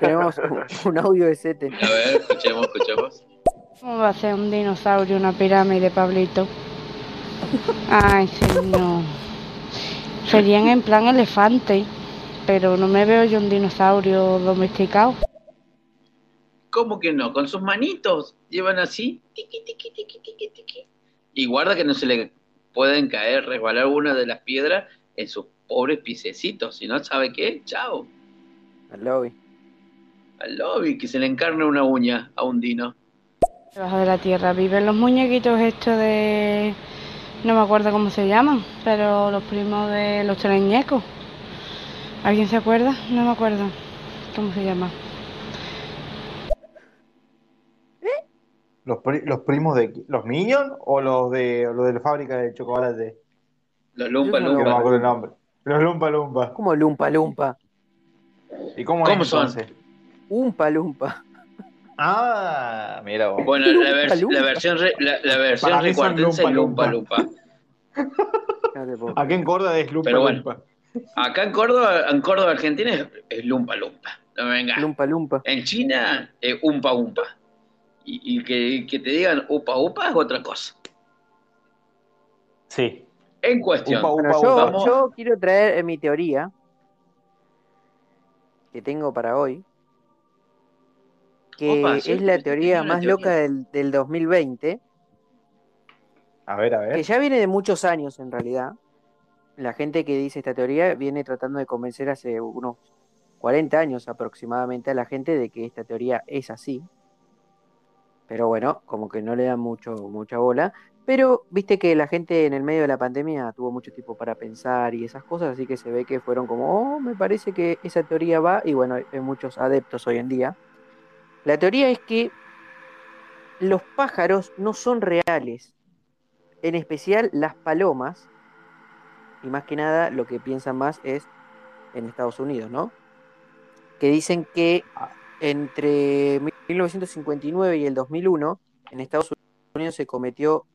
Tenemos un, audio de Sete. A ver, escuchemos, escuchemos. ¿Cómo va a ser un dinosaurio una pirámide, Pablito? Ay, sí, no. Serían en plan elefante, pero no me veo yo un dinosaurio domesticado. ¿Cómo que no? Con sus manitos llevan así, tiqui, tiqui, tiqui, tiqui, tiqui. Y guarda que no se le pueden caer, resbalar una de las piedras en sus pobres pisecitos. Si no, ¿sabe qué? Chao. Al lobby. Al lobby, que se le encarne una uña a un dino. Debajo de la tierra viven los muñequitos estos de... No me acuerdo cómo se llaman, pero los primos de los teleñecos. ¿Alguien se acuerda? No me acuerdo. ¿Cómo se llama? ¿Los, pri- los primos de los Minions o los de los de la fábrica de chocolate? Los Lumpa Que no me Lumpa. acuerdo el nombre. Los Lumpa Lumpa. ¿Cómo lumpa lumpa? ¿Y cómo, ¿Cómo es son? entonces? Umpa lumpa. Ah, mira vos. Bueno, la, Lumpa, vers- lumpa. la versión, re- la, la versión recuartense es lumpa, Lumpa Aquí en Córdoba es Lumpa Pero bueno. Lumpa. Acá en Córdoba, en Córdoba, Argentina, es, es Lumpa Lumpa. No me vengas. Lumpa lumpa. En China, es Umpa Umpa. Y, y que, que te digan Upa Upa es otra cosa. Sí. En cuestión, Upa, upa, Bueno, yo, vamos- yo quiero traer mi teoría que tengo para hoy, que Opa, es la teoría más teoría. loca del, del 2020, A ver, a que ver. ya viene de muchos años en realidad. La gente que dice esta teoría viene tratando de convencer hace unos 40 años aproximadamente a la gente de que esta teoría es así. Pero bueno, como que no le dan mucho, mucha bola. Pero viste que la gente en el medio de la pandemia tuvo mucho tiempo para pensar y esas cosas, así que se ve que fueron como, oh, me parece que esa teoría va, y bueno, hay muchos adeptos hoy en día. La teoría es que los pájaros no son reales, en especial las palomas, y más que nada lo que piensan más es en Estados Unidos, ¿no? Que dicen que entre 1959 y el 2001 en Estados Unidos se cometió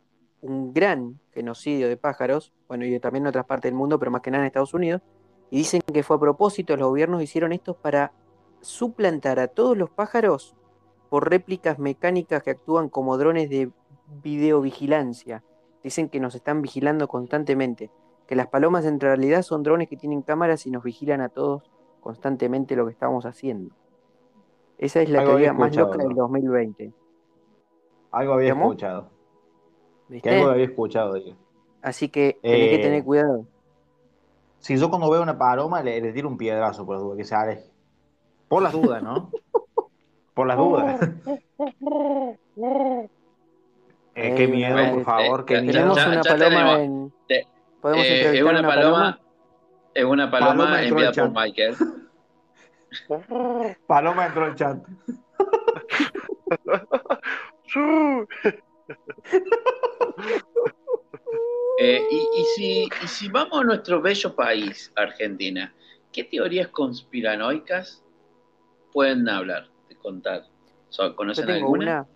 un gran genocidio de pájaros, bueno, y también en otras partes del mundo, pero más que nada en Estados Unidos, y dicen que fue a propósito, los gobiernos hicieron esto para suplantar a todos los pájaros por réplicas mecánicas que actúan como drones de videovigilancia. Dicen que nos están vigilando constantemente, que las palomas en realidad son drones que tienen cámaras y nos vigilan a todos constantemente lo que estamos haciendo. Esa es la teoría más loca del ¿no? 2020. Algo había ¿Cómo? escuchado. Que algo había escuchado, digo. Así que tenés que Eh, tener cuidado. Si yo cuando veo una paloma le, le tiro un piedrazo por las dudas, que se aleje. Por las dudas, ¿no? Por las dudas. Eh, qué miedo, por favor, ya- miedo. Tenemos ya- una ya paloma tenemos. en. Te- ¿Podemos Eh, es una una paloma, paloma? es una paloma, Paloma enviada por Michael. Paloma entró al chat. Eh, y, y si, y si vamos a nuestro bello país, Argentina, ¿qué teorías conspiranoicas pueden hablar, de contar? So, Yo ¿Conocen tengo alguna? una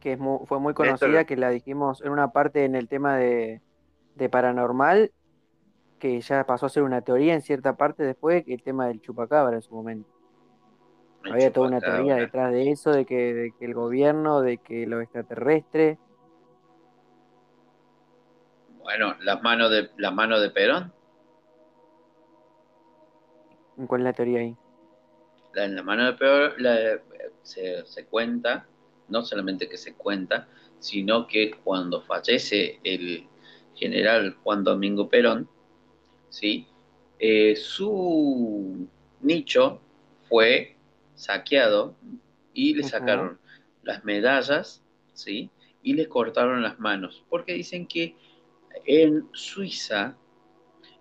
que es fue muy Néstor. conocida, que la dijimos en una parte en el tema de, de paranormal, que ya pasó a ser una teoría en cierta parte después, que el tema del chupacabra en su momento. El Había toda una teoría detrás de eso, de que, de que el gobierno, de que los extraterrestres. Bueno, las manos de las manos de Perón, ¿Cuál es la teoría ahí? la, en la mano de Perón la- se, se cuenta, no solamente que se cuenta, sino que cuando fallece el general Juan Domingo Perón, ¿sí? Eh, su nicho fue saqueado y le sacaron las medallas, ¿sí? Y le cortaron las manos, porque dicen que en Suiza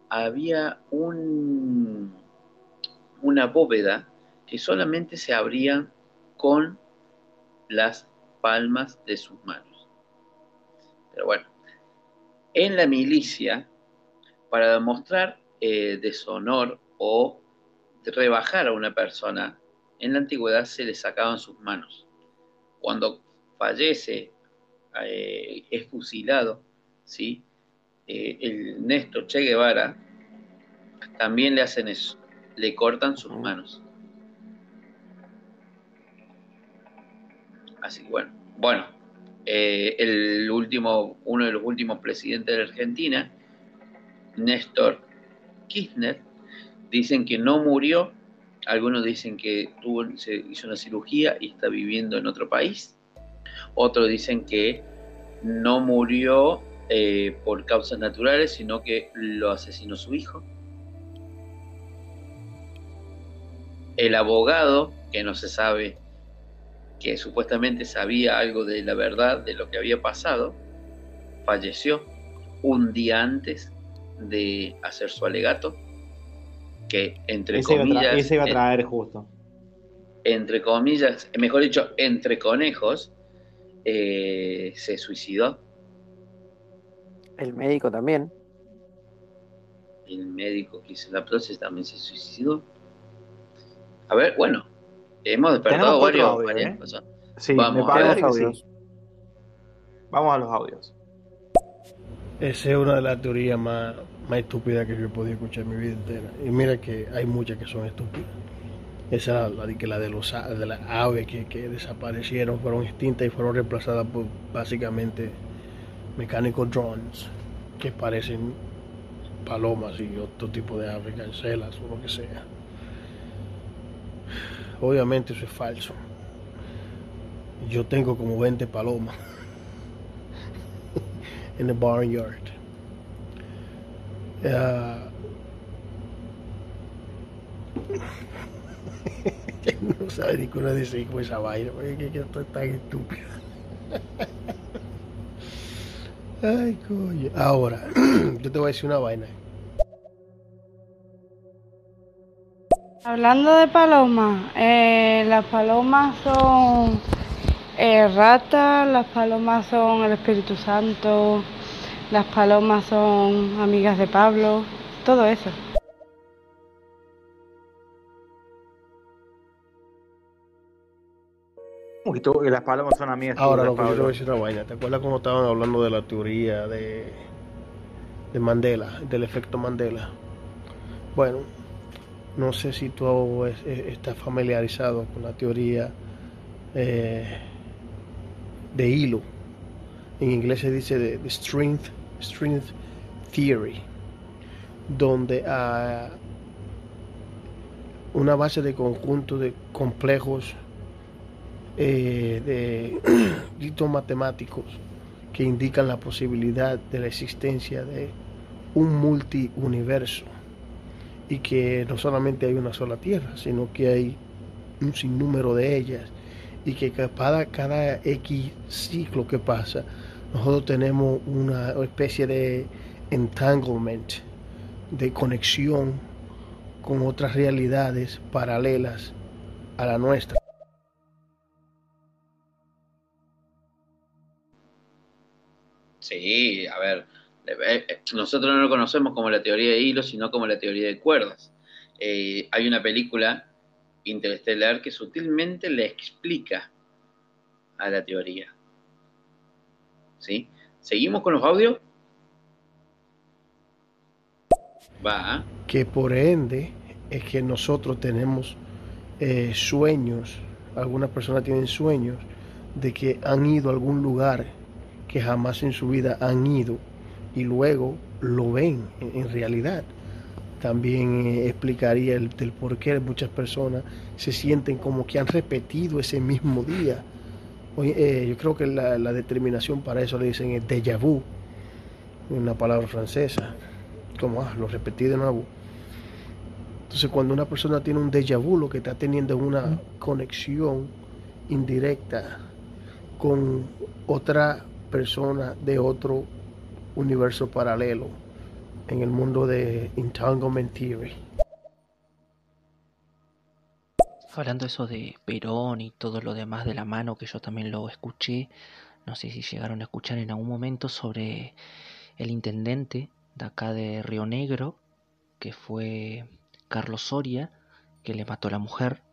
había un, una bóveda que solamente se abría con las palmas de sus manos. Pero bueno, en la milicia, para demostrar eh, deshonor o rebajar a una persona, en la antigüedad se le sacaban sus manos. Cuando fallece, eh, es fusilado, ¿sí? Eh, el Néstor Che Guevara, también le hacen eso, le cortan sus manos. Así que bueno, bueno, el último, uno de los últimos presidentes de Argentina, Néstor Kirchner, dicen que no murió, algunos dicen que tuvo, se hizo una cirugía y está viviendo en otro país, otros dicen que no murió eh, por causas naturales, sino que lo asesinó su hijo. El abogado, que no se sabe, que supuestamente sabía algo de la verdad de lo que había pasado, falleció un día antes de hacer su alegato, que entre Ese iba, comillas, ese iba a eh, traer justo. entre comillas, mejor dicho, entre conejos, eh, se suicidó. El médico también. El médico que hizo la prótesis también se suicidó. A ver, bueno, hemos despertado Tenemos varios, audio, varias ¿eh? cosas. Sí, Vamos me a que audios. sí. Vamos a los audios. Esa es una de las teorías más, más estúpidas que yo he podido escuchar en mi vida entera. Y mira que hay muchas que son estúpidas. Esa la que la de los de las aves que, que desaparecieron, fueron extintas y fueron reemplazadas por básicamente mecánicos drones que parecen palomas y otro tipo de aves, cancelas o lo que sea. Obviamente eso es falso. Yo tengo como 20 palomas en el barnyard. No sabe ni cómo decir con esa vaina, porque es que, que esto es tan estúpido. Ay, coño. Ahora, yo te voy a decir una vaina. Hablando de palomas, eh, las palomas son eh, ratas, las palomas son el Espíritu Santo, las palomas son amigas de Pablo, todo eso. Uy, tú- que las palomas son amigas Ahora, tuyas, lo que yo te Pablo. voy a decir una vaina. ¿Te acuerdas cuando estaban hablando de la teoría de, de Mandela, del efecto Mandela? Bueno, no sé si tú es- es- estás familiarizado con la teoría eh, de hilo. En inglés se dice de, de strength, strength theory, donde a una base de conjunto de complejos eh, de ditos matemáticos que indican la posibilidad de la existencia de un multiuniverso y que no solamente hay una sola Tierra, sino que hay un sinnúmero de ellas y que cada, cada X ciclo que pasa, nosotros tenemos una especie de entanglement, de conexión con otras realidades paralelas a la nuestra. Sí, a ver, Eh, Nosotros no lo conocemos como la teoría de hilos, sino como la teoría de cuerdas. Eh, hay una película interestelar que sutilmente le explica a la teoría. ¿Sí? ¿Seguimos con los audios? Va. que por ende es que nosotros tenemos eh, sueños, algunas personas tienen sueños de que han ido a algún lugar que jamás en su vida han ido y luego lo ven en, realidad. También eh, explicaría el, del por qué muchas personas se sienten como que han repetido ese mismo día. Eh, yo creo que la, la determinación para eso le dicen es déjà vu, una palabra francesa, como ah, lo repetí de nuevo. Entonces, cuando una persona tiene un déjà vu, lo que está teniendo es una conexión indirecta con otra persona de otro universo paralelo en el mundo de Entanglement Theory. Hablando eso de Perón y todo lo demás de la mano, que yo también lo escuché, no sé si llegaron a escuchar en algún momento sobre el intendente de acá de Río Negro, que fue Carlos Soria, que le mató a la mujer,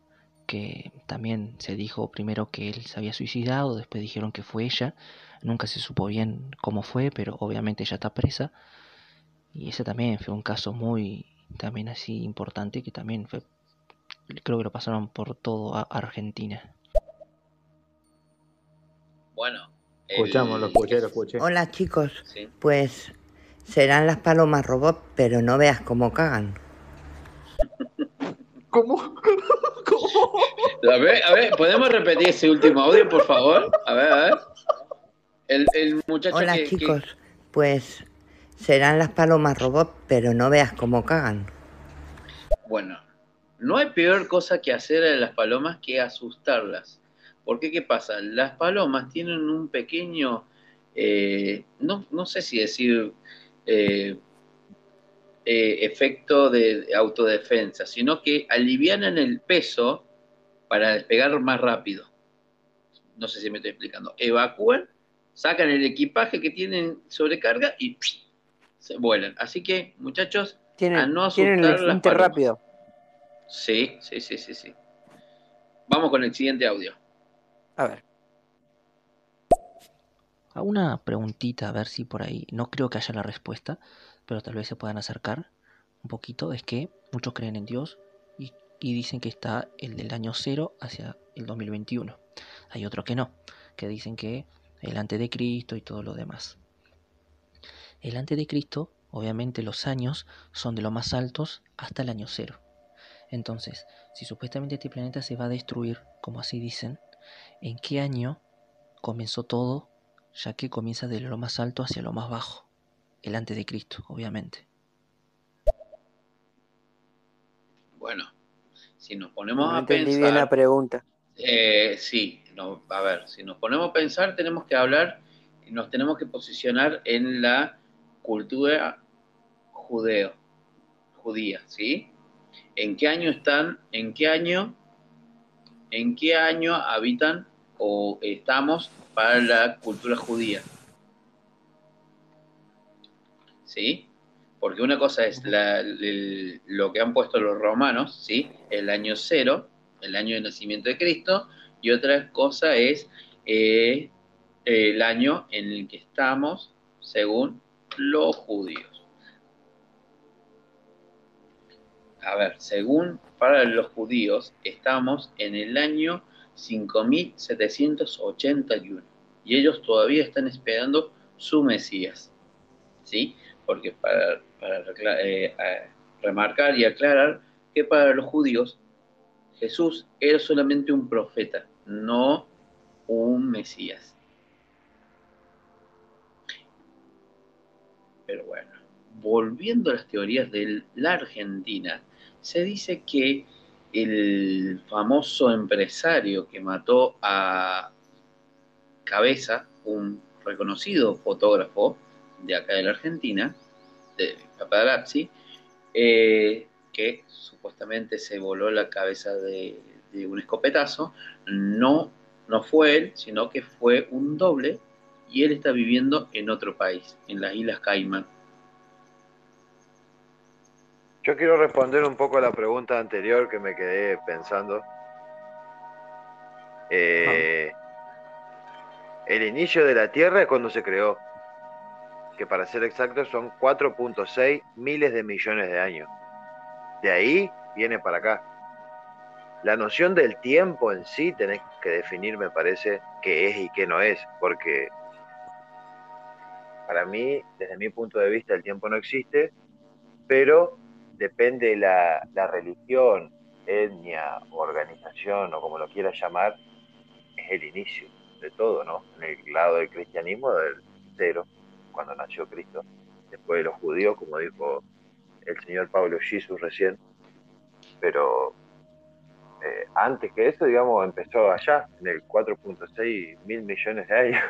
que también se dijo primero que él se había suicidado, después dijeron que fue ella, nunca se supo bien cómo fue, pero obviamente ella está presa. Y ese también fue un caso muy, también así importante, que también fue, creo que lo pasaron por todo a Argentina. Bueno. Escuchamos, lo escuché, lo escuché. Hola chicos, pues serán las palomas robot, pero no veas cómo cagan. ¿Cómo? A ver, a ver, ¿podemos repetir ese último audio, por favor? A ver, a ver. El, el muchacho Hola que, que- chicos, pues serán las palomas robot, pero no veas cómo cagan. Bueno, no hay peor cosa que hacer a las palomas que asustarlas. Porque, ¿qué pasa? Las palomas tienen un pequeño, eh, no, no sé si decir eh, eh, efecto de de autodefensa, sino que alivianan el peso para despegar más rápido. No sé si me estoy explicando. Evacúan, sacan el equipaje que tienen sobrecarga y se vuelan. Así que, muchachos, a Tienen, no tienen el asustar las palomas. rápido. Sí, sí, sí, sí, sí. Vamos con el siguiente audio. A ver. Hago una preguntita, a ver si por ahí, no creo que haya la respuesta, pero tal vez se puedan acercar un poquito. Es que muchos creen en Dios y, y dicen que está el del año cero hacia el 2021. Hay otros que no, que dicen que el antes de Cristo y todo lo demás. El antes de Cristo, obviamente los años son de los más altos hasta el año cero. Entonces, si supuestamente este planeta se va a destruir, como así dicen, ¿en qué año comenzó todo? Ya que comienza de lo más alto hacia lo más bajo. El antes de Cristo, obviamente. Bueno, si nos ponemos No a entendí pensar. bien la pregunta. Eh, sí, no, a ver, si nos ponemos a pensar, tenemos que hablar, nos tenemos que posicionar en la cultura judeo, judía, ¿sí? ¿En qué año están, en qué año, en qué año habitan o estamos para la cultura judía? ¿Sí? Porque una cosa es lo que han puesto los romanos, ¿sí? El año cero, el año de nacimiento de Cristo, y otra cosa es eh, el año en el que estamos según los judíos. A ver, según para los judíos, estamos en el año 5781 y ellos todavía están esperando su Mesías. ¿Sí? Porque para, eh, remarcar y aclarar que para los judíos Jesús era solamente un profeta, no un Mesías. Pero bueno, volviendo a las teorías de la Argentina, se dice que el famoso empresario que mató a Cabeza, un reconocido fotógrafo de acá de la Argentina, de paparazzi, eh, que supuestamente se voló la cabeza de, de un escopetazo, no, no fue él, sino que fue un doble y él está viviendo en otro país, en las Islas Caimán. Yo quiero responder un poco a la pregunta anterior que me quedé pensando. Eh, el inicio de la Tierra es cuando se creó, que para ser exactos son 4.6 miles de millones de años. De ahí viene para acá. La noción del tiempo en sí tenés que definir, me parece, qué es y qué no es, porque para mí, desde mi punto de vista, el tiempo no existe, pero depende la, la religión, etnia, organización o como lo quieras llamar, es el inicio de todo, ¿no? En el lado del cristianismo, del cero, cuando nació Cristo. Después de los judíos, como dijo el señor Pablo Jesus recién. Pero eh, antes que eso, digamos, empezó allá, en el 4.6 mil millones de años.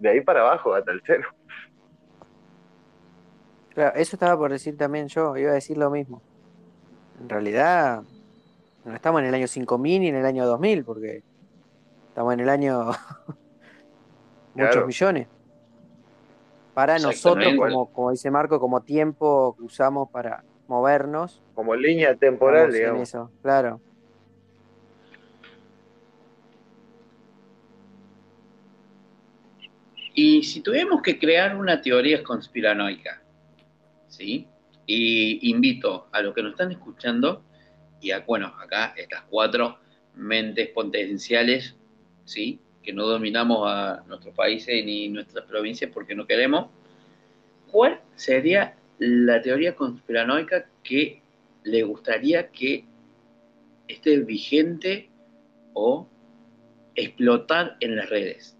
De ahí para abajo, hasta el cero. Claro, eso estaba por decir también yo, iba a decir lo mismo. En realidad, no estamos en el año 5000 ni en el año 2000, porque estamos en el año muchos Claro. millones. Para nosotros, como, como dice Marco, como tiempo que usamos para movernos, Como línea temporal, en eso, claro. Y si tuviéramos que crear una teoría conspiranoica, ¿sí? Y invito a los que nos están escuchando, y a, bueno, acá estas cuatro mentes potenciales, ¿sí? Que no dominamos a nuestros países ni nuestras provincias porque no queremos. ¿Cuál sería la teoría conspiranoica que le gustaría que esté vigente o explotar en las redes?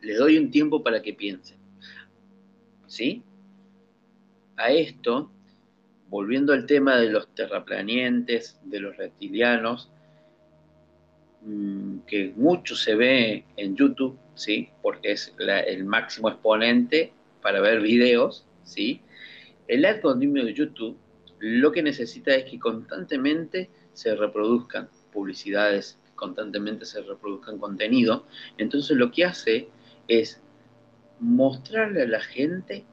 Les doy un tiempo para que piensen. ¿Sí? A esto, volviendo al tema de los terraplanientes, de los reptilianos, mm, que mucho se ve en YouTube, ¿sí? Porque es el máximo exponente para ver videos, ¿sí? El algoritmo de YouTube lo que necesita es que constantemente se reproduzcan publicidades, constantemente se reproduzcan contenido. Entonces lo que hace es mostrarle a la gente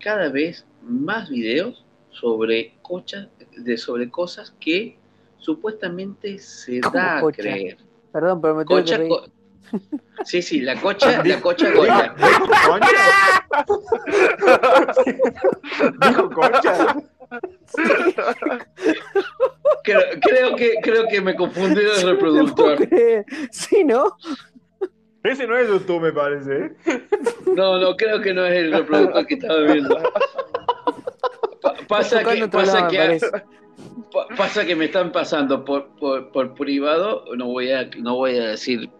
cada vez más videos sobre, cochas, de, sobre cosas que supuestamente se ¿Cómo da a cocha? creer. Perdón, pero me tuve que Cocha, reír. co- sí, sí, la cocha, la cocha goya. Dijo concha. Creo, creo que, creo que me confundí de No reproductor. Sí, ¿no? Ese no es YouTube, me parece. ¿eh? No, no, creo que no es el reproductor que estaba viendo. Pa- pasa que, pasa, lado, que, pa- pasa que me están pasando por, por, por privado, no voy, a, no voy a decir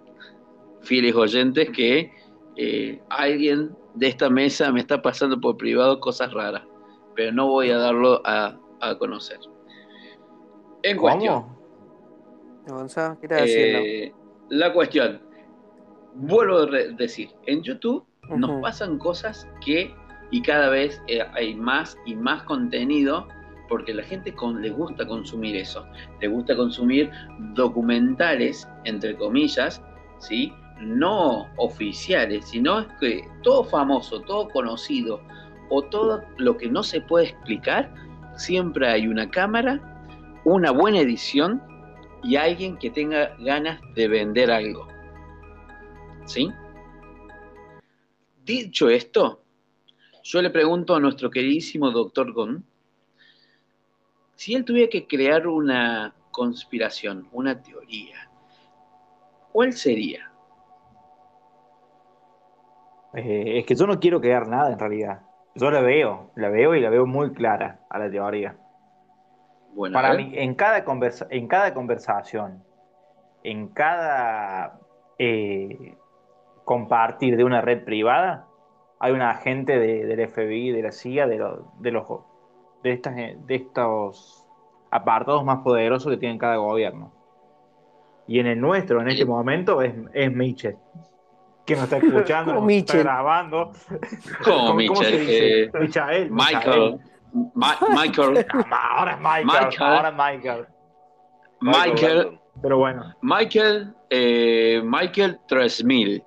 fieles oyentes que eh, alguien de esta mesa me está pasando por privado cosas raras, pero no voy a darlo a, a conocer. En cuestión. ¿Cómo? Gonzalo, ¿qué estás haciendo? Eh, la cuestión, vuelvo a decir, en YouTube nos pasan cosas que, y cada vez eh, hay más y más contenido, porque la gente con, les gusta consumir eso, les gusta consumir documentales, entre comillas, ¿sí? no oficiales, sino es que todo famoso, todo conocido, o todo lo que no se puede explicar, siempre hay una cámara, una buena edición y alguien que tenga ganas de vender algo. ¿Sí? Dicho esto, yo le pregunto a nuestro queridísimo doctor Gon, si él tuviera que crear una conspiración, una teoría, ¿cuál sería? Eh, es que yo no quiero crear nada en realidad. Yo la veo, la veo y la veo muy clara a la teoría. Bueno, Para mí, en cada, conversa- en cada conversación, en cada eh, compartir de una red privada, hay un agente de- del FBI, de la CIA, de, lo- de los de estas de estos apartados más poderosos que tiene cada gobierno. Y en el nuestro, en este momento, es, es Mitchell, que nos está escuchando, ¿Cómo nos está Mitchell? grabando. ¿Cómo, Mitchell? dice? Eh, Michael. Michael. Ma- Michael. Ahora es Michael. Michael. Ahora es Michael. Michael, Pero bueno, Michael, eh, Michael 3000.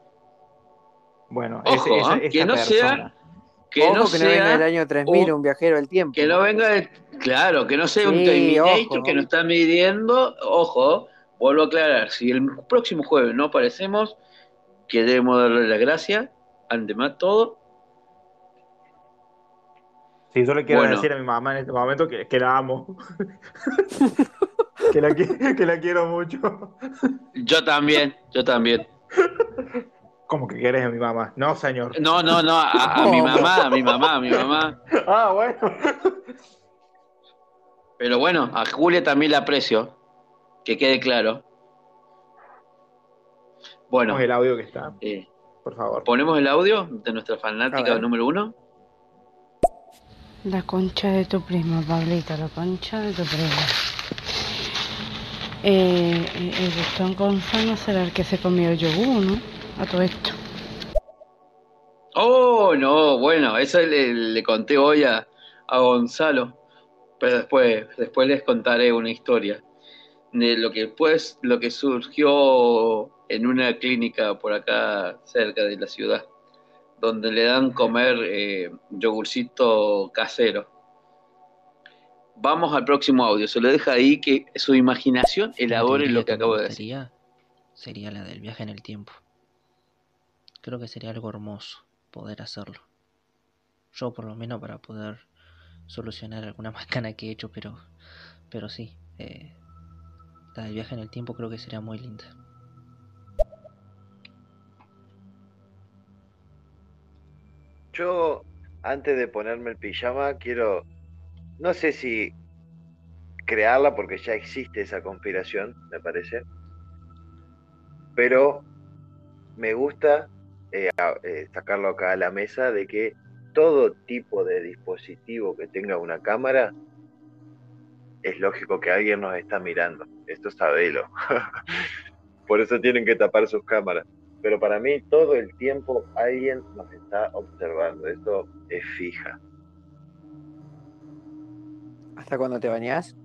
Bueno, Ojo, ese- esa- ¿ah? esta que no persona. sea, que Ojo no que no venga sea del año 3000 un viajero del tiempo. Que no venga, de- claro, que no sea un Sí, Terminator ojo. que nos está midiendo. Ojo, vuelvo a aclarar, si el próximo jueves no aparecemos, queremos darle las gracias, ante más todo. Sí, yo le quiero Bueno. decir a mi mamá en este momento que, que la amo. que, la, que la quiero mucho. Yo también, yo también. ¿Cómo que querés a mi mamá? No, señor. No, no, no, a, a mi mamá, a mi mamá, a mi mamá. Ah, bueno. Pero bueno, a Julia también la aprecio, que quede claro. Bueno, Ponemos el audio que está, eh, por favor. ponemos el audio de nuestra fanática número uno. La concha de tu prima, Pablito, la concha de tu prima. Eh, eh, el Gonzalo será el que se comió el yogur, ¿no? A todo esto. Oh, no, bueno, eso le, le conté hoy a, a Gonzalo, pero después, después les contaré una historia de lo que pues, lo que surgió en una clínica por acá cerca de la ciudad, donde le dan comer eh, yogurcito casero. Vamos al próximo audio, se lo deja ahí que su imaginación elabore lo que acabo de decir. Sería la del viaje en el tiempo. Creo que sería algo hermoso poder hacerlo. Yo por lo menos para poder solucionar alguna macana que he hecho, pero, pero sí. eh, la del viaje en el tiempo creo que sería muy linda. Yo, antes de ponerme el pijama, quiero, no sé si crearla porque ya existe esa conspiración, me parece, pero me gusta eh, eh, sacarlo acá a la mesa de que todo tipo de dispositivo que tenga una cámara, es lógico que alguien nos está mirando. Esto sabelo. Por eso tienen que tapar sus cámaras. Pero para mí todo el tiempo alguien nos está observando. Esto es fija. ¿Hasta cuando te bañás?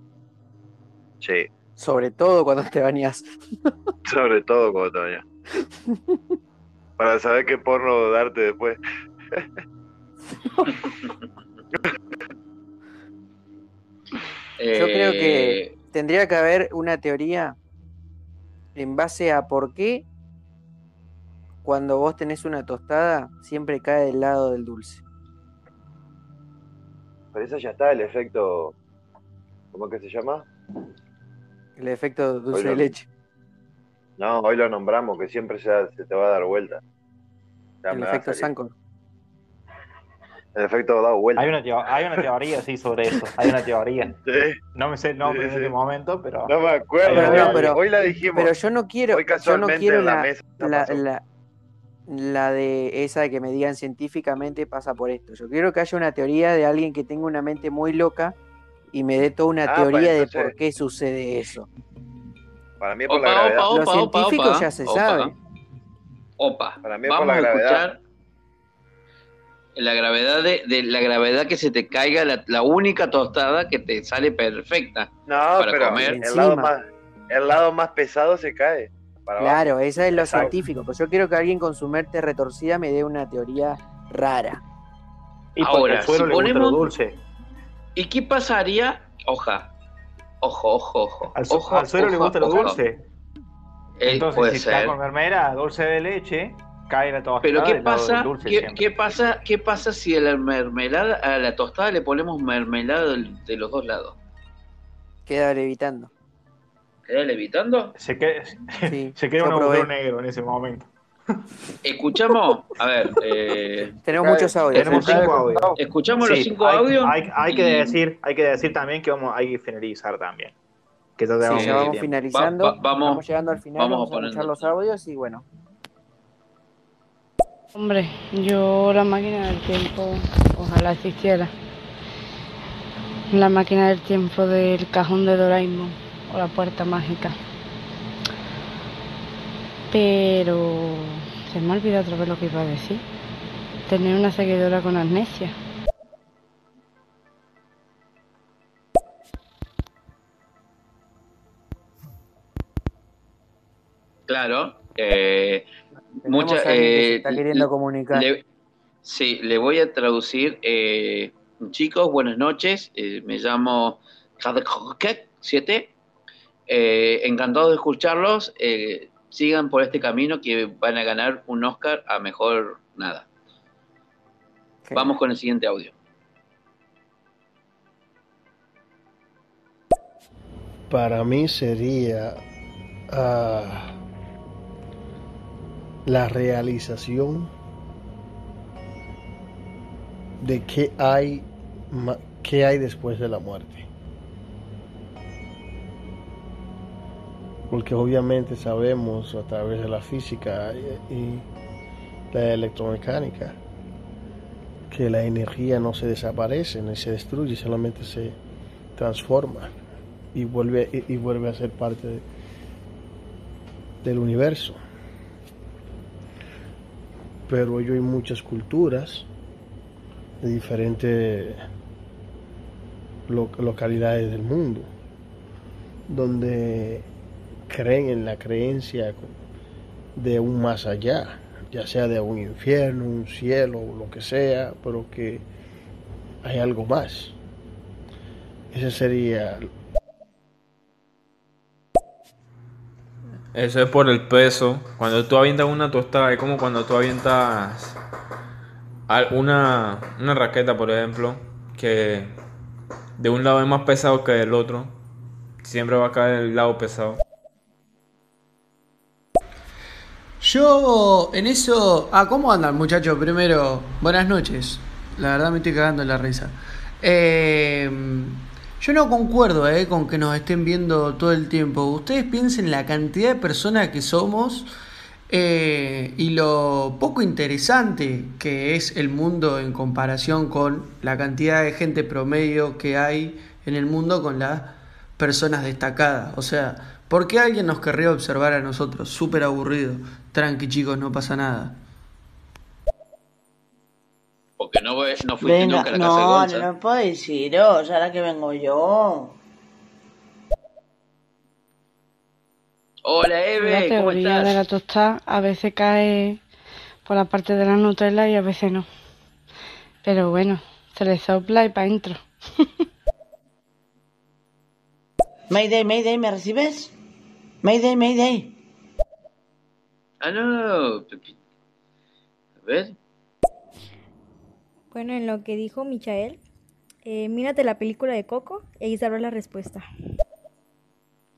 Sí, Sobre todo cuando te bañás. sobre todo cuando te bañas. Para saber qué porno darte después. Yo creo que Eh, tendría que haber una teoría en base a por qué cuando vos tenés una tostada siempre cae del lado del dulce. Pero eso ya está, el efecto. ¿Cómo que se llama? El efecto dulce de leche. No, hoy lo nombramos, que siempre se, se te va a dar vuelta. Ya El efecto. Sankor. El efecto dado vuelta. Hay una, teo- hay una teoría, sí, sobre eso. Hay una teoría. Sí, No me sé el nombre Sí, en este momento, pero. no me acuerdo. Pero hoy, no, pero- hoy la dijimos. Pero yo no quiero, hoy yo no casualmente quiero en la, la, mesa la, pasó. la- la de esa de que me digan científicamente pasa por esto. Yo quiero que haya una teoría de alguien que tenga una mente muy loca y me dé toda una Ah, teoría pues de por qué sucede eso. Para mí es por la gravedad. opa, Los opa, científicos opa, ya se opa. sabe. Opa, Para mí es por vamos la a gravedad. escuchar la gravedad de, de la gravedad que se te caiga la, la única tostada que te sale perfecta. No, para pero comer. el lado, más, el lado más pesado se cae. Para abajo. Claro, esa es lo Exacto. científico. Pero yo quiero que alguien con su mente retorcida me dé una teoría rara. Y Ahora, si ponemos- dulce. ¿Y qué pasaría? Oja. Ojo, ojo, ojo. Al, su- ojo, al suelo le ojo, gusta lo ojo. dulce. Eh, Entonces, puede si ser. está con mermelada, dulce de leche, cae la tostada Pero ¿qué pasa, dulce qué, pasa, qué pasa si a la mermelada, a la tostada le ponemos mermelada de los dos lados? Queda levitando. ¿Queda levitando? Se, queda- Sí, se queda un agujero negro en ese momento. Escuchamos, a ver, eh, Tenemos muchos audios. Tenemos cinco audios. escuchamos los cinco hay, audios. Hay, hay que decir, hay que decir también que vamos, hay que finalizar también. Que ya Sí, vamos tiempo. finalizando. Va- va- vamos- llegando al final. vamos a Vamos, a poner escuchar los audios y bueno. Hombre, yo la máquina del tiempo, ojalá existiera. La máquina del tiempo del cajón de Doraemon o la puerta mágica. Pero se me ha olvidado otra vez lo que iba a decir. Tener una seguidora con amnesia. Claro. eh, Tenemos mucha, a alguien que se eh, está queriendo comunicar. le- sí, le voy a traducir. eh, chicos, buenas noches. eh, me llamo Kadekokek7. Eh, encantado de escucharlos. eh, sigan por este camino que van a ganar un Oscar a mejor nada. Vamos con el siguiente audio. Para mí sería ah, la realización de qué hay, ma- qué hay después de la muerte. Porque obviamente sabemos a través de la física y, la electromecánica que la energía no se desaparece ni se destruye, solamente se transforma y vuelve, y, vuelve a ser parte de- del universo. Pero hoy hay muchas culturas de diferentes lo- localidades del mundo donde creen en la creencia de un más allá, ya sea de un infierno, un cielo, lo que sea, pero que hay algo más. Ese sería Eso es por el peso. Cuando tú avientas una tostada, es como cuando tú avientas una, una raqueta, por ejemplo, que de un lado es más pesado que del otro. Siempre va a caer el lado pesado. Yo en eso. Ah, ¿cómo andan, muchachos? Primero, buenas noches. La verdad me estoy cagando en la risa. Eh, yo no concuerdo eh, con que nos estén viendo todo el tiempo. Ustedes piensen la cantidad de personas que somos eh, y lo poco interesante que es el mundo en comparación con la cantidad de gente promedio que hay en el mundo con las personas destacadas. O sea, ¿por qué alguien nos querría observar a nosotros? Súper aburrido. Tranqui, chicos, no pasa nada. Porque no, no fuiste Venga, nunca a la casa de no, Gonza. no puedo deciros, ahora que vengo yo. Hola, Eve, La ¿cómo teoría estás? de la tostada a veces cae por la parte de la Nutella y a veces no. Pero bueno, se le sopla y para adentro. Mayday, Mayday, ¿me recibes? Mayday, Mayday. Ah, no. A ver. Bueno, en lo que dijo Michael, eh, mírate la película de Coco y ahí sabrás la respuesta.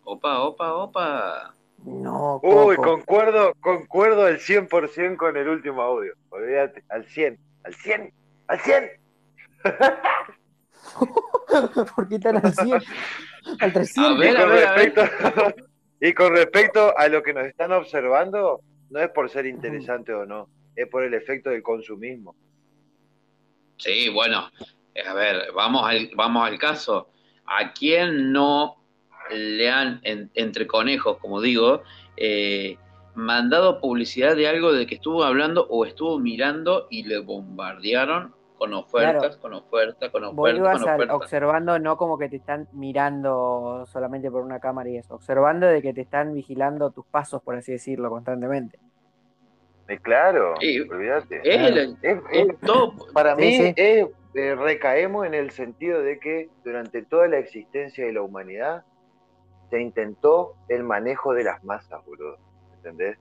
Opa, opa, opa. No, Uy, concuerdo, concuerdo al 100% con el último audio. Olvídate, al 100, al 100, al 100. ¿Por qué tan al 100? Al 300. y, con respecto, y con respecto a lo que nos están observando, no es por ser interesante o no, es por el efecto del consumismo. Sí, bueno, a ver, vamos al, vamos al caso. ¿A quién no le han, en- entre conejos, como digo, eh, mandado publicidad de algo de que estuvo hablando o estuvo mirando y le bombardearon con ofertas, Claro. con ofertas, con Vos ofertas, ibas con ofertas? observando, no como que te están mirando solamente por una cámara y eso, observando de que te están vigilando tus pasos, por así decirlo, constantemente. Eh, claro, Sí, olvídate. es Claro. Es- para Sí, mí sí. es, eh, recaemos en el sentido de que durante toda la existencia de la humanidad se intentó el manejo de las masas, boludo. ¿Entendés?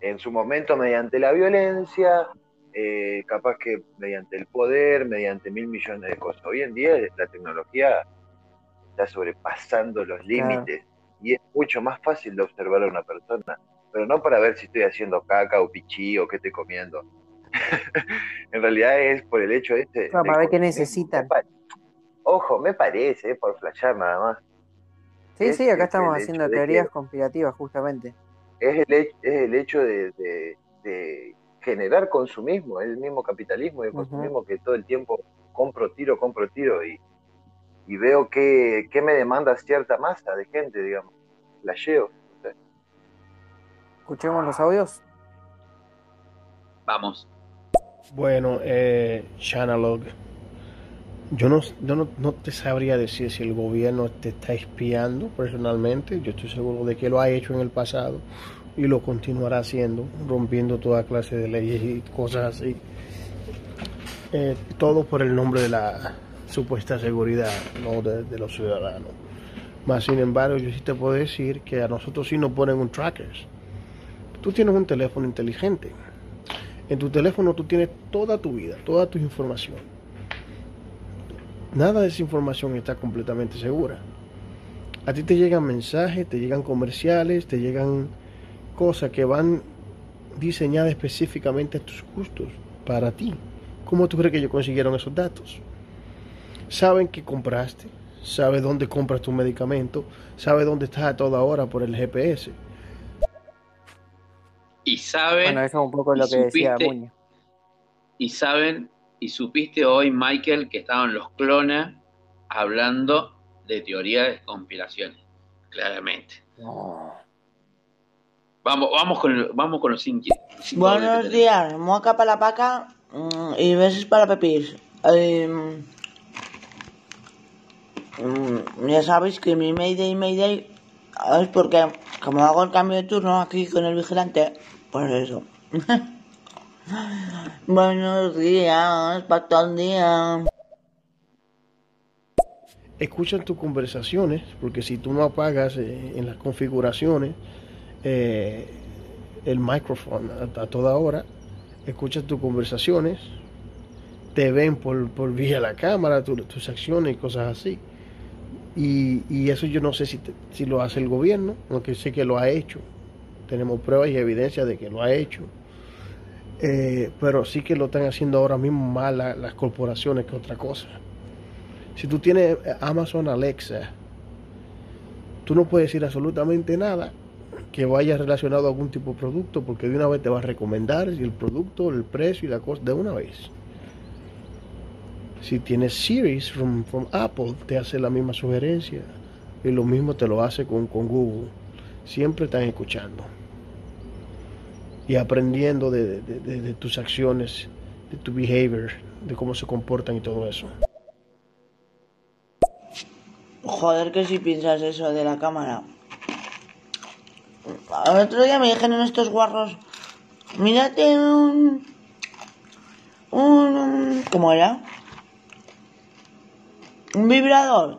En su momento mediante la violencia, eh, capaz que mediante el poder, mediante mil millones de cosas. Hoy en día la tecnología está sobrepasando los límites y es mucho más fácil de observar a una persona, pero no para ver si estoy haciendo caca o pichí o qué estoy comiendo. en realidad es por el hecho este. De- para ver qué necesitan. Ojo, me parece, es por flashear nada más. Sí, Es- sí, acá es estamos haciendo teorías que- conspirativas, justamente. es el, es el hecho de, de- de generar consumismo, el mismo capitalismo y el consumismo que todo el tiempo compro tiro, compro tiro y, y veo que, que me demanda cierta masa de gente, digamos. La llevo. Escuchemos los audios. Vamos. Bueno, eh, Shanalog, Yo no, yo no, no te sabría decir si el gobierno te está espiando personalmente. Yo estoy seguro de que lo ha hecho en el pasado y lo continuará haciendo, rompiendo toda clase de leyes y cosas así. Eh, todo por el nombre de la supuesta seguridad ¿no? de, de los ciudadanos. Más sin embargo, yo sí te puedo decir que a nosotros sí nos ponen un tracker. Tú tienes un teléfono inteligente. En tu teléfono tú tienes toda tu vida, toda tu información. Nada de esa información está completamente segura. A ti te llegan mensajes, te llegan comerciales, te llegan cosas que van diseñadas específicamente a tus gustos, para ti. ¿Cómo tú crees que ellos consiguieron esos datos? Saben que compraste, sabe dónde compras tu medicamento, sabe dónde estás a toda hora por el GPS. Y saben. Bueno, eso es un poco lo que decía supiste- Muñoz. Y saben, y supiste hoy, Michael, que estaban los clones hablando de teoría de conspiraciones. Claramente. Vamos, vamos con, el- vamos con los inquietos. Buenos días, moca para la paca mm, y besos para Pepis. Em, mm, ya sabéis que mi Mayday Mayday es porque como hago el cambio de turno aquí con el vigilante, pues eso. Buenos días, para todo el día. Escuchan tus conversaciones, porque si tú no apagas eh, en las configuraciones eh, el micrófono a, toda hora, escuchan tus conversaciones, te ven por, por vía la cámara, tu- tus acciones y cosas así. Y, y eso yo no sé si, si lo hace el gobierno, aunque sé que lo ha hecho. Tenemos pruebas y evidencia de que lo ha hecho. Eh, pero sí que lo están haciendo ahora mismo más la- las corporaciones que otra cosa. Si tú tienes Amazon Alexa, tú no puedes decir absolutamente nada que vaya relacionado a algún tipo de producto, porque de una vez te va a recomendar el producto, el precio y la cosa de una vez. Si tienes Series from, from Apple, te hace la misma sugerencia. Y lo mismo te lo hace con, con Google. Siempre están escuchando. Y aprendiendo de- de tus acciones, de tu behavior, de cómo se comportan y todo eso. Joder, que si piensas eso de la cámara. El otro día me dijeron estos guarros, mírate un... un... ¿Cómo era? Un vibrador.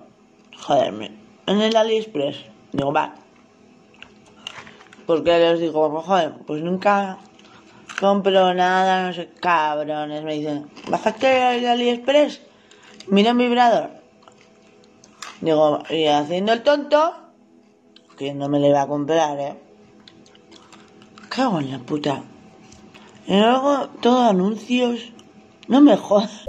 Joder, en el AliExpress. Digo, va. Porque les digo, joder, pues nunca compro nada, no sé, cabrones. Me dicen, bájate el AliExpress, mira un vibrador. Digo, y haciendo el tonto, no me le iba a comprar, ¿eh? Cago en la puta. Y luego todo anuncios. No me jodas.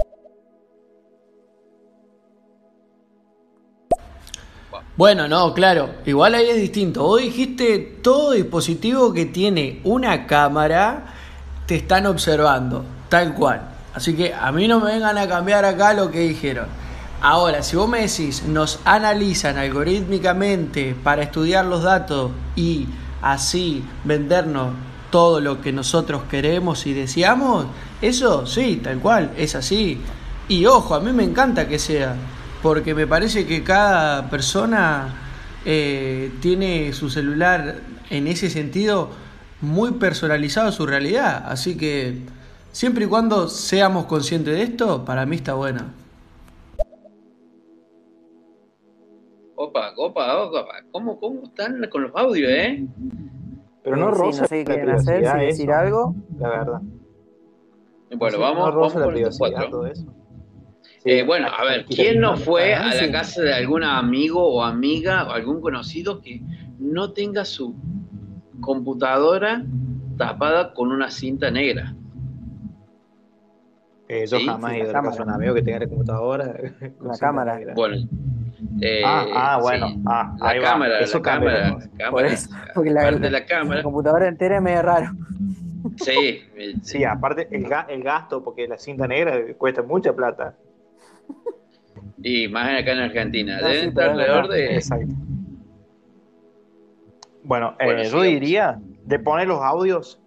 Bueno, no, claro. Igual ahí es distinto. Vos dijiste todo dispositivo que tiene una cámara te están observando, tal cual. Así que a mí no me vengan a cambiar acá lo que dijeron. Ahora, si vos me decís, nos analizan algorítmicamente para estudiar los datos y así vendernos todo lo que nosotros queremos y deseamos, eso sí, tal cual, es así. Y ojo, a mí me encanta que sea, porque me parece que cada persona eh, tiene su celular en ese sentido muy personalizado a su realidad. Así que siempre y cuando seamos conscientes de esto, para mí está bueno. Opa, opa, opa. ¿Cómo, ¿Cómo están con los audios, eh? Pero no Sí, roza no sé qué la quieren hacer, si decir eso, algo. La verdad. Bueno, No vamos, roza vamos la con estos privacidad, cuatro. todo eso. Eh, bueno, a ver, ¿quién no fue a la casa de algún amigo o amiga o algún conocido que no tenga su computadora tapada con una cinta negra? Eh, yo Sí, jamás he ido a la casa de un amigo que tenga la computadora. con La cinta cámara. negra. Bueno, eh, ah, ah, bueno. sí. Ah, la cámara, Eso la cámara, Por eso, porque la, aparte de la cámara. la computadora entera es medio raro. Sí, eh, Sí, aparte el, ga- el gasto, porque la cinta negra cuesta mucha plata. y más acá en Argentina. No, Deben sí, estar alrededor de. Exacto. Bueno, eh, Bueno, yo diría de poner los audios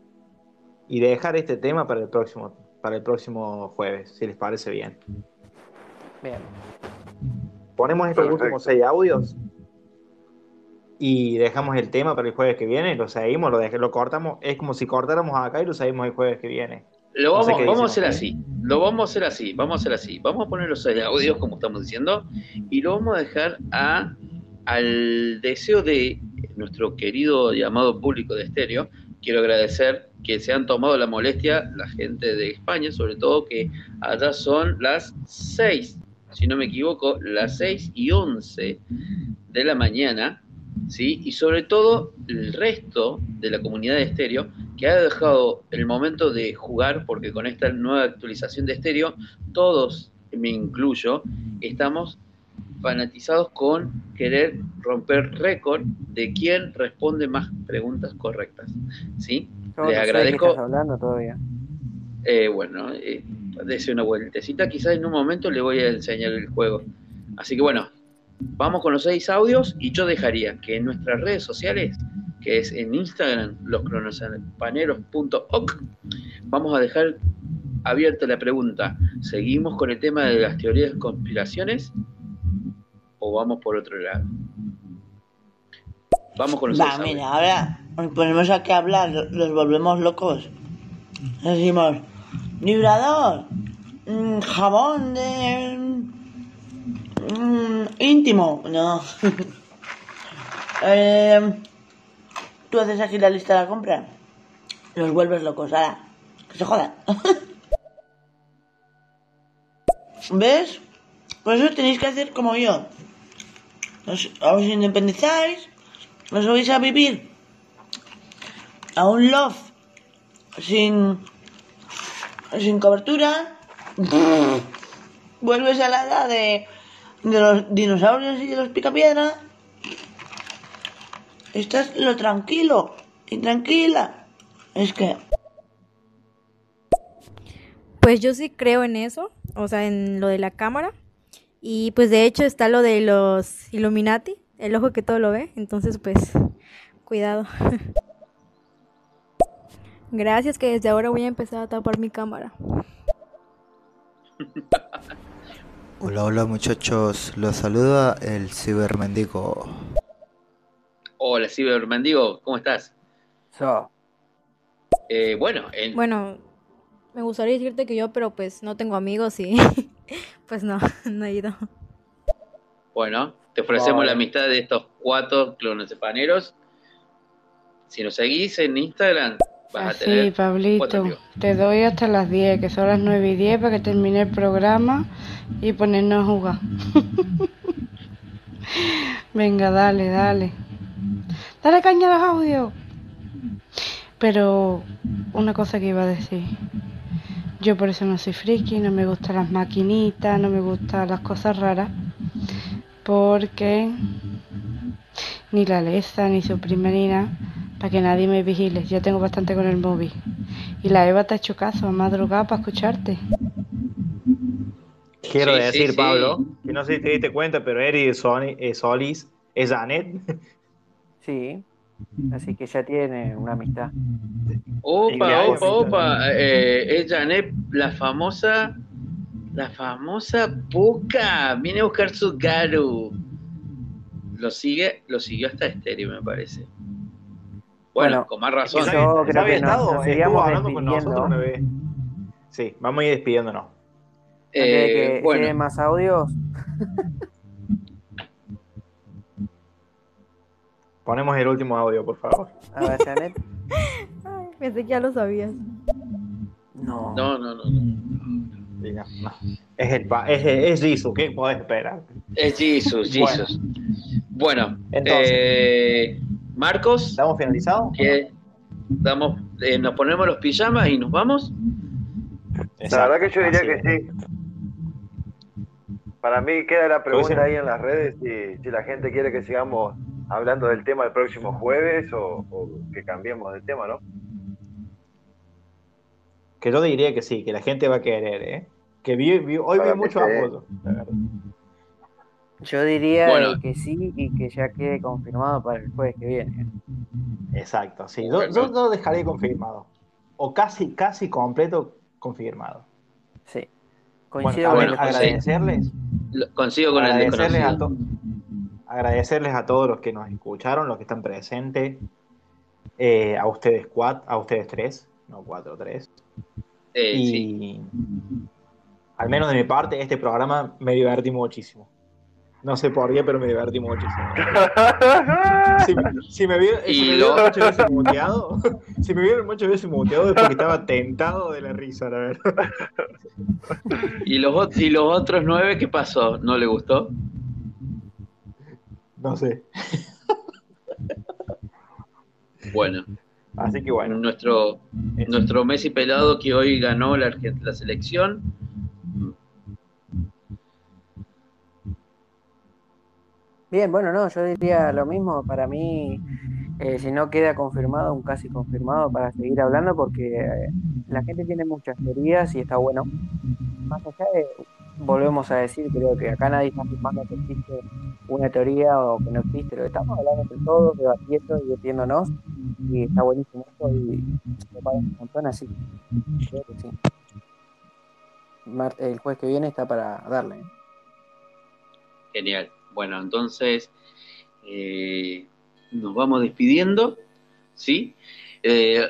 y de dejar este tema para el próximo, para el próximo jueves, si les parece bien. Bien. Ponemos estos Perfecto. últimos seis audios y dejamos el tema para el jueves que viene, lo seguimos, lo, dej- lo cortamos, es como si cortáramos acá y lo seguimos el jueves que viene. Lo No sé vamos, vamos a hacer así, lo vamos a hacer así, vamos a hacer así. Vamos a poner los audios como estamos diciendo y lo vamos a dejar a, al deseo de nuestro querido llamado público de estéreo. Quiero agradecer que se han tomado la molestia la gente de España, sobre todo que allá son las 6, si no me equivoco, las 6 y 11 de la mañana, ¿sí? Y sobre todo el resto de la comunidad de estéreo que ha dejado el momento de jugar, porque con esta nueva actualización de estéreo, todos, me incluyo, estamos fanatizados con querer romper récord de quién responde más preguntas correctas, ¿sí? Yo Les no sé agradezco estás hablando todavía. eh, bueno, eh, dése una vueltecita. Quizás en un momento le voy a enseñar el juego. Así que bueno, vamos con los seis audios y yo dejaría que en nuestras redes sociales, que es en Instagram, loscronosapaneros.oc, vamos a dejar abierta la pregunta. ¿Seguimos con el tema de las teorías de conspiraciones o vamos por otro lado? Vamos con los Va, seis audios. mira, ahora nos ponemos aquí a hablar, los volvemos locos. Decimos, vibrador, mm, jabón de mm, íntimo, no. Eh, Tú haces aquí la lista de la compra, los vuelves locos, ahora, que se jodan. ¿Ves? Por eso tenéis que hacer como yo. Os, os independizáis, os vais a vivir a un loft sin, sin cobertura, vuelves a la edad de, de los dinosaurios y de los picapiedra. Estás lo tranquilo y tranquila. Es que Pues yo sí creo en eso, o sea, en lo de la cámara. Y pues de hecho está lo de los Illuminati, el ojo que todo lo ve. Entonces, pues, cuidado. Gracias que desde ahora voy a empezar a tapar mi cámara. Hola, hola muchachos, los saluda el cibermendigo. Hola, Cibermendigo, ¿cómo estás? So, Eh, bueno, en- Bueno, me gustaría decirte que yo, pero pues no tengo amigos y pues no, no he ido. Bueno, te ofrecemos la amistad de estos cuatro clonocepaneros. Si nos seguís en Instagram, vas a Así, tener cuatro Pablito, te doy hasta las 10, que son las 9 y 10 para que termine el programa y ponernos a jugar. Venga, dale, dale. Dale caña a los audios. Pero una cosa que iba a decir. Yo por eso no soy friki, no me gustan las maquinitas, no me gustan las cosas raras. Porque ni la Alexa, ni su prima, ni nada, para que nadie me vigile. Yo tengo bastante con el móvil. Y la Eva te ha hecho caso, ha madrugado para escucharte. Quiero Sí, decir, sí. Pablo, que no sé si te diste cuenta, pero Eri Sony- eh, Solis es Janet. sí. Así que ya tiene una amistad. Opa, opa, opa. Eh, es Janet, la famosa, la famosa Puca. Viene a buscar su Garu. Lo sigue, lo siguió hasta estéreo, me parece. Bueno, Bueno, con más razón. yo ¿Sabes- creo que estado? nos hablando con nosotros una vez. Sí, vamos a ir despidiéndonos. Eh, que bueno, más audios, Ponemos el último audio, por favor. a ver, Janet. Ay, pensé que ya lo sabías. No. no, no, no. no. Sí, no, no. Es, el, pa- es, es Jisoo, ¿qué podés esperar? Es Jesus, Bueno. Jesus. Bueno, Entonces. eh, Marcos, ¿Estamos finalizados? que damos, eh, nos ponemos los pijamas y nos vamos. La verdad que yo diría así que es. sí. Para mí queda la pregunta ahí en las redes si, si la gente quiere que sigamos hablando del tema el próximo jueves o, o que cambiemos de tema, ¿no? Que yo diría que sí, que la gente va a querer, ¿eh? Que vi, vi- hoy vi Para mí mucho sí. apoyo. Yo diría Bueno. que sí y que ya quede confirmado para el jueves que viene. Exacto, sí. Yo, Bueno. yo lo dejaré confirmado. O casi, casi completo confirmado. Sí. Coincido Bueno, con que agradecerles, Lo- Coincido con el agradecerles a, desconocido. to- agradecerles a todos los que nos escucharon, los que están presentes, eh, a ustedes cuatro, a ustedes tres, no cuatro, tres. Eh, y sí. al menos de mi parte, este programa me divertí muchísimo. No sé por qué, pero me divertí muchísimo. Si, me- si me vieron, si muchas veces muteado, si me vieron muchas veces muteado es porque estaba tentado de la risa, la verdad. ¿Y los, ¿Y los otros nueve qué pasó? ¿No le gustó? No sé. Bueno. Así que bueno. Nuestro, nuestro Messi pelado que hoy ganó la selección. Bien, bueno, no, yo diría lo mismo. Para mí, eh, si no queda confirmado, un casi confirmado para seguir hablando, porque eh, la gente tiene muchas teorías y está bueno. Más allá de, volvemos a decir, creo que acá nadie está afirmando que existe una teoría o que no existe. Lo estamos hablando entre todos, debatiendo, divirtiéndonos, y está buenísimo esto y me parece un montón así. Creo que sí. El jueves que viene está para darle. Genial. Bueno, entonces eh, nos vamos despidiendo, ¿sí? Eh,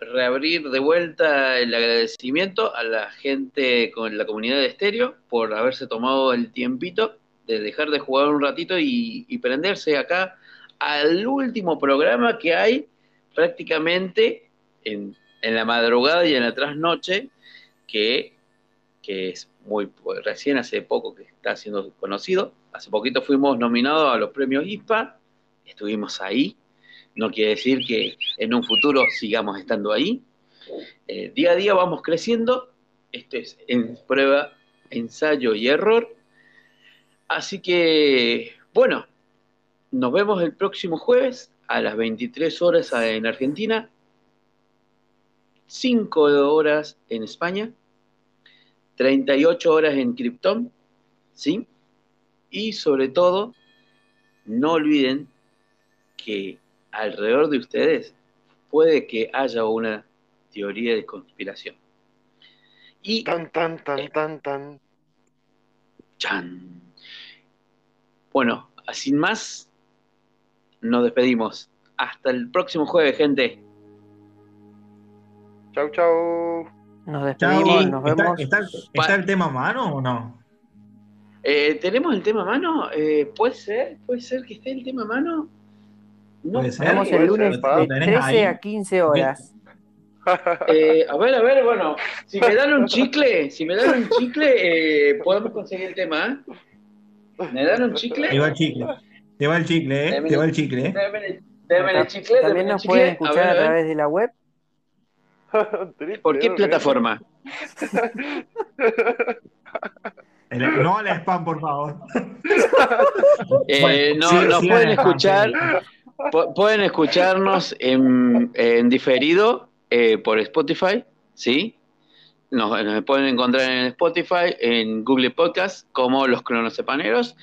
reabrir de vuelta el agradecimiento a la gente con la comunidad de estéreo por haberse tomado el tiempito de dejar de jugar un ratito y, prenderse acá al último programa que hay prácticamente en, en la madrugada y en la trasnoche, que, que es muy recién hace poco que está siendo conocido. Hace poquito fuimos nominados a los premios ISPA, estuvimos ahí. No quiere decir que en un futuro sigamos estando ahí. Eh, día a día vamos creciendo. Esto es en prueba, ensayo y error. Así que, bueno, nos vemos el próximo jueves a las 23 horas en Argentina, 5 horas en España, 38 horas en Krypton, ¿sí? Y sobre todo, no olviden que alrededor de ustedes puede que haya una teoría de conspiración. Y tan tan tan tan tan chan. Bueno, sin más, nos despedimos. Hasta el próximo jueves, gente. Chau, chau. Nos despedimos, nos ¿Está, vemos. está- está el tema a mano o no? Eh, ¿Tenemos el tema a mano? Eh, ¿Puede ser? ¿Puede ser que esté el tema a mano? No, Puede ser. Vamos el Puede lunes ser, de ¿Lo tenés 13 ahí? a 15 horas. Eh, a ver, a ver, bueno, si me dan un chicle, si me dan un chicle, eh, podemos conseguir el tema. ¿Me dan un chicle? Te va el chicle. Te va el chicle, ¿eh? Te va el chicle, ¿eh? El, También nos pueden A escuchar ver, a través de la web. ¿Por qué plataforma? El- No al spam, por favor. Eh, Bueno, no, sí, nos sí, pueden escuchar, pu- pueden escucharnos en, en diferido eh, por Spotify, ¿sí? Nos, nos pueden encontrar en Spotify, en Google Podcast, como los cronocepaneros.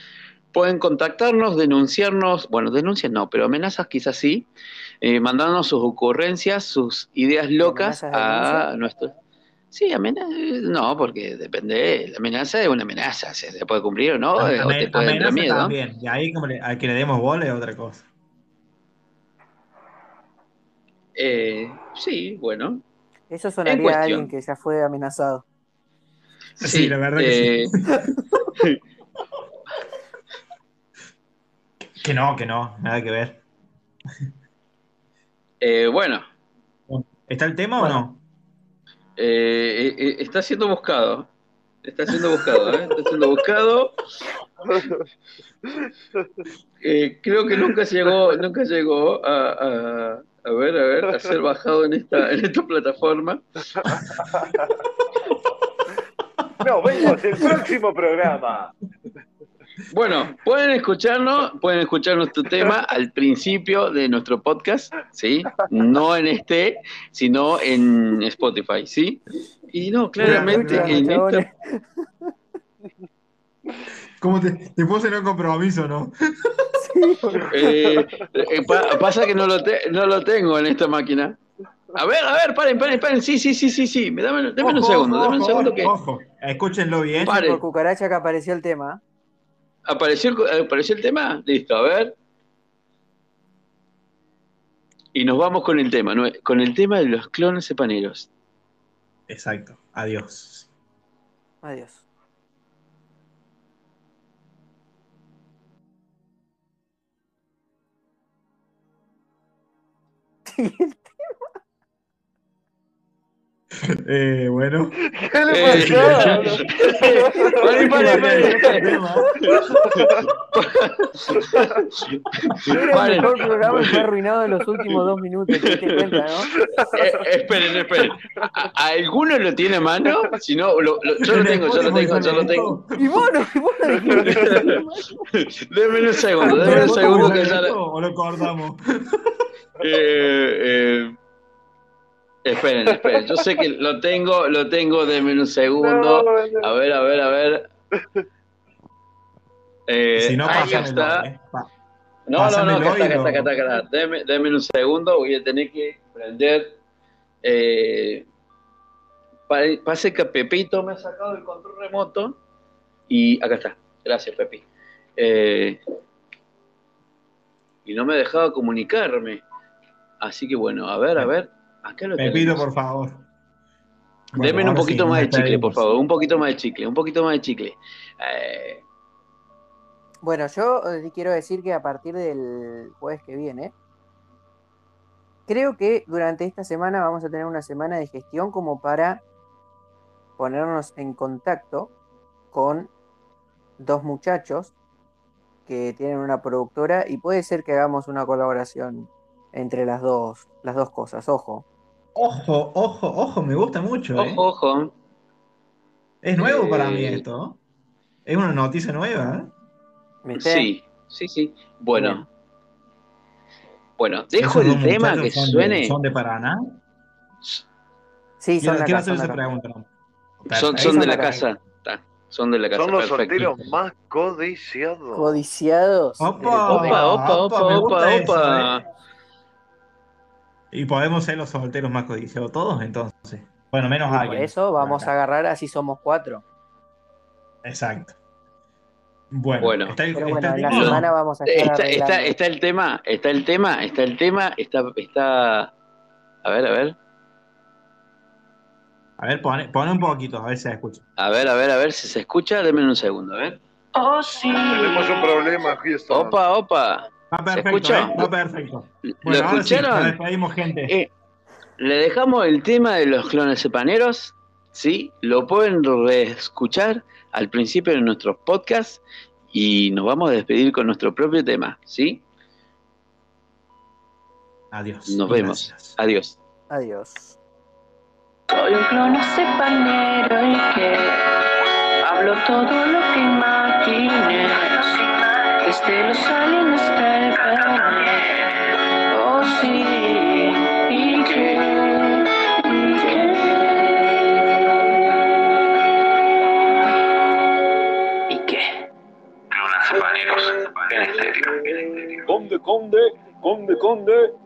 Pueden contactarnos, denunciarnos, bueno, denuncias no, pero amenazas quizás sí, eh, mandarnos sus ocurrencias, sus ideas locas ¿Amenazas de a denuncia? nuestro... Sí, amenaza, no, porque depende, la amenaza es una amenaza, se, se puede cumplir o no, eh, o te puede miedo. también. Y ahí, como le- al que le demos bola es otra cosa. Eh, sí, bueno. Eso sonaría a alguien que ya fue amenazado. Sí, la verdad que eh, sí. Que no, que no, nada que ver. eh, bueno, ¿Está el tema o no? Eh, eh, eh, está siendo buscado. Está siendo buscado, ¿eh? Está siendo buscado. Creo que nunca llegó, nunca llegó a, a, ver, a ver, a ser bajado en esta, en esta plataforma. Nos vemos el próximo programa. Bueno, pueden escucharnos, pueden escuchar nuestro tema al principio de nuestro podcast, ¿sí? No en este, sino en Spotify, ¿sí? Y no, claramente en esta, ¿Cómo te, te puse en un compromiso, no? eh, eh, pa- pasa que no lo, te- no lo tengo en esta máquina. A ver, a ver, paren, paren, paren. Sí, sí, sí, sí, sí. Me dame, dame un Ojo, segundo, ojo, dame un ojo, segundo que Ojo, escúchenlo bien. Pare. Por cucaracha que apareció el tema. Apareció, el- apareció el tema. Listo, a ver. Y nos vamos con el tema, ¿no? con el tema de los clones sepaneros. Exacto. Adiós. Adiós. Eh, bueno. ¿Qué le Eh, pasó? pare, pare, pare. Era el mejor programa y fue arruinado en los últimos dos minutos, te cuenta, ¿no? Eh, esperen, esperen. ¿A- a ¿Alguno lo tiene a mano? Si no, lo- lo- yo lo tengo, yo lo tengo, yo lo tengo. Y bueno, y vos no dijiste. Denme un segundo, denme un segundo que ya... ¿O lo cortamos? Eh, eh, esperen, esperen. Yo sé que lo tengo, lo tengo, denme un segundo. A ver, a ver, a ver. Eh, Si no, ahí está. eh. No, no, no, acá está, lo- está, acá está, acá está. Deme, deme un segundo, voy a tener que prender. Eh, pa- pase que Pepito me ha sacado el control remoto y acá está. Gracias, Pepi. Eh, y no me dejaba comunicarme. Así que bueno, a ver, a ver. Acá lo Pepito, tenemos. por favor. Bueno, Denme un poquito sí, más de chicle, por favor. Un poquito más de chicle, un poquito más de chicle. Eh, Bueno, yo eh, quiero decir que a partir del jueves que viene, creo que durante esta semana vamos a tener una semana de gestión como para ponernos en contacto con dos muchachos que tienen una productora y puede ser que hagamos una colaboración entre las dos, las dos cosas, ojo. Ojo, ojo, ojo, me gusta mucho, ¿eh? ojo, ojo. Es nuevo para mí Eh, esto. Es una noticia nueva, ¿eh? Sí, sí, sí. Bueno. Bueno, dejo el tema que son de- suene. ¿Son de Paraná? Sí, son de hacer son de. Son, de la casa. Son de la casa. Son los perfecto. solteros más codiciados. Codiciados. Opa, Opa, opa, opa, opa, eso, opa. ¿eh? Y podemos ser los solteros más codiciados todos, entonces. Bueno, menos Y por alguien. eso vamos a agarrar así somos cuatro. Exacto. Bueno, Bueno. está el, está bueno, el en la tema. semana vamos a estar Está, está el tema, está el tema, está el tema, está, está. A ver, a ver, A ver, pone, pone un poquito, a ver si se escucha. a ver, a ver, a ver si se escucha. Denme un segundo, a ver. Oh, sí. Tenemos un problema, Houston. Opa, opa. Va ¿Se perfecto? ¿eh? Va perfecto. ¿Lo Bueno, ahora sí, escucharon? nos despedimos, gente. Eh, le dejamos el tema de los clones sepaneros, ¿sí? Lo pueden reescuchar al principio de nuestros podcasts y nos vamos a despedir con nuestro propio tema, ¿sí? Adiós. Nos vemos. gracias. Adiós. Adiós. Soy un clon sepanero y que hablo todo lo que imagines. Desde los aliens conde, conde, conde.